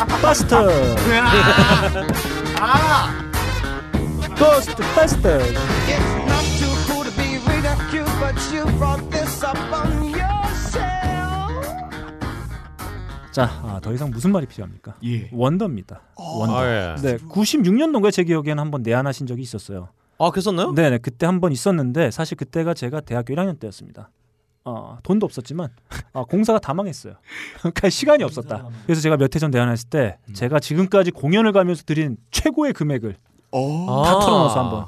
Ghostbuster. Ghostbuster. It's not too cool to be ridiculed, but you brought this up on yourself. 자, 아, 더 이상 무슨 말이 필요합니까? 예. 원더입니다. 원더. 아, 예. 네, 96년도인가 제 기억에는 한번 내한하신 적이 있었어요. 아 그랬었나요? 네, 네, 그때 한번 있었는데 사실 그때가 제가 대학교 1학년 때였습니다. 어, 돈도 없었지만 아, 공사가 다망했어요. 갈 시간이 없었다. 그래서 제가 몇 해 전 내한했을 때 제가 지금까지 공연을 가면서 들인 최고의 금액을 어. 다 아. 털어넣어서 한번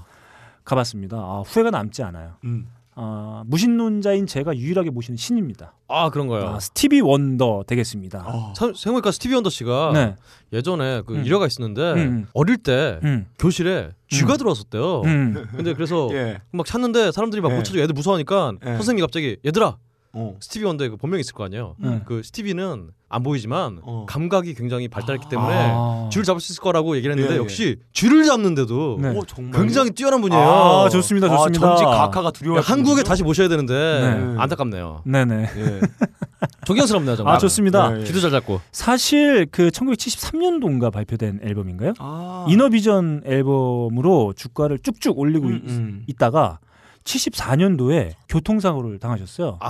가봤습니다. 아, 후회가 남지 않아요. 음. 아, 무신론자인 제가 유일하게 모시는 신입니다. 아 그런 거요. 아, 스티비 원더 되겠습니다. 어. 참 생각해보니까 스티비 원더 씨가 네. 예전에 그 음. 일화가 있었는데 음. 어릴 때 음. 교실에 쥐가 들어왔었대요. 음. 근데 그래서 예. 막 찾는데 사람들이 막 예. 못 찾고 애들 무서워하니까 예. 선생님이 갑자기 얘들아 어. 스티비 원더의 그 본명이 있을 거 아니에요. 음. 그 스티비는 안 보이지만 어. 감각이 굉장히 발달했기 때문에 아. 쥐를 잡을 수 있을 거라고 얘기를 했는데 예, 예. 역시 쥐를 잡는데도 네. 오, 정말. 굉장히 뛰어난 분이에요. 아, 좋습니다. 좋습니다. 아, 전직 각하가 두려워. 한국에 다시 모셔야 되는데 네. 안타깝네요. 네네. 예. 존경스럽네요 정말. 아, 좋습니다. 예, 예. 기도 잘 잡고. 사실 그 1973년도인가 발표된 앨범인가요? 아. 이너비전 앨범으로 주가를 쭉쭉 올리고 음, 있- 음. 있다가 74년도에 교통사고를 당하셨어요. 아,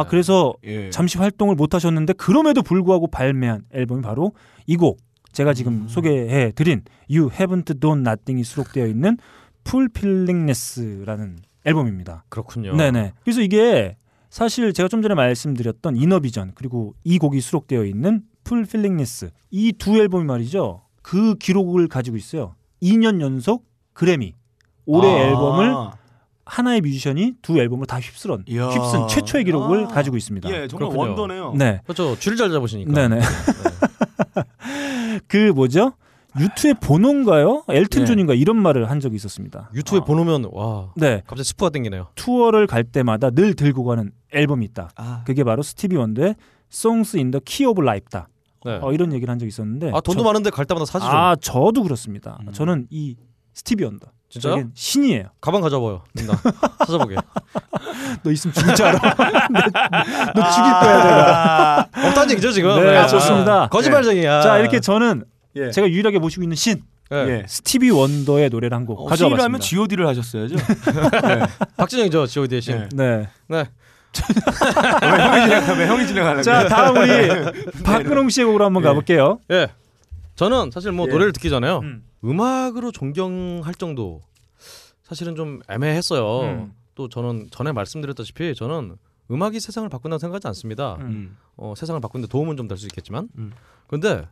아, 그래서 예. 잠시 활동을 못 하셨는데 그럼에도 불구하고 발매한 앨범이 바로 이 곡 제가 지금 음. 소개해 드린 You Haven't Done Nothing이 수록되어 있는 Fulfillingness라는 앨범입니다. 그렇군요. 네네. 그래서 이게 사실 제가 좀 전에 말씀드렸던 이너비전 그리고 이 곡이 수록되어 있는 Fulfillingness 이두 앨범이 말이죠. 그 기록을 가지고 있어요. 2년 연속 그래미 올해 아. 앨범을 하나의 뮤지션이 두 앨범을 다 휩쓸은 이야. 휩쓴 최초의 기록을 아. 가지고 있습니다. 예, 정말 그렇군요. 원더네요. 네. 그렇죠. 줄을 잘 잡으시니까. 네네. 그 뭐죠? 유투의 번호인가요? 엘튼 네. 존인가 이런 말을 한 적이 있었습니다. 유튜브에 보놓으면 와 네. 갑자기 스프가 땡기네요. 투어를 갈 때마다 늘 들고 가는 앨범이 있다. 아. 그게 바로 스티비 원더의 Songs in the Key of Life다. 네. 어, 이런 얘기를 한 적이 있었는데 아 돈도 저- 많은데 갈 때마다 사시죠. 아 저도 그렇습니다. 음. 저는 이 스티비 원더 진짜요? 신이에요. 가방 가져봐요. 나 찾아보게. 너 있으면 알아. 너, 너 죽일 거야 내가. 없다는 얘기죠 지금. 네, 아, 좋습니다. 거짓말쟁이야. 자 이렇게 저는 예. 제가 유일하게 모시고 있는 신 예. 예. 스티비 원더의 노래를 한곡 어, C라면 봤습니다. G.O.D를 하셨어야죠. 박진영이죠 G.O.D의 신. 예. 네. 네. 왜 형이 진행, 왜 형이 진행하는 자? 다음 우리 박근홍 씨의 곡으로 한번 예. 가볼게요. 예. 저는 사실 뭐 예. 노래를 듣기 전에요. 음. 음. 악으로 존경할 정도 사실은 좀 애매했어요. 음. 또 저는 전에 말씀드렸다시피 저는 음악이 세상을 바꾼다고 생각하지 않습니다. 음. 어, 세상을 바꾸는데 도움은 좀 될 수 있겠지만. 음. 근데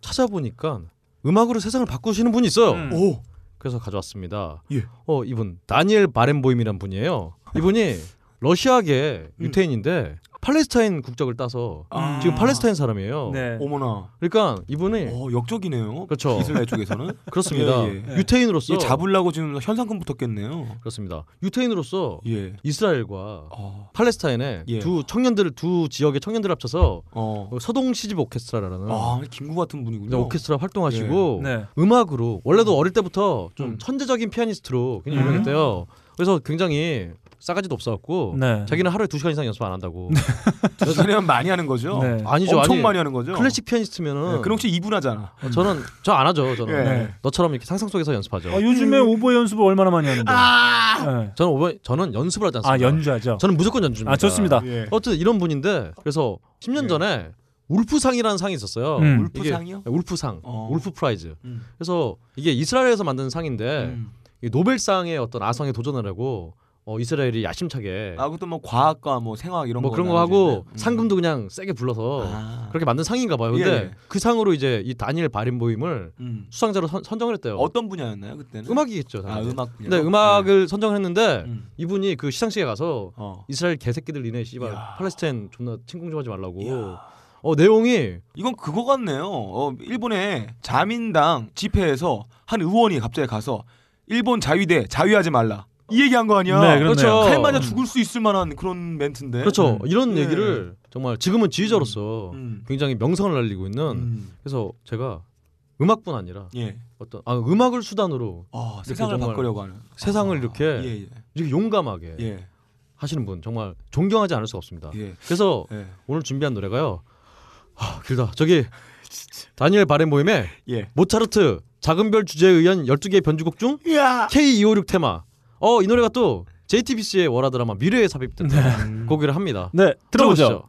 찾아보니까 음악으로 세상을 바꾸시는 분이 있어요. 음. 오. 그래서 가져왔습니다. 예. 어 이분 다니엘 바렌보임이란 분이에요. 이분이 러시아계 음. 유태인인데 팔레스타인 국적을 따서 아. 지금 팔레스타인 사람이에요. 네. 어머나. 그러니까 이분이 어, 역적이네요. 그렇죠. 이스라엘 쪽에서는. 그렇습니다. 예, 예. 유태인으로서 얘 잡으려고 지금 현상금 붙었겠네요. 그렇습니다. 유태인으로서 예. 이스라엘과 어. 팔레스타인의 예. 두 청년들 두 지역의 청년들 합쳐서 어. 서동 시집 오케스트라라는 아, 김구 같은 분이군요. 이제 오케스트라 활동하시고 네. 음악으로 원래도 어릴 때부터 좀 음. 천재적인 피아니스트로 굉장히 음. 유명했대요. 그래서 굉장히 싸가지도 없어갖고 네. 자기는 하루에 두 시간 이상 연습 안 한다고. 저는 많이 하는 거죠. 네. 아니죠, 엄청 아니, 많이 하는 거죠. 클래식 피아니스트면은 네, 그럼 혹시 2분 하잖아. 어, 저는 저 안 하죠. 저는 예. 네. 너처럼 이렇게 상상 속에서 연습하죠. 아, 요즘에 오보에 연습을 얼마나 많이 하는데. 네. 저는 오버, 저는 연습을 하지 않습니다. 아 연주하죠. 저는 무조건 연주입니다. 아 좋습니다. 예. 어쨌든 이런 분인데 그래서 10년 예. 전에 울프상이라는 상이 있었어요. 음. 울프상이요? 네, 울프상, 어. Wolf Prize. 음. 그래서 이게 이스라엘에서 만든 상인데 음. 이 노벨상의 어떤 아성에 도전을 하고 어, 이스라엘이 야심차게 아, 그것도 뭐 과학과 뭐 생화학 이런 뭐거 그런 거 하고. 음. 상금도 그냥 세게 불러서 아. 그렇게 만든 상인가 봐요. 근데 예, 예. 그 상으로 이제 이 다니엘 바린보임을 음. 수상자로 선, 선정을 했대요. 어떤 분야였나요, 그때는? 음악이겠죠. 아, 당연히. 음악 분야. 근데 음악을 선정을 했는데 음. 이분이 그 시상식에 가서 어. 이스라엘 개새끼들 니네 씨발. 팔레스타인 존나 침공 좀 하지 말라고. 이야. 어 내용이 이건 그거 같네요. 어, 일본의 자민당 집회에서 한 의원이 갑자기 가서 일본 자위대 자위하지 말라. 이 얘기한 거 아니야? 네. 그렇죠. 칼 맞아 죽을 수 있을 만한 그런 멘트인데. 그렇죠. 음. 이런 예. 얘기를 정말 지금은 지휘자로서 음. 굉장히 명성을 날리고 있는 음. 그래서 제가 음악뿐 아니라 예. 어떤 아, 음악을 수단으로 아, 세상을 바꾸려고 하는. 세상을 아, 이렇게 예, 예. 이렇게 용감하게 예. 하시는 분 정말 존경하지 않을 수가 없습니다. 예. 그래서 예. 오늘 준비한 노래가요. 하, 길다. 저기 다니엘 바렌보임의 예. 모차르트 작은 별 주제에 의한 12개의 변주곡 중 야. K256 테마. 어, 이 노래가 또 JTBC의 월화 드라마 미래에 삽입된 곡이라 합니다. 네 들어보죠. 들어보시죠.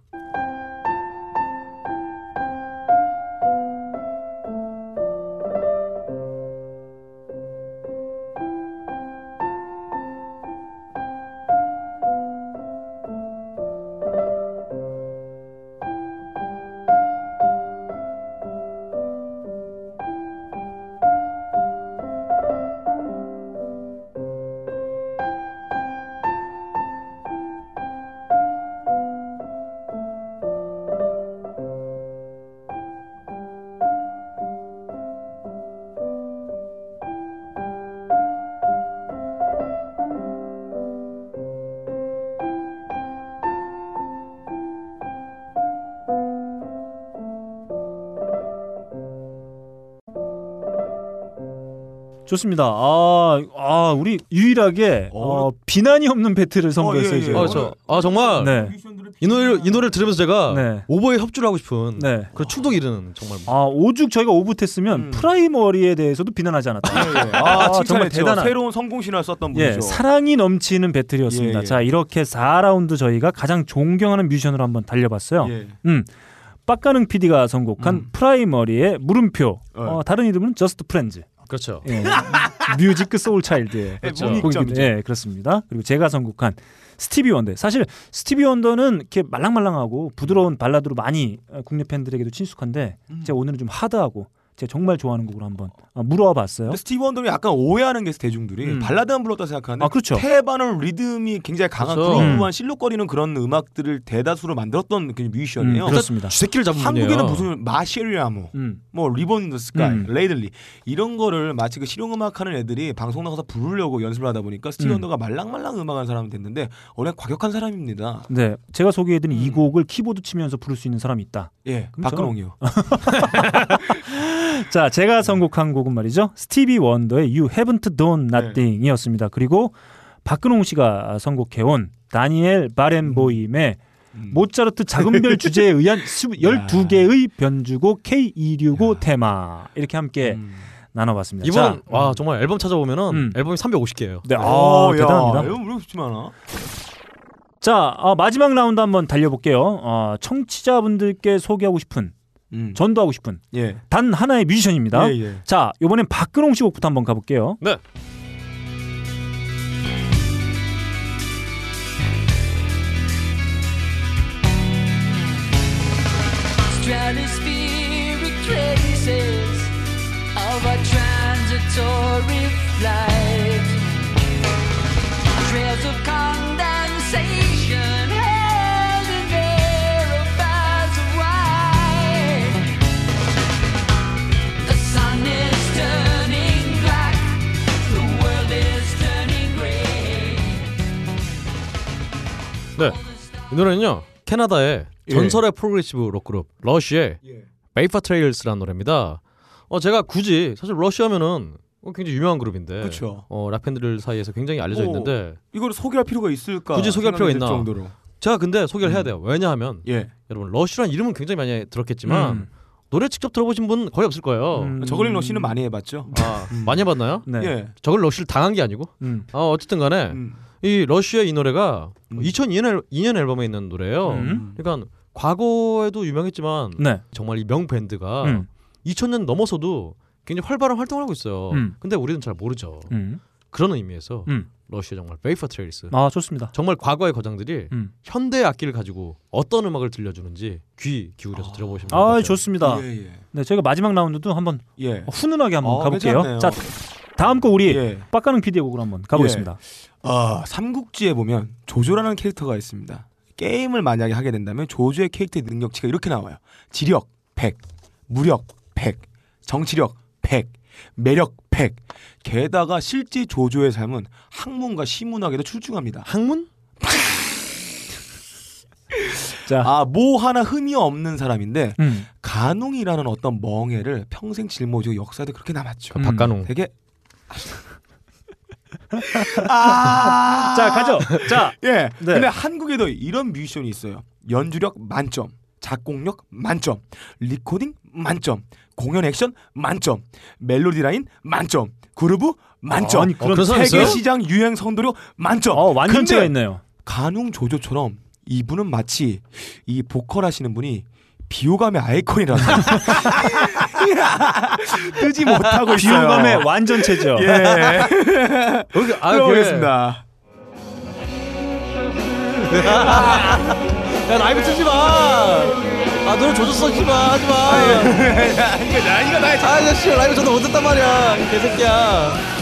좋습니다. 아, 아 우리 유일하게 어, 비난이 없는 배틀을 선보였어요. 예, 지금. 아, 저, 아 정말 네. 이 노래 이 노래를 들으면서 제가 네. 오보에 협주를 하고 싶은 네. 그런 충동이 이르는 정말 아 오죽 저희가 오죽했으면 프라이머리에 대해서도 비난하지 않았다. 음. 예, 예. 아, 정말 칭찬했죠. 대단한. 새로운 성공 신화를 썼던 예, 분이죠. 사랑이 넘치는 배틀이었습니다. 예, 예. 자 이렇게 4라운드 저희가 가장 존경하는 뮤지션으로 한번 달려봤어요. 예. 음, 빡가능 PD가 선곡한 프라이머리의 물음표. 네. 어, 다른 이름은 Just Friends. 그렇죠. 예, 뮤직 소울 차일드의 그렇죠. 곡이기도- 문익점이죠. 예, 그렇습니다. 그리고 제가 선곡한 스티비 원더. 사실 스티비 원더는 이렇게 말랑말랑하고 부드러운 발라드로 많이 어, 국내 팬들에게도 친숙한데 음. 제가 오늘은 좀 hard하고 제가 정말 좋아하는 곡으로 한번 어, 물어봤어요. 근데 스티브 원더는 약간 오해하는 게 대중들이 음. 발라드만 불렀다 생각하는데 아, 그렇죠. 태반을 리듬이 굉장히 강한 그렇죠. groove한 실룩거리는 그런 음악들을 대다수로 만들었던 그 뮤지션이에요. 음, 그렇습니다. 쥐새끼를 잡은 한국에는. 무슨 My Cherie Amour, 음. 뭐 Ribbon in the Sky, 음. Lately 이런 거를 마치 그 실용음악 하는 애들이 방송 나가서 부르려고 연습을 하다 보니까 스티브 음. 원더가 말랑말랑 음악하는 사람이 됐는데 원래 과격한 사람입니다. 네, 제가 소개해드린 음. 이 곡을 키보드 치면서 부를 수 있는 사람이 있다. 예, 박근홍이요. 자, 제가 선곡한 곡은 말이죠. 스티비 원더의 You Haven't Done 네. Nothing이었습니다. 그리고 박근홍 씨가 선곡해온 다니엘 바렌보임의 음. 모차르트 작은별 주제에 의한 12개의 변주곡 K265 테마 이렇게 함께 음. 나눠봤습니다. 이번 자, 와 정말 앨범 찾아보면은 음. 앨범이 350개예요. 네, 아, 어, 야, 대단합니다. 이거 왜 이렇게 많아? 자, 어, 마지막 라운드 한번 달려볼게요. 어, 청취자분들께 소개하고 싶은, 음. 전도하고 싶은 예. 단 하나의 뮤지션입니다. 예, 예. 자, 이번엔 박근홍 씨 곡부터 한번 가볼게요. 네. Stratospheric traces of a transitory flight. 이 노래는요. 캐나다의 예. 전설의 프로그레시브 록 그룹 러쉬의 Vapor Trails라는 노래입니다. 어 제가 굳이 사실 러쉬 하면은 어, 굉장히 유명한 그룹인데 그쵸. 어 락팬들 사이에서 굉장히 알려져 오, 있는데 이걸 소개할 필요가 있을까? 굳이 소개할 필요가 있나? 정도로. 제가 근데 소개를 해야 돼요. 왜냐하면 예. 여러분 러쉬란 이름은 굉장히 많이 들었겠지만 음. 노래 직접 들어보신 분 거의 없을 거예요. 음. 저글링 러시는 많이 해봤죠. 아, 많이 해봤나요? 네. 예. 저글 러쉬를 당한 게 아니고 음. 아 어쨌든 간에 음. 이 Rush의 이 노래가 음. 2002년, 앨- 2년 앨범에 있는 노래예요. 음. 그러니까 과거에도 유명했지만 네. 정말 이 명 밴드가 음. 2000년 넘어서도 굉장히 활발한 활동을 하고 있어요. 음. 근데 우리는 잘 모르죠. 음. 그런 의미에서 음. Rush의 정말 Vapor Trails 아, 좋습니다. 정말 과거의 거장들이 음. 현대 악기를 가지고 어떤 음악을 들려주는지 귀 기울여서 들어보시면 아. 좋습니다. 예, 예. 네, 저희가 마지막 라운드도 한번 예. 훈훈하게 한번 어, 가볼게요. 괜찮네요. 자, 다음 거 우리 예. 빡가는 PD의 곡으로 한번 가보겠습니다. 아, 삼국지에 보면 조조라는 캐릭터가 있습니다. 게임을 만약에 하게 된다면 조조의 캐릭터의 능력치가 이렇게 나와요. 지력 100, 무력 100, 정치력 100, 매력 100. 게다가 실제 조조의 삶은 학문과 시문학에도 출중합니다. 학문? 자, 아, 뭐 하나 흠이 없는 사람인데 음. 간웅이라는 어떤 멍해를 평생 짊어지고 역사도 그렇게 남았죠. 음. 박간웅. 되게 아~ 자, 가죠. 자, 예. 네. 근데 한국에도 이런 뮤지션이 있어요. 연주력 만점, 작곡력 만점, 리코딩 만점, 공연 액션 만점, 멜로디 라인 만점, 그루브 만점. 아니, 그런 그런 사람 세계 있어요? 시장 유행 선도력 만점. 어, 완전체가 있네요. 간웅 조조처럼 이분은 마치 이 보컬 하시는 분이 비호감의 아이콘이라서 뜨지 못하고 있어요. 비호감의 완전체죠. 예. 아 들어보겠습니다. 야 라이브 쓰지 마. 아 노래 조졌어 하지 마 하지 마. 이거 나 이거 나의 아 아저씨 라이브 저도 못 듣단 말이야 이 개새끼야.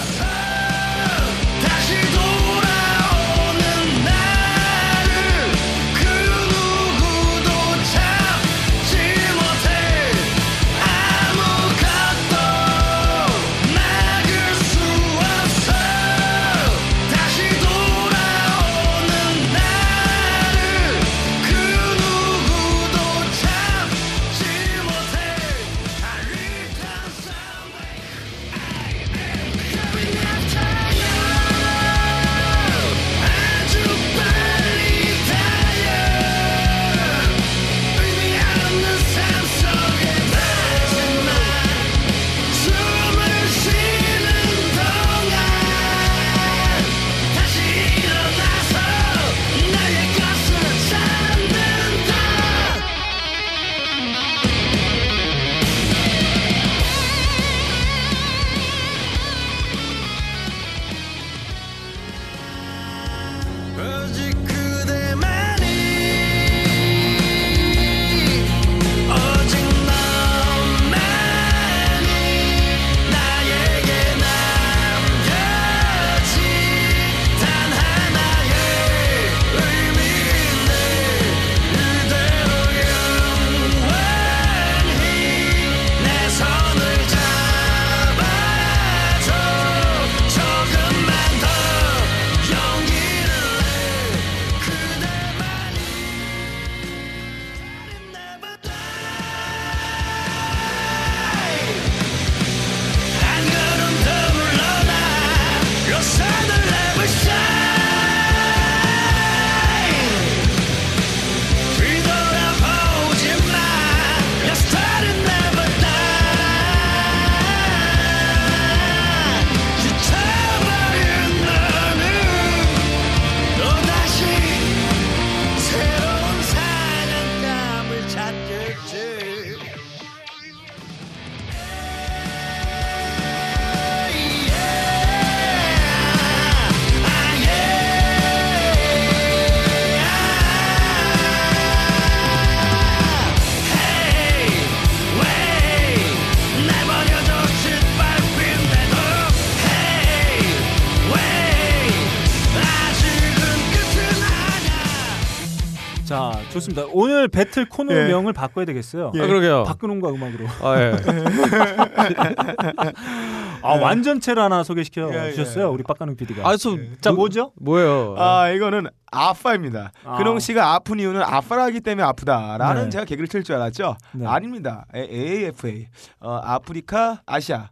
좋습니다. 오늘 배틀 코너명을 예. 바꿔야 되겠어요. 아, 그러게요. 박근홍과 음악으로. 아, 예. 아, 완전체를 하나 소개시켜 예, 예. 주셨어요. 우리 빡가능 PD가. 아, 저 자, 뭐- 뭐죠? 뭐예요? 아 이거는 아빠입니다. 아. 근홍 씨가 아픈 이유는 아빠라기 때문에 아프다라는 네. 제가 개그를 칠 줄 알았죠. 네. 아닙니다. A- AAFA 어, 아프리카 아시아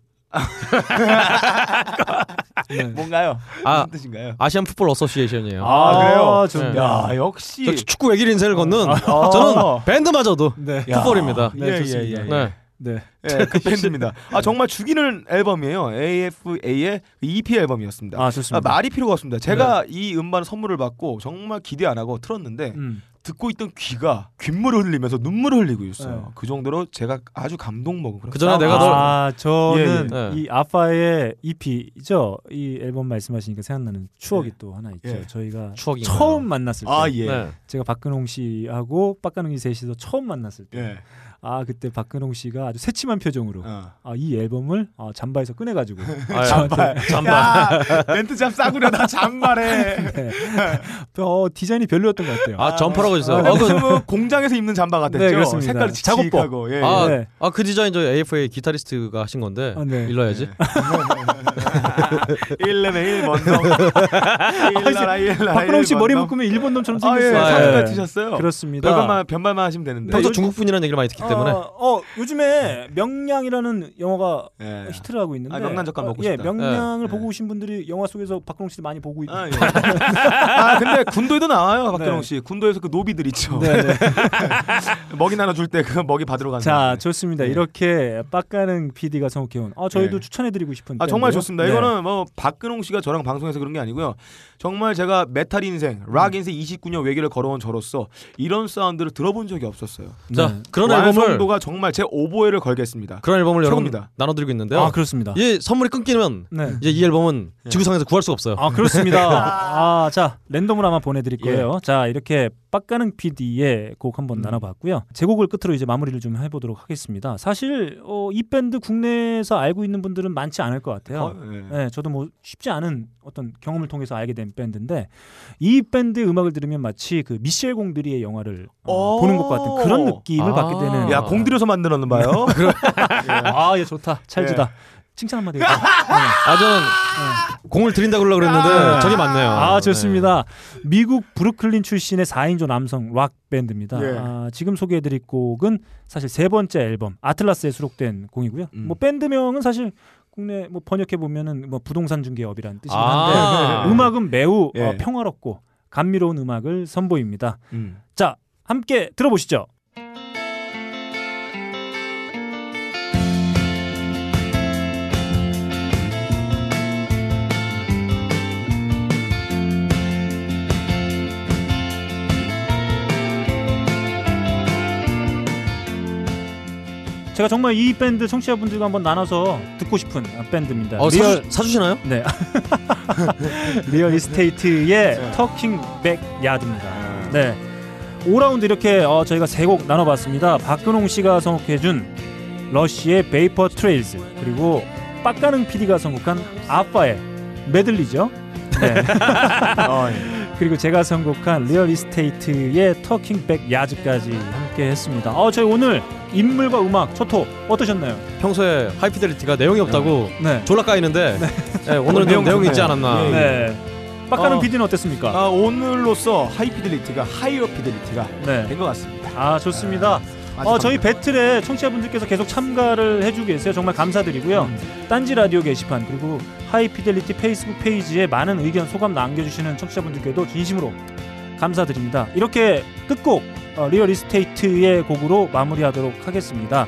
네. 뭔가요? 아, 무슨 뜻인가요? Asian Football Association이에요. 아, 그래요? 좀- 네. 야 역시 저 축구 외길 인생을 걷는 아. 저는 밴드마저도 네. 풋볼입니다. 네, 예, 예, 좋습니다. 예, 예. 네. 네. 예, 그 밴드입니다. 아 정말 죽이는 앨범이에요. AFA의 EP 앨범이었습니다. 아, 좋습니다. 아, 말이 필요가 없습니다. 제가 이 음반 선물을 받고 정말 기대 안 하고 틀었는데 음. 듣고 있던 귀가 귓물을 흘리면서 눈물을 흘리고 있어요. 네. 그 정도로 제가 아주 감동 먹은 그런 그 전에 내가 싸움이었어요. 아, 저는 예, 예. 이 아빠의 EP죠. 이 앨범 말씀하시니까 생각나는 추억이 또 하나 있죠. 예. 저희가 추억인가요? 처음 만났을 때아 예. 네. 제가 박근홍 씨하고 빡가능이 셋이서 처음 만났을 때 예. 아 그때 박근홍 씨가 아주 새침한 표정으로 어. 아, 이 앨범을 아, 잠바에서 꺼내가지고 아, 잠바. 야, 멘트 참 싸구려다 잔말해. 네. 어, 디자인이 별로였던 것 같아요. 아, 점퍼라고. 근데 아, 그, 뭐 공장에서 입는 잠바 같았죠. 네, 그렇습니다. 색깔이 작업복. 예, 아, 예. 네. 아, 그 디자인 저 AFA 기타리스트가 하신 건데 아, 네. 일러야지. 1레벨 1번동. 일나라 일나라 박근홍 씨 머리. 묶으면 일본 놈처럼 아, 예, 생겼어요. 상가 네. 티셨어요. 그렇습니다. 변발만 하시면 되는데. 평소 요- 중국 분이라는 얘기를 많이 듣기 때문에 어, 어, 요즘에 명량이라는 영화가 예. 히트를 하고 있는데 아, 명란 젓갈 먹고 예, 싶다. 명량을 예. 보고 오신 분들이 영화 속에서 박근홍 씨도 많이 보고 있. 아, 예. 아, 근데 군도에도 나와요, 박근홍 네. 씨. 군도에서 그 노비들 있죠. 네, 네. 먹이 나눠 줄 때 그 먹이 받으러 가는. 자, 거. 좋습니다. 네. 이렇게 빡가는 PD가 선곡해온. 아, 저희도 네. 추천해드리고 싶은. 아 정말. 좋습니다. 네. 이거는 뭐 박근홍 씨가 저랑 방송에서 그런 게 아니고요. 정말 제가 메탈 인생, 락 인생 29년 외길을 걸어온 저로서 이런 사운드를 들어본 적이 없었어요. 자 네. 그런 앨범을 완성도가 정말 제 오보에를 걸겠습니다. 그런 앨범을 여러분. 나눠드리고 있는데요. 아, 그렇습니다. 이 선물이 끊기면 네. 이제 이 앨범은 지구상에서 구할 수가 없어요. 아 그렇습니다. 아, 자 랜덤으로 아마 보내드릴 예. 거예요. 자 이렇게 빡가능 PD의 곡 한번 음. 나눠봤고요. 제 곡을 끝으로 이제 마무리를 좀 해보도록 하겠습니다. 사실 어, 이 밴드 국내에서 알고 있는 분들은 많지 않을 것 같아요. 어, 예. 네, 저도 뭐 쉽지 않은 어떤 경험을 통해서 알게 된 밴드인데 이 밴드의 음악을 들으면 마치 그 미셸 공드리의 영화를 어, 오. 보는 것 같은 그런 느낌을 아. 받게 되는. 야 공들여서 만들었나 봐요. 아, 예, 좋다. 찰지다. 칭찬 한마디. 네. 아 저는 공을 드린다 그러려고 그랬는데 아. 저게 맞네요. 아 좋습니다. 미국 브루클린 출신의 4인조 남성 락 밴드입니다. 예. 아, 지금 소개해드릴 곡은 사실 세 번째 앨범 아틀라스에 수록된 곡이고요. 음. 뭐 밴드명은 사실 국내 뭐 번역해 보면은 뭐 부동산 중개업이라는 뜻이긴 한데 아. 음악은 매우 예. 어, 평화롭고 감미로운 음악을 선보입니다. 음. 자 함께 들어보시죠. 제가 정말 이 밴드 청취자분들과 한번 나눠서 듣고 싶은 밴드입니다. 어, 리얼 사주, 사주 시나요? 네. Real Estate의 Talking Backwards입니다. 네. 5라운드 이렇게 어, 저희가 세 곡 나눠봤습니다. 박근홍 씨가 선곡해준 Rush의 Vapor Trails 그리고 빡가능 PD가 선곡한 아파의 메들리죠. 네. 어, 예. 그리고 제가 선곡한 Real Estate의 Talking Backwards까지 함께 했습니다. 어, 저희 오늘 인물과 음악 초토 어떠셨나요? 평소에 High Fidelity가 내용이 없다고 네. 졸라 까이는데 네, 오늘은 좀 내용이 있지 않았나. 예, 예. 네. 빡가능 어, PD는 어땠습니까? 아, 오늘로써 High Fidelity가 Higher Fidelity가 네. 된것 같습니다. 아 좋습니다. 아주 어, 저희. 배틀에 청취자분들께서 계속 참가를 해주고 계세요. 정말 감사드리고요. 딴지 라디오 게시판 그리고 High Fidelity 페이스북 페이지에 많은 의견 소감 남겨주시는 청취자분들께도 진심으로 감사드립니다. 이렇게 끝곡 어, Real Estate의 곡으로 마무리하도록 하겠습니다.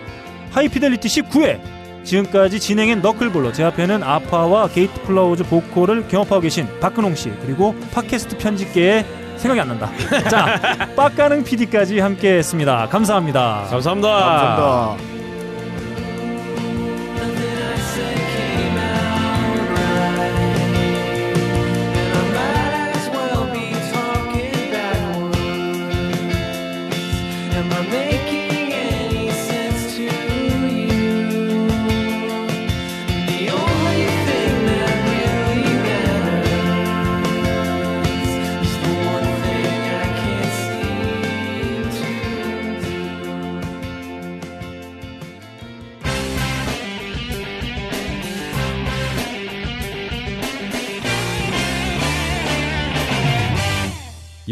High Fidelity 19회 지금까지 진행한 너클볼러 제 앞에는 아파와 Gate Flowers 보컬을 겸임하고 계신 박근홍 씨 그리고 팟캐스트 편집계의 생각이 안 난다. 자, 빡가능 PD까지 함께했습니다. 감사합니다. 감사합니다. 감사합니다.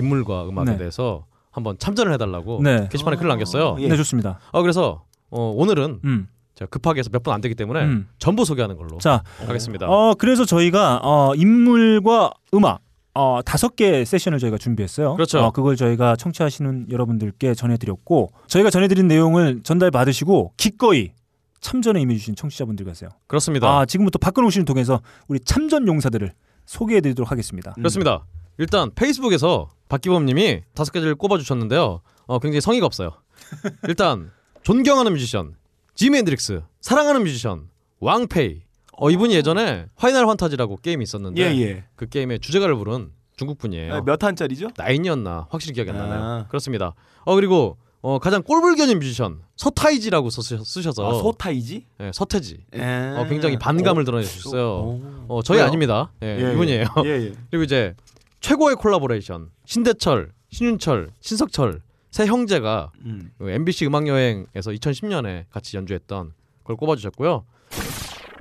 인물과 음악에 네. 대해서 한번 참전을 해달라고 네. 게시판에 글을 남겼어요. 네, 좋습니다. 어, 그래서 어, 오늘은 음. 제가 급하게 해서 몇 분 안 되기 때문에 음. 전부 소개하는 걸로 자, 하겠습니다. 어 그래서 저희가 어 인물과 음악 어 다섯 개 세션을 저희가 준비했어요. 그렇죠. 어, 그걸 저희가 청취하시는 여러분들께 전해드렸고 저희가 전해드린 내용을 전달 받으시고 기꺼이 참전에 임해주신 청취자분들 가세요. 그렇습니다. 아 지금부터 박근홍 씨를 통해서 우리 참전 용사들을 소개해드리도록 하겠습니다. 그렇습니다. 일단 페이스북에서 박기범 님이 다섯 가지를 꼽아 주셨는데요. 어, 굉장히 성의가 없어요. 일단 존경하는 뮤지션 지미 헨드릭스, 사랑하는 뮤지션 왕페이. 어, 이분이 예전에 Final Fantasy라고 게임이 있었는데 예, 예. 그 게임의 주제가를 부른 중국 분이에요. 아, 몇 탄짜리죠? 나인이었나 확실히 기억이 안 나나요. 아. 그렇습니다. 어 그리고 어, 가장 꼴불견인 뮤지션 서타이지라고 쓰- 쓰셔서 아, 소타이지? 네, 서태지. 예. 어, 굉장히 반감을 어. 드러내주셨어요. 어, 저희 왜요? 아닙니다. 예, 예, 이분이에요. 예, 예. 그리고 이제 최고의 콜라보레이션 신대철, 신윤철, 신석철 세 형제가 음. 그 MBC 음악 여행에서 2010년에 같이 연주했던 걸 꼽아주셨고요.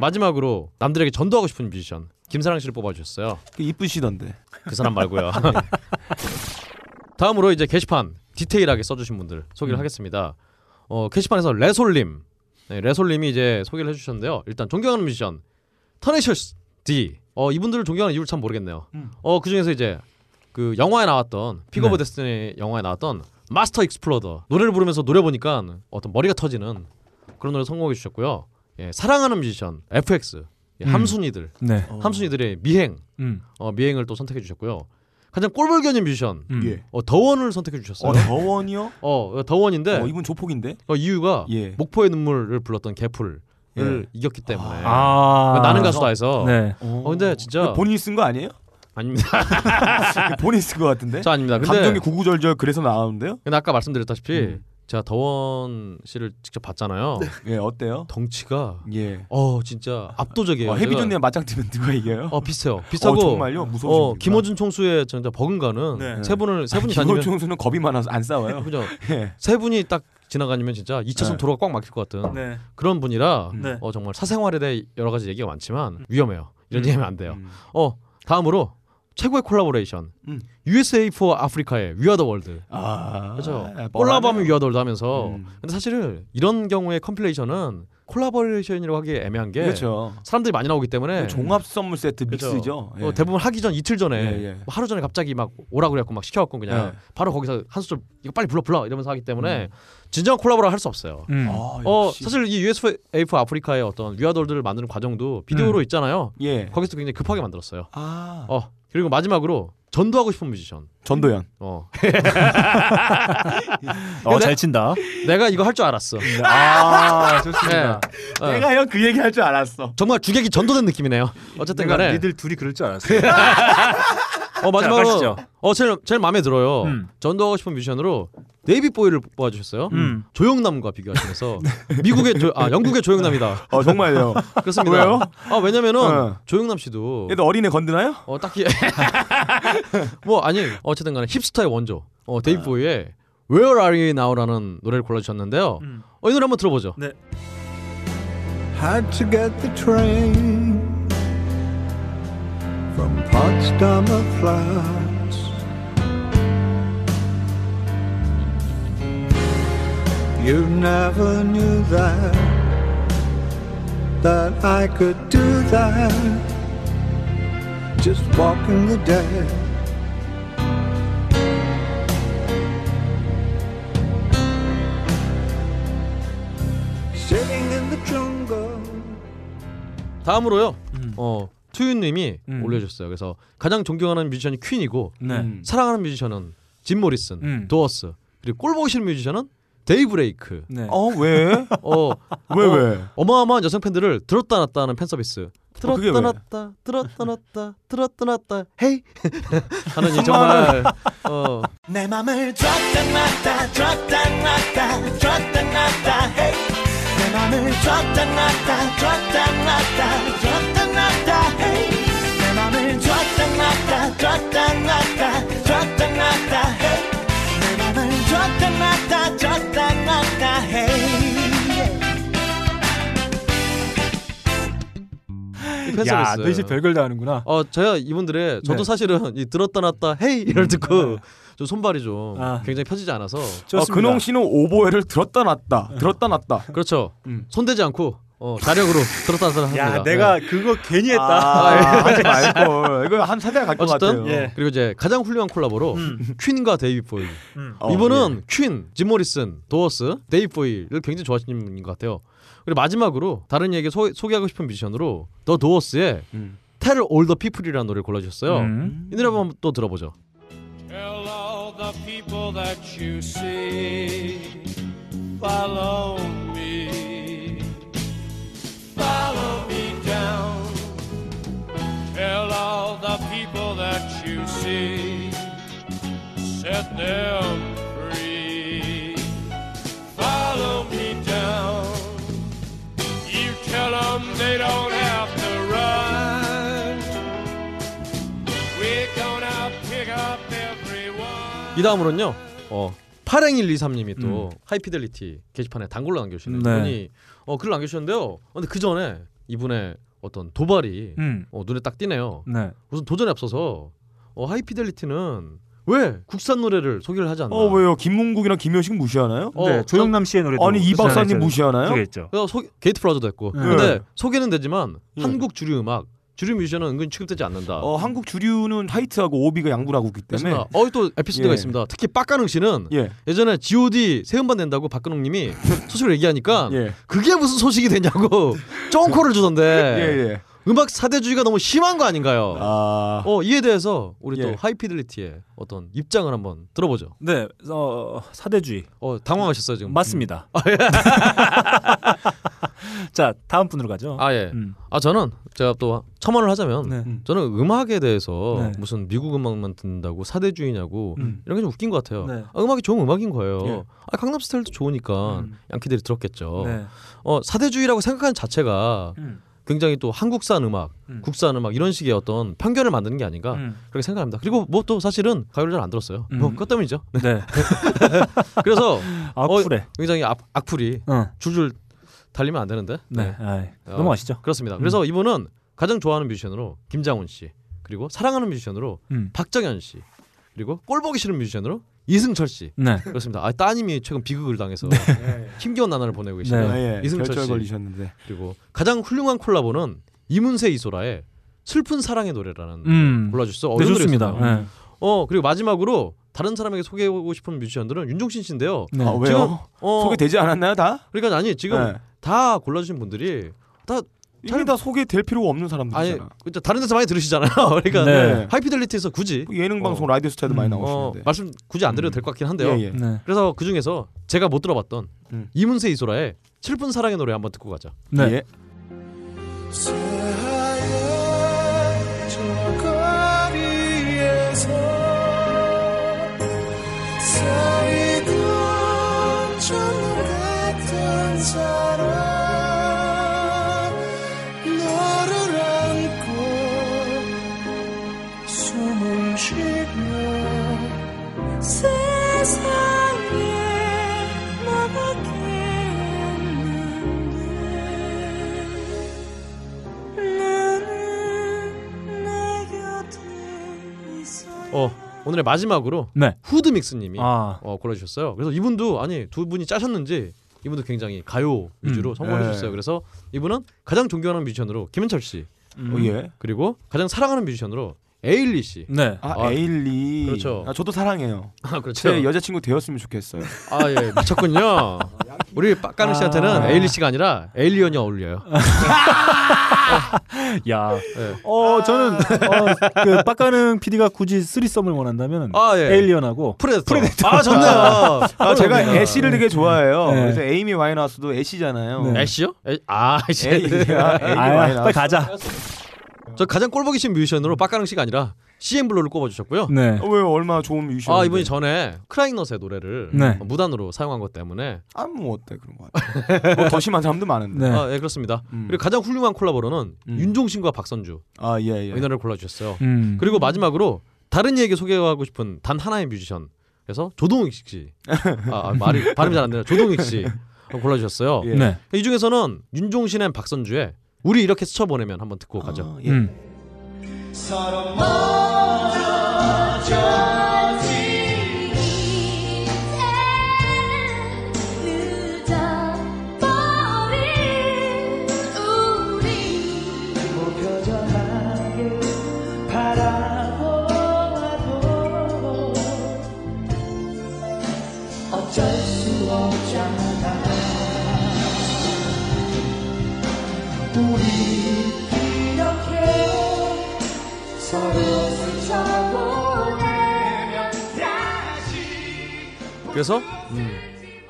마지막으로 남들에게 전도하고 싶은 뮤지션 김사랑 씨를 뽑아주셨어요. 그 이쁘시던데. 그 사람 말고요. 다음으로 이제 게시판 디테일하게 써주신 분들 소개를 음. 하겠습니다. 어, 게시판에서 레솔님, 네, 레솔님이 이제 소개를 해주셨는데요. 일단 존경하는 뮤지션 Tenacious D. 어, 이분들을 존경하는 이유를 참 모르겠네요. 음. 어, 그 중에서 이제 그 영화에 나왔던 Pick of 네. Destiny 영화에 나왔던 Master Exploder 노래를 부르면서 노래 보니까 어떤 머리가 터지는 그런 노래 선곡해 주셨고요. 예, 사랑하는 뮤지션 FX 예, 음. 함순이들 네. 함순이들의 미행 음. 어, 미행을 또 선택해 주셨고요. 가장 꼴불견인 뮤지션 음. 예. 어, 더원을 선택해 주셨어요. 어, 더원이요? 어, 더원인데 어, 이분 조폭인데? 어, 이유가 예. 목포의 눈물을 불렀던 개풀을 예. 이겼기 때문에 아. 나는 가수다 해서 네. 어, 근데 진짜 본인이 쓴 거 아니에요? 아닙니다. 본인이 쓴 거 같은데? 저 아닙니다. 근데 감정이 구구절절 그래서 나오는데요? 근데 아까 말씀드렸다시피 음. 제가 더원 씨를 직접 봤잖아요. 예, 어때요? 덩치가 예. 어 진짜 압도적이에요. 어, 해비존님 맞짱 뜨면 누가 이겨요? 어 비슷해요. 비슷하고 어, 정말요? 무서우신 어. 김호준 총수의 진짜 버금가는 네. 세 분을 세 분이 김호 다니면 총수는 겁이 많아서 안 싸워요. 그죠? 예. 세 분이 딱 지나가면 진짜 2차선 네. 도로가 꽉 막힐 것 같은 네. 그런 분이라 네. 어, 정말 사생활에 대해 여러 가지 얘기가 많지만 위험해요. 이런 얘기하면 안 돼요. 음. 어 다음으로 최고의 콜라보레이션 음. USA for Africa의 We Are the World. 아, 그렇죠. 뻔하네요. 콜라보하면 We Are the World 하면서 음. 근데 사실은 이런 경우에 compilation은 콜라보레이션이라고 하기 애매한 게 그렇죠. 사람들이 많이 나오기 때문에 종합 선물 세트. 믹스죠. 예. 어, 대부분 하기 전 이틀 전에 예, 예. 뭐 하루 전에 갑자기 막 오라고 그래갖고 막 시켜갖고 그냥 예. 바로 거기서 한 소절 이거 빨리 불러 불러 이러면서 하기 때문에 진정한 콜라보를 할수 없어요. 음. 아, 어. 사실 이 USA for 아프리카의 어떤 위아돌들을 만드는 과정도 비디오로 음. 있잖아요. 예. 거기서 굉장히 급하게 만들었어요. 아. 어 그리고 마지막으로 전도하고 싶은 뮤지션. 전도연. 어. 어, 잘 친다. 내가 이거 할 줄 알았어. 아, 좋습니다. 네. 어. 내가 형 그 얘기 할 줄 알았어. 정말 주객이 전도된 느낌이네요. 어쨌든 내가 간에 니들 둘이 그럴 줄 알았어요. 어 마지막으로 가시죠. 어 제일 제일 마음에 들어요. 음. 전도하고 싶은 뮤지션으로 데이빗 보위를 뽑아주셨어요. 음. 조영남과 비교하시면서 미국의 조, 아 영국의 조영남이다. 어 정말요. 그렇습니다. 왜요? 아 왜냐면은 어. 조영남 씨도 얘도 어린애 건드나요? 어 딱히 뭐 아니 어쨌든 간에 힙스터의 원조 어 데이빗 보위의 Where Are You Now라는 노래를 골라주셨는데요. 음. 어, 이 노래 한번 들어보죠. 네. Had to get the train from Potsdamer Platz. You never knew that that I could do that. Just walking the dead. Sitting in the jungle. 다음으로요. 음. 어 투윤님이 음. 올려주셨어요. 그래서 가장 존경하는 뮤지션이 퀸이고 네. 음. 사랑하는 뮤지션은 짐 모리슨, 음. 도어스 그리고 꼴 보기 싫은 뮤지션은 데이브레이크. 네. 어 왜? 어 왜 어, 왜? 어마어마한 여성 팬들을 들었다 놨다 하는 팬 서비스. 어, 들었다 왜? 놨다, 들었다 놨다, 들었다 놨다, 헤이 하는 이 정말 어 내 맘을 줬다 놨다 줬다 놨다 줬다 놨다 내 맘을 줬다 놨다 줬다 놨다 줬다 놨다 hey 내 맘을 줬다 놨다 줬다 놨다 줬다 놨다 hey 내 맘을 줬다 놨다 줬다 놨다 hey 야. 너 이제 별걸 다 하는구나. 어 제가 이분들의 저도 네. 사실은 이 들었다 놨다 헤이 이를 듣고 좀 손발이 좀 아. 굉장히 펴지지 않아서 어, 좋습니다. 근홍 씨는 오보에를 들었다 놨다 들었다 놨다. 그렇죠. 음. 손대지 않고 어, 자력으로 들었다 놨다 합니다. 야, 내가 그거 괜히 했다. 아, 하지 말고 이거 한 사대가 갈 것 어쨌든 같아요. 예. 그리고 이제 가장 훌륭한 콜라보로 음. 퀸과 데이빗 보위. 음. 어, 이분은 퀸, 짐 모리슨, 도어스, 데이빗 보위를 굉장히 좋아하시는 분인 것 같아요. 그리고 마지막으로 다른 이에게 소, 소개하고 싶은 뮤지션으로 더 도어스의 음. Tell All the People이라는 노래를 골라주셨어요. 음. 이 노래 한번 또 들어보죠. The people that you see, follow me, follow me down. Tell all the people that you see, set them free, follow me down. You tell them they don't 이 다음으로는요. 어, 80123님이 또 하이피델리티 게시판에 단골로 남겨주시는 네. 분이 어, 글을 남겨주셨는데요. 어, 근데 그 전에 이분의 어떤 도발이 음. 어, 눈에 딱 띄네요. 네. 우선 도전에 앞서서 어, 하이피델리티는 왜 국산 노래를 소개를 하지 않나? 어 왜요? 김문국이랑 김효식 무시하나요? 어, 네, 조영남 씨의 노래도 아니 이 박사님 무시하나요? 소개했죠. 그래서 소, 게이트 플라워즈도 했고. 네. 근데 소개는 되지만 예. 한국 주류 음악, 주류 뮤지션은 은근 취급되지 않는다. 어 한국 주류는 하이트하고 오비가 양분하고 있기 때문에 그렇습니다. 어, 또 에피소드가 예. 있습니다. 특히 빡가능 씨는 예. 예전에 G.O.D 새 음반 낸다고 박근홍 님이 소식을 얘기하니까 예. 그게 무슨 소식이 되냐고 쫑코를 주던데 예, 예. 음악 사대주의가 너무 심한 거 아닌가요? 아. 어 이에 대해서 우리 예. 또 하이피델리티의 어떤 입장을 한번 들어보죠. 네, 어, 사대주의 어 당황하셨어요 지금? 맞습니다. 자, 다음 분으로 가죠. 아 예. 음. 아 저는 제가 또 첨언을 하자면 네. 저는 음악에 대해서 네. 무슨 미국 음악만 듣는다고 사대주의냐고 음. 이런 게 좀 웃긴 것 같아요. 네. 아, 음악이 좋은 음악인 거예요. 예. 아, 강남 스타일도 좋으니까 음. 양키들이 들었겠죠. 네. 어, 사대주의라고 생각하는 자체가 음. 굉장히 또 한국산 음악, 음. 국산 음악 이런 식의 어떤 편견을 만드는 게 아닌가 음. 그렇게 생각합니다. 그리고 뭐 또 사실은 가요를 잘 안 들었어요. 음. 뭐 그것 때문이죠. 네. 그래서 악플에. 어, 굉장히 악, 악플이 어. 줄줄 달리면 안 되는데. 네. 아이, 어, 넘어가시죠. 그렇습니다. 그래서 이분은 가장 좋아하는 뮤지션으로 김장훈 씨, 그리고 사랑하는 뮤지션으로 음. 박정현 씨, 그리고 꼴 보기 싫은 뮤지션으로 이승철 씨. 네. 그렇습니다. 아, 따님이 최근 비극을 당해서 힘겨운 나날을 보내고 네. 계시네요. 아, 예. 이승철 결절 씨. 걸리셨는데. 그리고 가장 훌륭한 콜라보는 이문세 이소라의 슬픈 사랑의 노래라는 음. 골라주셨어. 네, 좋습니다. 네. 어 그리고 마지막으로 다른 사람에게 소개하고 싶은 뮤지션들은 윤종신 씨인데요. 네. 아, 왜요? 지금, 어, 소개되지 않았나요 다? 그러니까 아니 지금 네. 다 골라주신 분들이 다 이미 다 소개될 필요가 없는 아니 사람들이잖아. 그죠 다른 데서 많이 들으시잖아요. 그러니까 네. 하이피델리티에서 굳이 예능 방송 라디오 스타일도 많이 나오시는데. 어, 말씀 굳이 안 드려도 될 것 같긴 한데요. 예, 예. 네. 그래서 그 중에서 제가 못 들어봤던 음. 이문세 이소라의 슬픈 사랑의 노래 한번 듣고 가죠. 네. 예. 쌓이던 천국 같은 사 어 오늘의 마지막으로 네. 후드믹스님이 아. 어, 골라주셨어요. 그래서 이분도 아니 두 분이 짜셨는지 이분도 굉장히 가요 위주로 음. 선곡해 네. 주셨어요. 그래서 이분은 가장 존경하는 뮤지션으로 김현철 씨 음. 어, 예. 그리고 가장 사랑하는 뮤지션으로 에일리 씨. 네. 아, 아, 에일리. 그렇죠. 아, 저도 사랑해요. 아 그렇죠. 제 여자친구 되었으면 좋겠어요. 아 예 미쳤군요. 우리 빡가는 씨한테는 아. 에일리 씨가 아니라 에일리언이 어울려요. 야. 예. 어 저는 어, 그 빡가는 PD가 굳이 threesome을 원한다면 아, 예. 에일리언하고 프레데터. 아 좋네요. 아, 제가 그러네요. 애쉬를 되게 좋아해요. 네. 그래서 에이미 와인하우스도 애쉬잖아요. 네. 애쉬요? 애, 아 애쉬. 에이미야, 에이미 아, 와인하우스. 빨리 가자. 저 가장 꼴보기 싫은 뮤지션으로 빡가능 씨가 아니라 CNBLUE를 꼽아주셨고요. 네. 어, 왜 얼마나 좋은 뮤지션? 아 이분이 전에 크라잉넛의 노래를 네. 어, 무단으로 사용한 것 때문에 아 뭐 어때 그런 거 같아. 뭐 더 심한 사람도 많은데. 네. 아, 예 그렇습니다. 음. 그리고 가장 훌륭한 콜라보로는 음. 윤종신과 박선주 아 예 예. 이 노래를 골라주셨어요. 음. 그리고 마지막으로 다른 이에게 소개하고 싶은 단 하나의 뮤지션 그래서 조동익 씨, 아, 아, 말이 발음이 잘 안 되나 조동익 씨 어, 골라주셨어요. 예. 네. 이 중에서는 윤종신 and 박선주의 우리 이렇게 스쳐 보내면 한번 듣고 가죠. 아, 예. 음. 그래서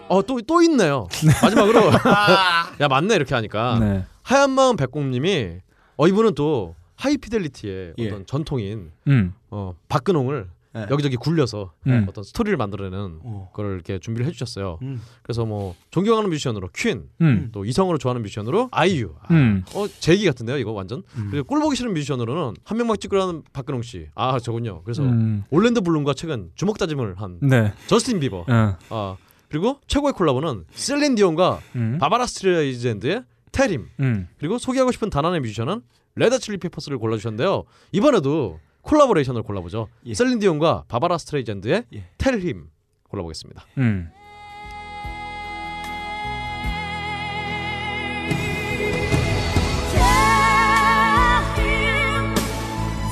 어 또 또 있네요. 마지막으로 야 맞네 이렇게 하니까 네. 하얀 마음 백곰님이 어 이분은 또 하이피델리티의 예. 어떤 전통인 음. 어 박근홍을 네. 여기저기 굴려서 음. 어떤 스토리를 만들어내는 어. 걸 이렇게 준비를 해주셨어요. 음. 그래서 뭐 존경하는 뮤지션으로 퀸, 음. 또 이성으로 좋아하는 뮤지션으로 아이유. 아, 음. 어 제 얘기 같은데요 이거 완전. 음. 그리고 꼴 보기 싫은 뮤지션으로는 한 명만 찍으라는 박근홍 씨. 아 저군요. 그래서 음. 올랜드 블룸과 최근 주먹 다짐을 한 네. 저스틴 비버. 어. 아 그리고 최고의 콜라보는 셀린 디온과 음. 바바라 스트레이젠드의 Tell Him. 음. 그리고 소개하고 싶은 단 하나의 뮤지션은 레드 칠리 페퍼스를 골라주셨는데요. 이번에도 콜라보레이션을 골라보죠. 예. 셀린 디온과 바바라 스트레이젠드의 예. Tell Him 골라보겠습니다. 음.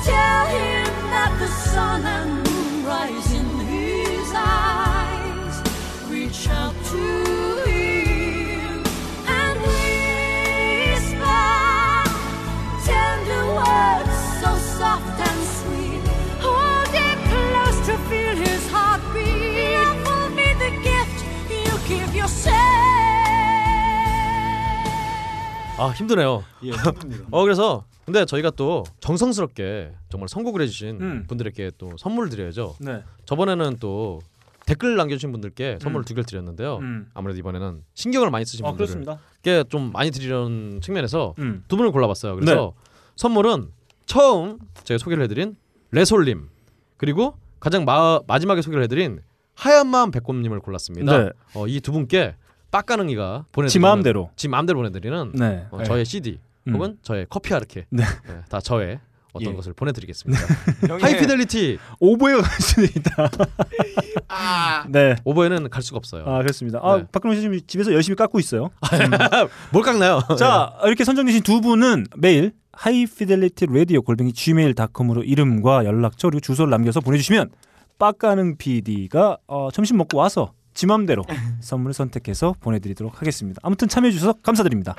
Tell him, tell him 아 힘드네요. 예, 힘듭니다. 어 그래서 근데 저희가 또 정성스럽게 정말 선곡을 해주신 음. 분들에게 또 선물을 드려야죠. 네. 저번에는 또 댓글 남겨주신 분들께 선물을 두 개를 드렸는데요. 음. 아무래도 이번에는 신경을 많이 쓰신 아, 분들께. 좀 많이 드리려는 측면에서 음. 두 분을 골라봤어요. 그래서 선물은 처음 제가 소개를 해드린 레솔님 그리고 가장 마, 마지막에 소개를 해드린 하얀 마음 백곰님을 골랐습니다. 네. 어, 이 두 분께 빡가능이가 보내드리는 지 마음대로. 지 마음대로 보내드리는 네. 어, 저의 CD 음. 혹은 저의 커피 아르케 네. 네, 다 저의 어떤 예. 것을 보내드리겠습니다. 하이피델리티 오보에 갈 수도 있다. 네. 오버에는 갈 수가 없어요. 아 그렇습니다. 아 네. 박근홍 씨 지금 집에서 열심히 깎고 있어요. 뭘 깎나요? 자 이렇게 선정되신 두 분은 매일 하이피델리티 라디오 골뱅이 gmail.com으로 이름과 연락처 그리고 주소를 남겨서 보내주시면 빡가능 PD가 어, 점심 먹고 와서 지 맘대로 선물을 선택해서 보내드리도록 하겠습니다. 아무튼 참여해주셔서 감사드립니다.